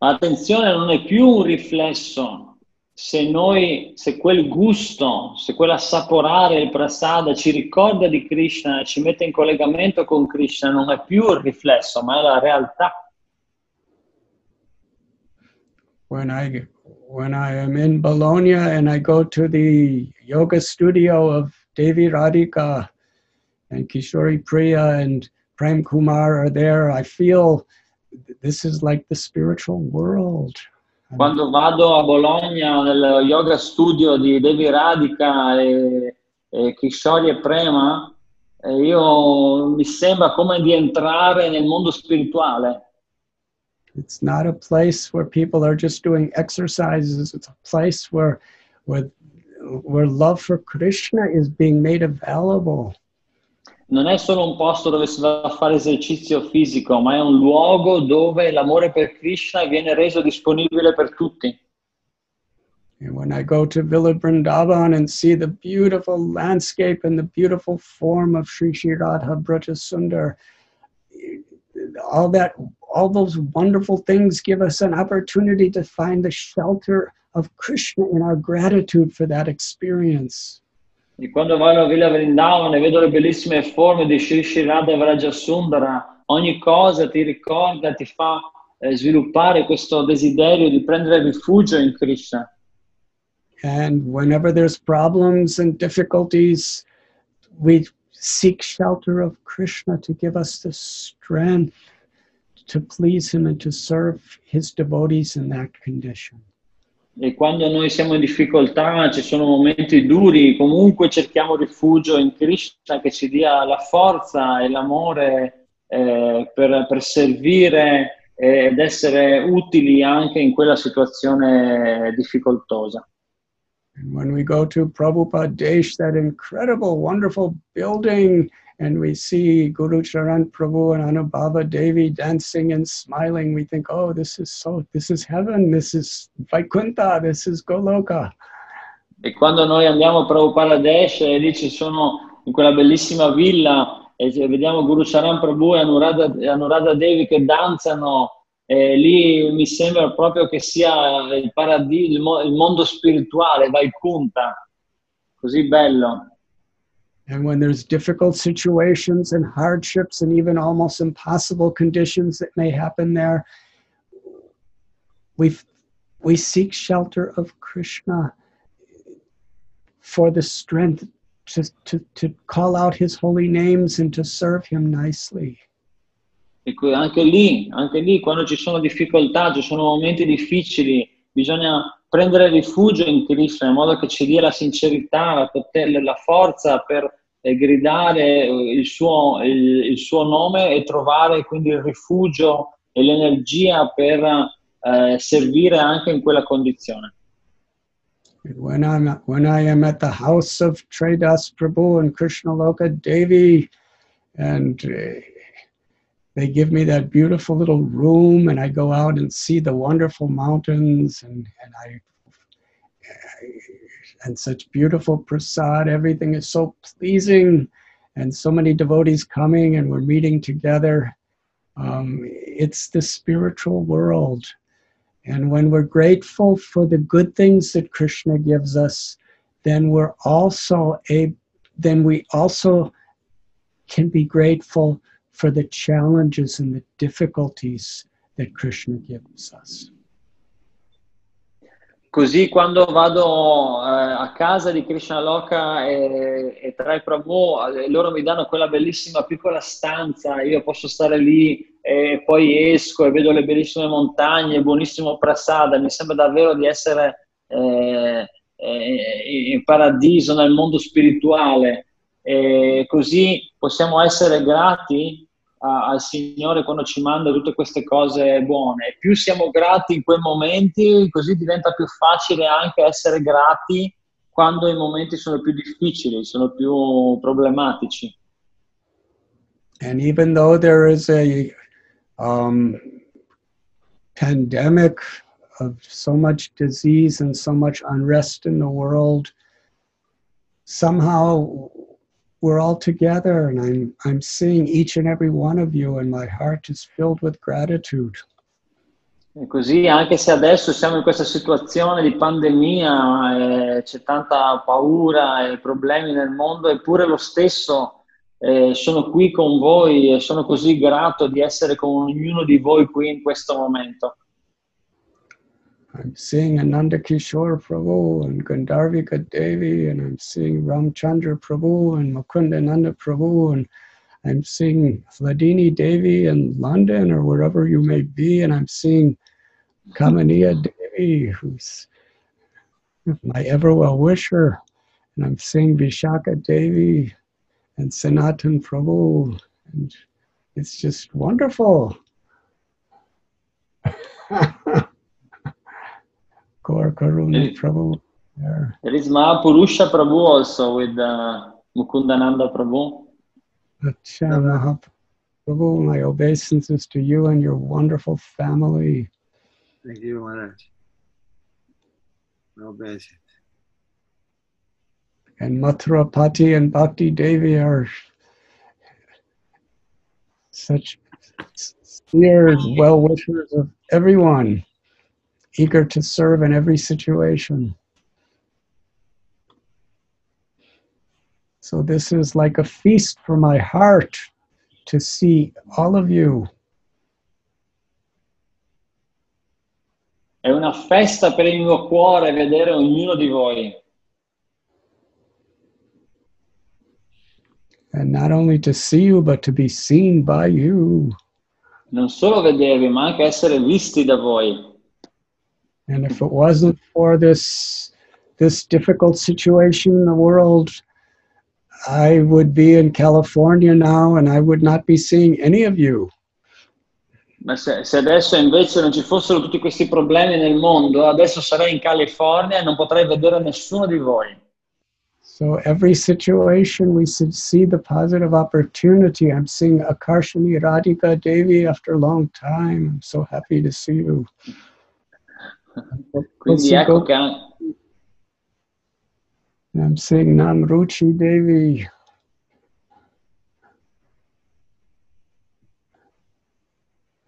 Attenzione, non è più un riflesso. Se noi, se quel gusto, se quell'assaporare il prasada ci ricorda di Krishna ci mette in collegamento con Krishna, non è più il riflesso, ma è la realtà. When I when I am in Bologna and I go to the yoga studio of Devi Radhika and Kishori Priya and Prem Kumar are there, I feel this is like the spiritual world. Quando vado a Bologna nel yoga studio di Devi Radika e, e Kishori e Prema, eh, io mi sembra come di entrare nel mondo spirituale. It's not a place where people are just doing exercises. It's a place where, where, where love for Krishna is being made available. Non è solo un posto dove si va a fare esercizio fisico, ma è un luogo dove l'amore per Krishna viene reso disponibile per tutti. And when I go to Villa Vrindavan and see the beautiful landscape and the beautiful form of Sri Sri Radha Braja Sundar, all that, all those wonderful things give us an opportunity to find the shelter of Krishna in our gratitude for that experience. E quando vado a Villa Vrindavan e vedo le bellissime forme di Sri Sri Radha Vraja Sundara, ogni cosa ti ricorda, ti fa eh, sviluppare questo desiderio di prendere rifugio in Krishna. And whenever there's problems and difficulties, we seek shelter of Krishna to give us the strength to please Him and to serve His devotees in that condition. E quando noi siamo in difficoltà, ci sono momenti duri, comunque cerchiamo rifugio in Krishna che ci dia la forza e l'amore eh, per, per servire ed essere utili anche in quella situazione difficoltosa. And when we go to Prabhupada Desh, that incredible, wonderful building, and we see Guru Charan Prabhu and Anubhava Devi dancing and smiling, we think, oh, this is so, this is heaven, this is Vaikuntha, this is Goloka. E quando noi andiamo a Prabhupada Desh e lì ci sono in quella bellissima villa e vediamo Guru Charan Prabhu e Anuradha, Anuradha Devi che danzano, e lì mi sembra proprio che sia il paradiso, il, mo- il mondo spirituale, Vaikuntha, così bello. And when there's difficult situations and hardships and even almost impossible conditions that may happen there, we we seek shelter of Krishna for the strength to, to, to call out his holy names and to serve him nicely. E anche lì, anche lì, quando ci sono difficoltà, ci sono momenti difficili, bisogna prendere rifugio in Krishna in modo che ci dia la sincerità, la, poter- la forza per eh, gridare eh, il suo, il, il suo nome e trovare quindi il rifugio e l'energia per eh, servire anche in quella condizione. When I'm when I am at the house of Tredas Prabhu and Krishna Loka Devi, and uh, they give me that beautiful little room, and I go out and see the wonderful mountains, and and I and such beautiful prasad. Everything is so pleasing, and so many devotees coming, and we're meeting together. Um, it's the spiritual world. And when we're grateful for the good things that Krishna gives us, then we're also a then we also can be grateful for the challenges and the difficulties that Krishna gives us. Così quando vado eh, a casa di Krishna Loka e, e Trai Prabhu, eh, loro mi danno quella bellissima piccola stanza, io posso stare lì e poi esco e vedo le bellissime montagne, buonissimo prasada, mi sembra davvero di essere eh, eh, in paradiso, nel mondo spirituale. E così possiamo essere grati al Signore quando ci manda tutte queste cose buone. Più siamo grati in quei momenti, così diventa più facile anche essere grati quando i momenti sono più difficili, sono più problematici. And even though there is a um, pandemic of so much disease and so much unrest in the world, somehow we're all together, and I'm I'm seeing each and every one of you, and my heart is filled with gratitude. E così, anche se adesso siamo in questa situazione di pandemia, eh, c'è tanta paura e problemi nel mondo, eppure lo stesso eh, sono qui con voi e sono così grato di essere con ognuno di voi qui in questo momento. I'm seeing Ananda Kishore Prabhu and Gandharvika Devi, and I'm seeing Ramchandra Prabhu and Mukundananda Prabhu, and I'm seeing Vladini Devi in London or wherever you may be, and I'm seeing Kamaniya Devi who's my ever well wisher. And I'm seeing Vishaka Devi and Sanatan Prabhu. And it's just wonderful. Gaur Karuna Prabhu there. There is Mahapurusha Prabhu also with uh, Mukundananda Prabhu. Acha Mahaprabhu, my obeisances to you and your wonderful family. Thank you, Maharaj. No bad. And Mathurapati and Bhakti Devi are such sincere well wishers of everyone, eager to serve in every situation. So, this is like a feast for my heart to see all of you. È una festa per il mio cuore vedere ognuno di voi. And not only to see you, but to be seen by you. Non solo vedervi, ma anche essere visti da voi. And if it wasn't for this this difficult situation in the world, I would be in California now and I would not be seeing any of you. Ma se, se adesso invece non ci fossero tutti questi problemi nel mondo, adesso sarei in California e non potrei vedere nessuno di voi. So every situation we should see the positive opportunity. I'm seeing Akarshani Radhika Devi after a long time. I'm so happy to see you. Quindi ecco che an- I'm seeing Namruchi Devi.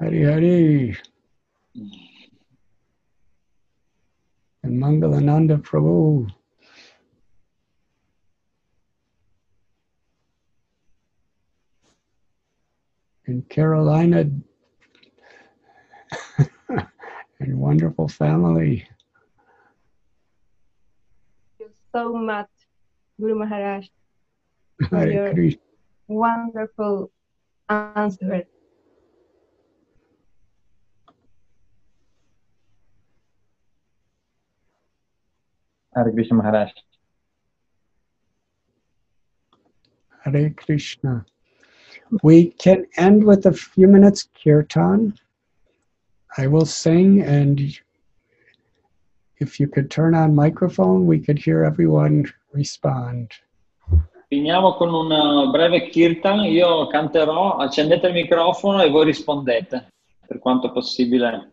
Hari Hari. And Mangalananda Prabhu. And Carolina and wonderful family. Thank you so much, Guru Maharaj, Hare Your- Krishna. wonderful answer. Hare Krishna Maharaj. Hare Krishna. We can end with a few minutes kirtan. I will sing, and if you could turn on microphone, we could hear everyone respond. Finiamo con un breve kirtan, io canterò, accendete il microfono e voi rispondete, per quanto possibile.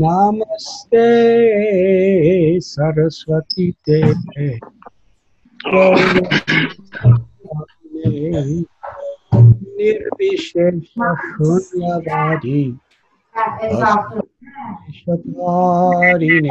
Namaste Saraswati Deve. Nirvishesha Shunyavadi. Shunyavadi.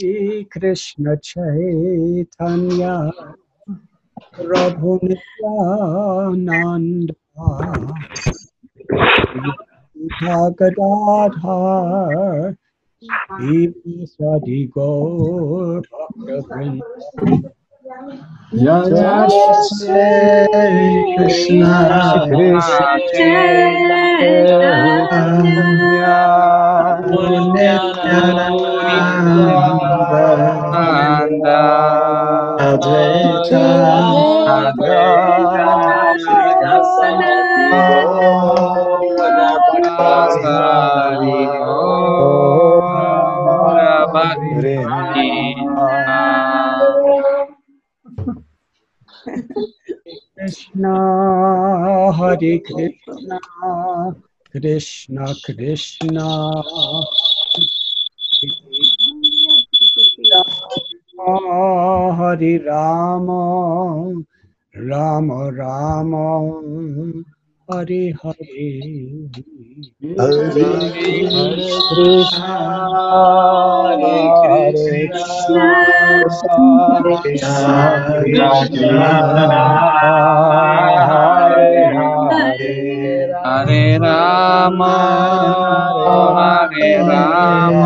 ری کشن چنیہ پرھو مندا گا سدی گو Jaya Shri Krishna. Krishna Krishna, Krishna, Hare Krishna, Krishna Krishna, Hare Rama, Rama Rama, Hare हरे हरे कृष्ण Hare कृष्ण हरे हरे हरे राम Hare राम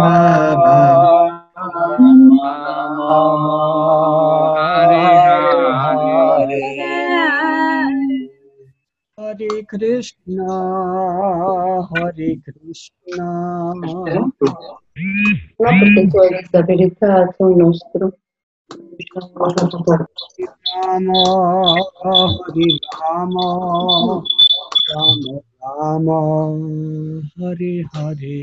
हरे Hare Hare Krishna, Hare Krishna. La verità sul nostro. Rama, Hare Rama, Rama Rama, Hare Hare.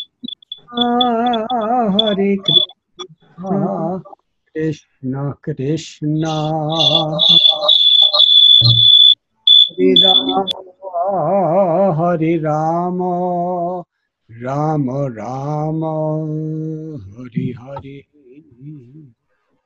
Krishna, Krishna Krishna, Hare Rama, Hare Rama, Rama Rama, Hare Hare.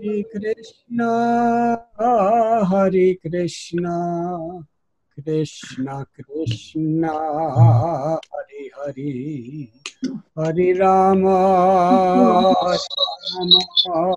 Hare Krishna, Hare Krishna, Krishna Krishna, Hare Hare, Hare Rama, Hare Rama, Rama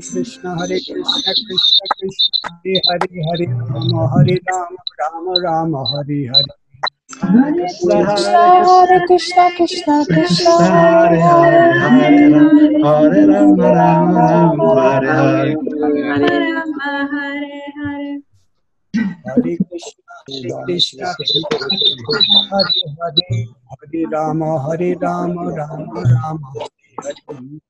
Krishna, Hare Krishna, Krishna Krishna, Hare Hare, Hare Rama, Hare Rama, Rama Rama, Hare Hare. Hare Krishna, Krishna Krishna, Hare Hare, Hare Rama, Hare Rama, Rama Rama, Hare Hare. Hare Krishna, Hare Krishna, Krishna Krishna, Hare Hare, Hare Rama, Hare Rama, Rama Rama, Hare Hare.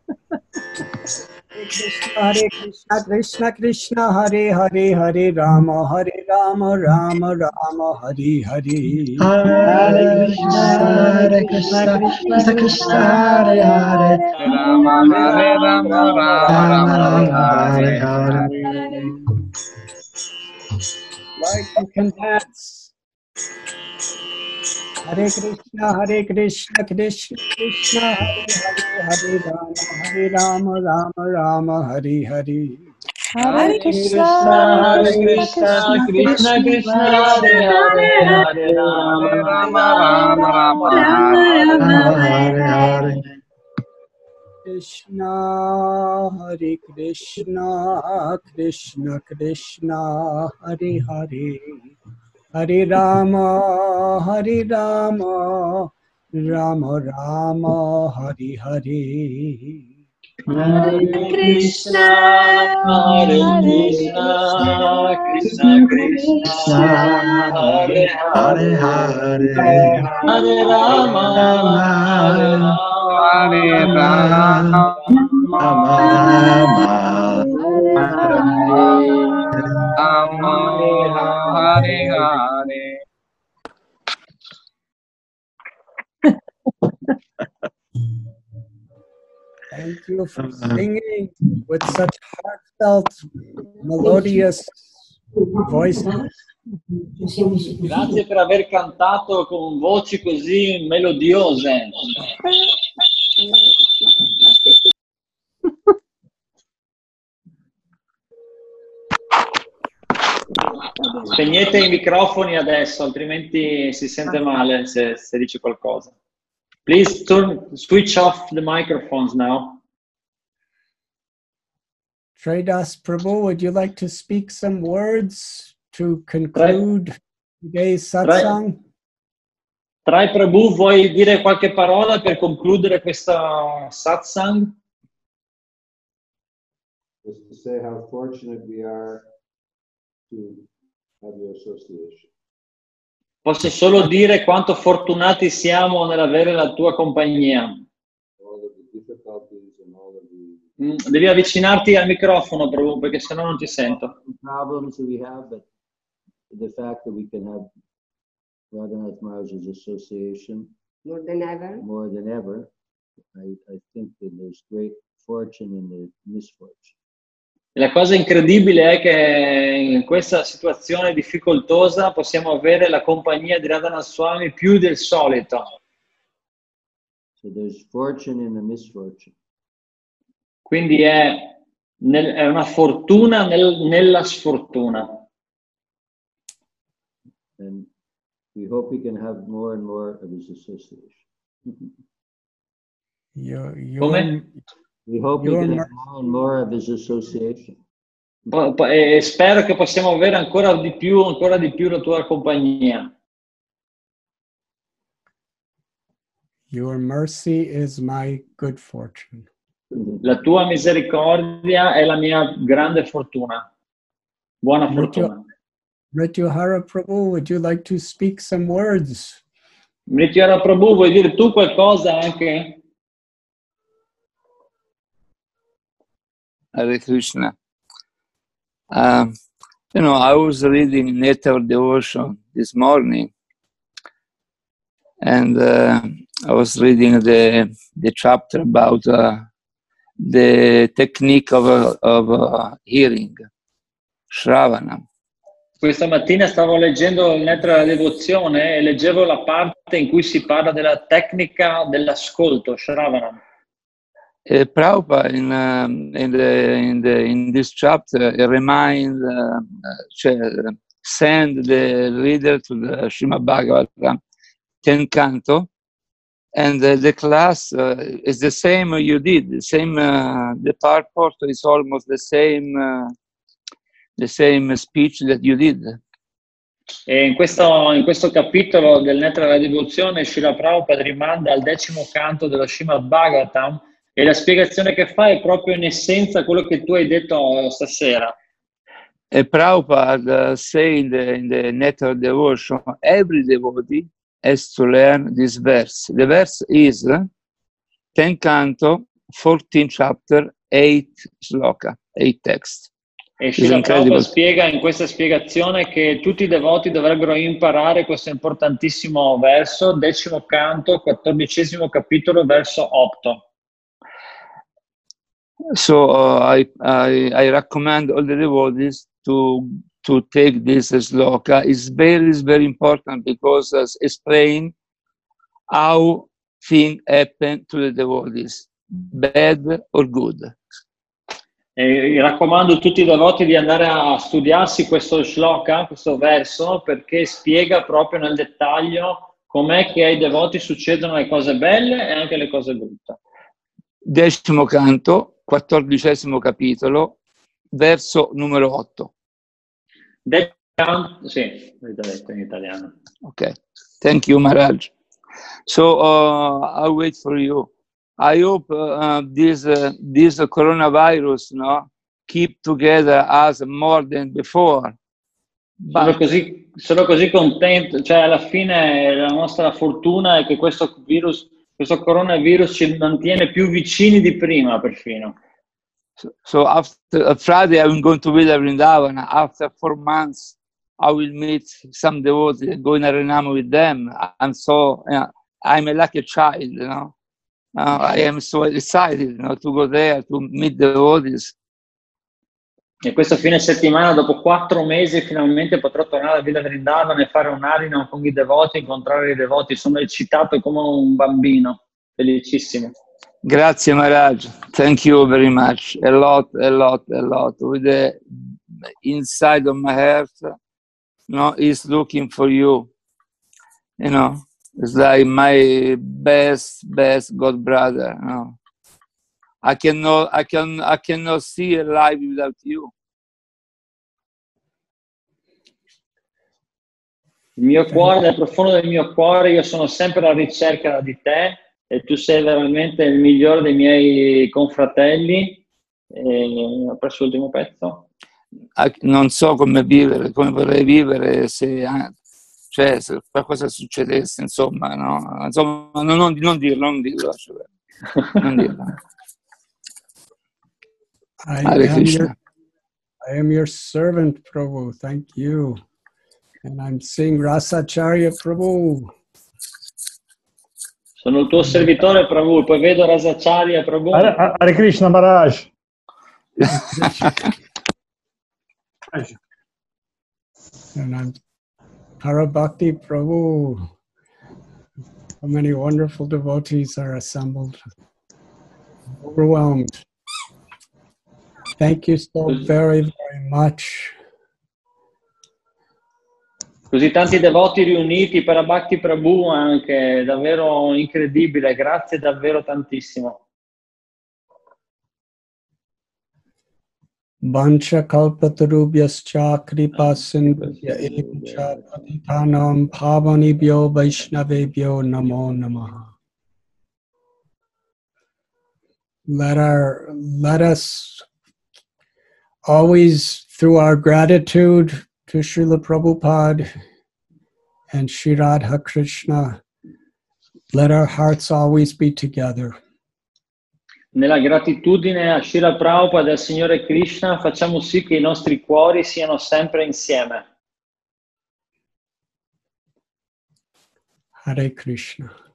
Krishna, Krishna Krishna, Hare Hare, Hare Rama, Hare Rama, Rama Rama, Hare Hare. Hare Krishna, Hare Krishna, Krishna Krishna, Hare Hare. Rama, Hare Rama, Rama Rama Rama, Rama, Hare Hare Hare. Like you can dance. ہرے کرشنا ہرے کرشنا کرشن کرشنا ہرے ہرے ہرے رام ہرے رام رام رام ہری ہری ہرے کرشنا ہرے کرشنا کرشنا کرشنا ہرے ہرے ہرے رام رام رام رام رام ہرے کرشنا ہرے کرشنا کرشنا کرشنا ہرے ہرے Hare Rama, Hare Rama, Rama Rama, Hare Hare. Hare Krishna, Hare Krishna, Krishna Krishna, Hare Hare, Hare Hare. Hare Rama, Hare Rama, Hare Rama Hare Thank you for singing with such heartfelt, melodious voices. Grazie per aver cantato con voci così melodiose. Spegnete i microfoni adesso, altrimenti si sente male se, se dice qualcosa. Please turn, switch off the microphones now. Tradas Prabhu, would you like to speak some words to conclude today's satsang? Trai Prabhu, vuoi dire qualche parola per concludere questa satsang? Just to say how fortunate we are to have your association. Posso solo dire quanto fortunati siamo nell'avere la tua compagnia. Mm, Devi avvicinarti al microfono, Prabhu, perché sennò non ti sento. problems we have, but the fact that we can have Radhanath Maharaj's association More than ever. more than ever, I, I think that there's great fortune in the misfortune. E La cosa incredibile è che in questa situazione difficoltosa possiamo avere la compagnia di Radhanath Swami più del solito. So there's fortune in the misfortune. Quindi è, nel- è una fortuna nel- nella sfortuna. And we hope we can have more and more of his association. Come? We hope we Your can have more and more of his association. E spero che possiamo avere ancora di più, ancora di più la tua compagnia. your mercy is my good fortune. La tua misericordia è la mia grande fortuna. Buona fortuna. Mrityuhara Prabhu, would you like to speak some words? Mrityara Prabhu, vuoi dire tu qualcosa anche? Hare Krishna. Um, you know, I was reading of Devotion this morning, and uh, I was reading the the chapter about uh, the technique of uh, of uh, hearing, Shravana. Questa mattina stavo leggendo il Netra della Devozione e leggevo la parte in cui si parla della tecnica dell'ascolto, Shravana. Uh, Prabhupada in, um, in, the, in, the, in this chapter uh, remind, uh, send the reader to the Srimad Bhagavatam 10 canto, and uh, the class uh, is the same you did, the same, uh, the purport is almost the same, the same speech that you did. E in questo, in questo capitolo del Netra della Devozione, Srila Prabhupada rimanda al decimo canto dello Srimad Bhagavatam e la spiegazione che fa è proprio in essenza quello che tu hai detto stasera. Uh, Prabhupada say in the, in the Nectar Devotion, every devotee has to learn this verse. The verse is uh, 10 canto, 14 chapter, 8 sloka, 8 text. E Srila Prabhupada spiega in questa spiegazione che tutti i devoti dovrebbero imparare questo importantissimo verso, decimo canto, quattordicesimo capitolo, verso 8. So uh, I, I, I recommend all the devotees to to take this sloka. It's very, very important because it's explain how things happen to the devotees, bad or good. E raccomando a tutti i devoti di andare a studiarsi questo shloka, questo verso, perché spiega proprio nel dettaglio com'è che ai devoti succedono le cose belle e anche le cose brutte. Decimo canto, quattordicesimo capitolo, verso numero 8. De- sì, l'ho detto in italiano. Okay. Thank you, Maharaj. So uh, I'll wait for you. I hope uh, this uh, this coronavirus, no, keep together us more than before. Sono così, sono così contento, cioè alla fine la nostra fortuna è che questo virus, questo coronavirus ci mantiene più vicini di prima perfino. So, so after uh, Friday, I'm going to Villa Vrindavana. After four months, I will meet some devotees and go in Arenamo with them. I'm so, know, I'm a lucky child, you know. Uh, I am so excited, you know, to go there to meet devotees. E questo fine settimana, dopo quattro mesi, finalmente potrò tornare a Villa Vrindavana e fare un arino con i devoti, incontrare i devoti. Sono eccitato come un bambino, felicissimo. Grazie Maharaj. Thank you very much. A lot, a lot, a lot. With the inside of my heart, no, is looking for you. You know, it's like my best, best God brother. Know. I cannot, I can, I cannot see a life without you. Il mio cuore, nel profondo del mio cuore, io sono sempre alla ricerca di te e tu sei veramente il migliore dei miei confratelli. E ho perso l'ultimo pezzo. Ah, Non so come vivere, come vorrei vivere se, ah, cioè, se qualcosa succedesse, insomma, no? Insomma, non, non, non dirlo, non dirlo. cioè, non dirlo. I Hare am Krishna. your I am your servant, Prabhu. Thank you. And I'm seeing Rasacharya Prabhu. Sono il tuo servitore, Prabhu. Poi vedo Rasacharya, Prabhu. Hare, Hare Krishna Maharaj. And I'm Parabhakti Prabhu. So many wonderful devotees are assembled. Overwhelmed. Thank you so very, very much. Così tanti devoti riuniti per Bhakti Prabhu anche, davvero incredibile. Grazie davvero tantissimo. Vancha kalpatarubhyascha kripa sindhya evacha patitanam pavanibhyo vaishnavebhyo namo namaha. Let our let us always through our gratitude to Srila Prabhupada and Sri Radha Krishna, let our hearts always be together. Nella gratitudine a Shira Prabhupada e al Signore Krishna facciamo sì che i nostri cuori siano sempre insieme. Hare Krishna.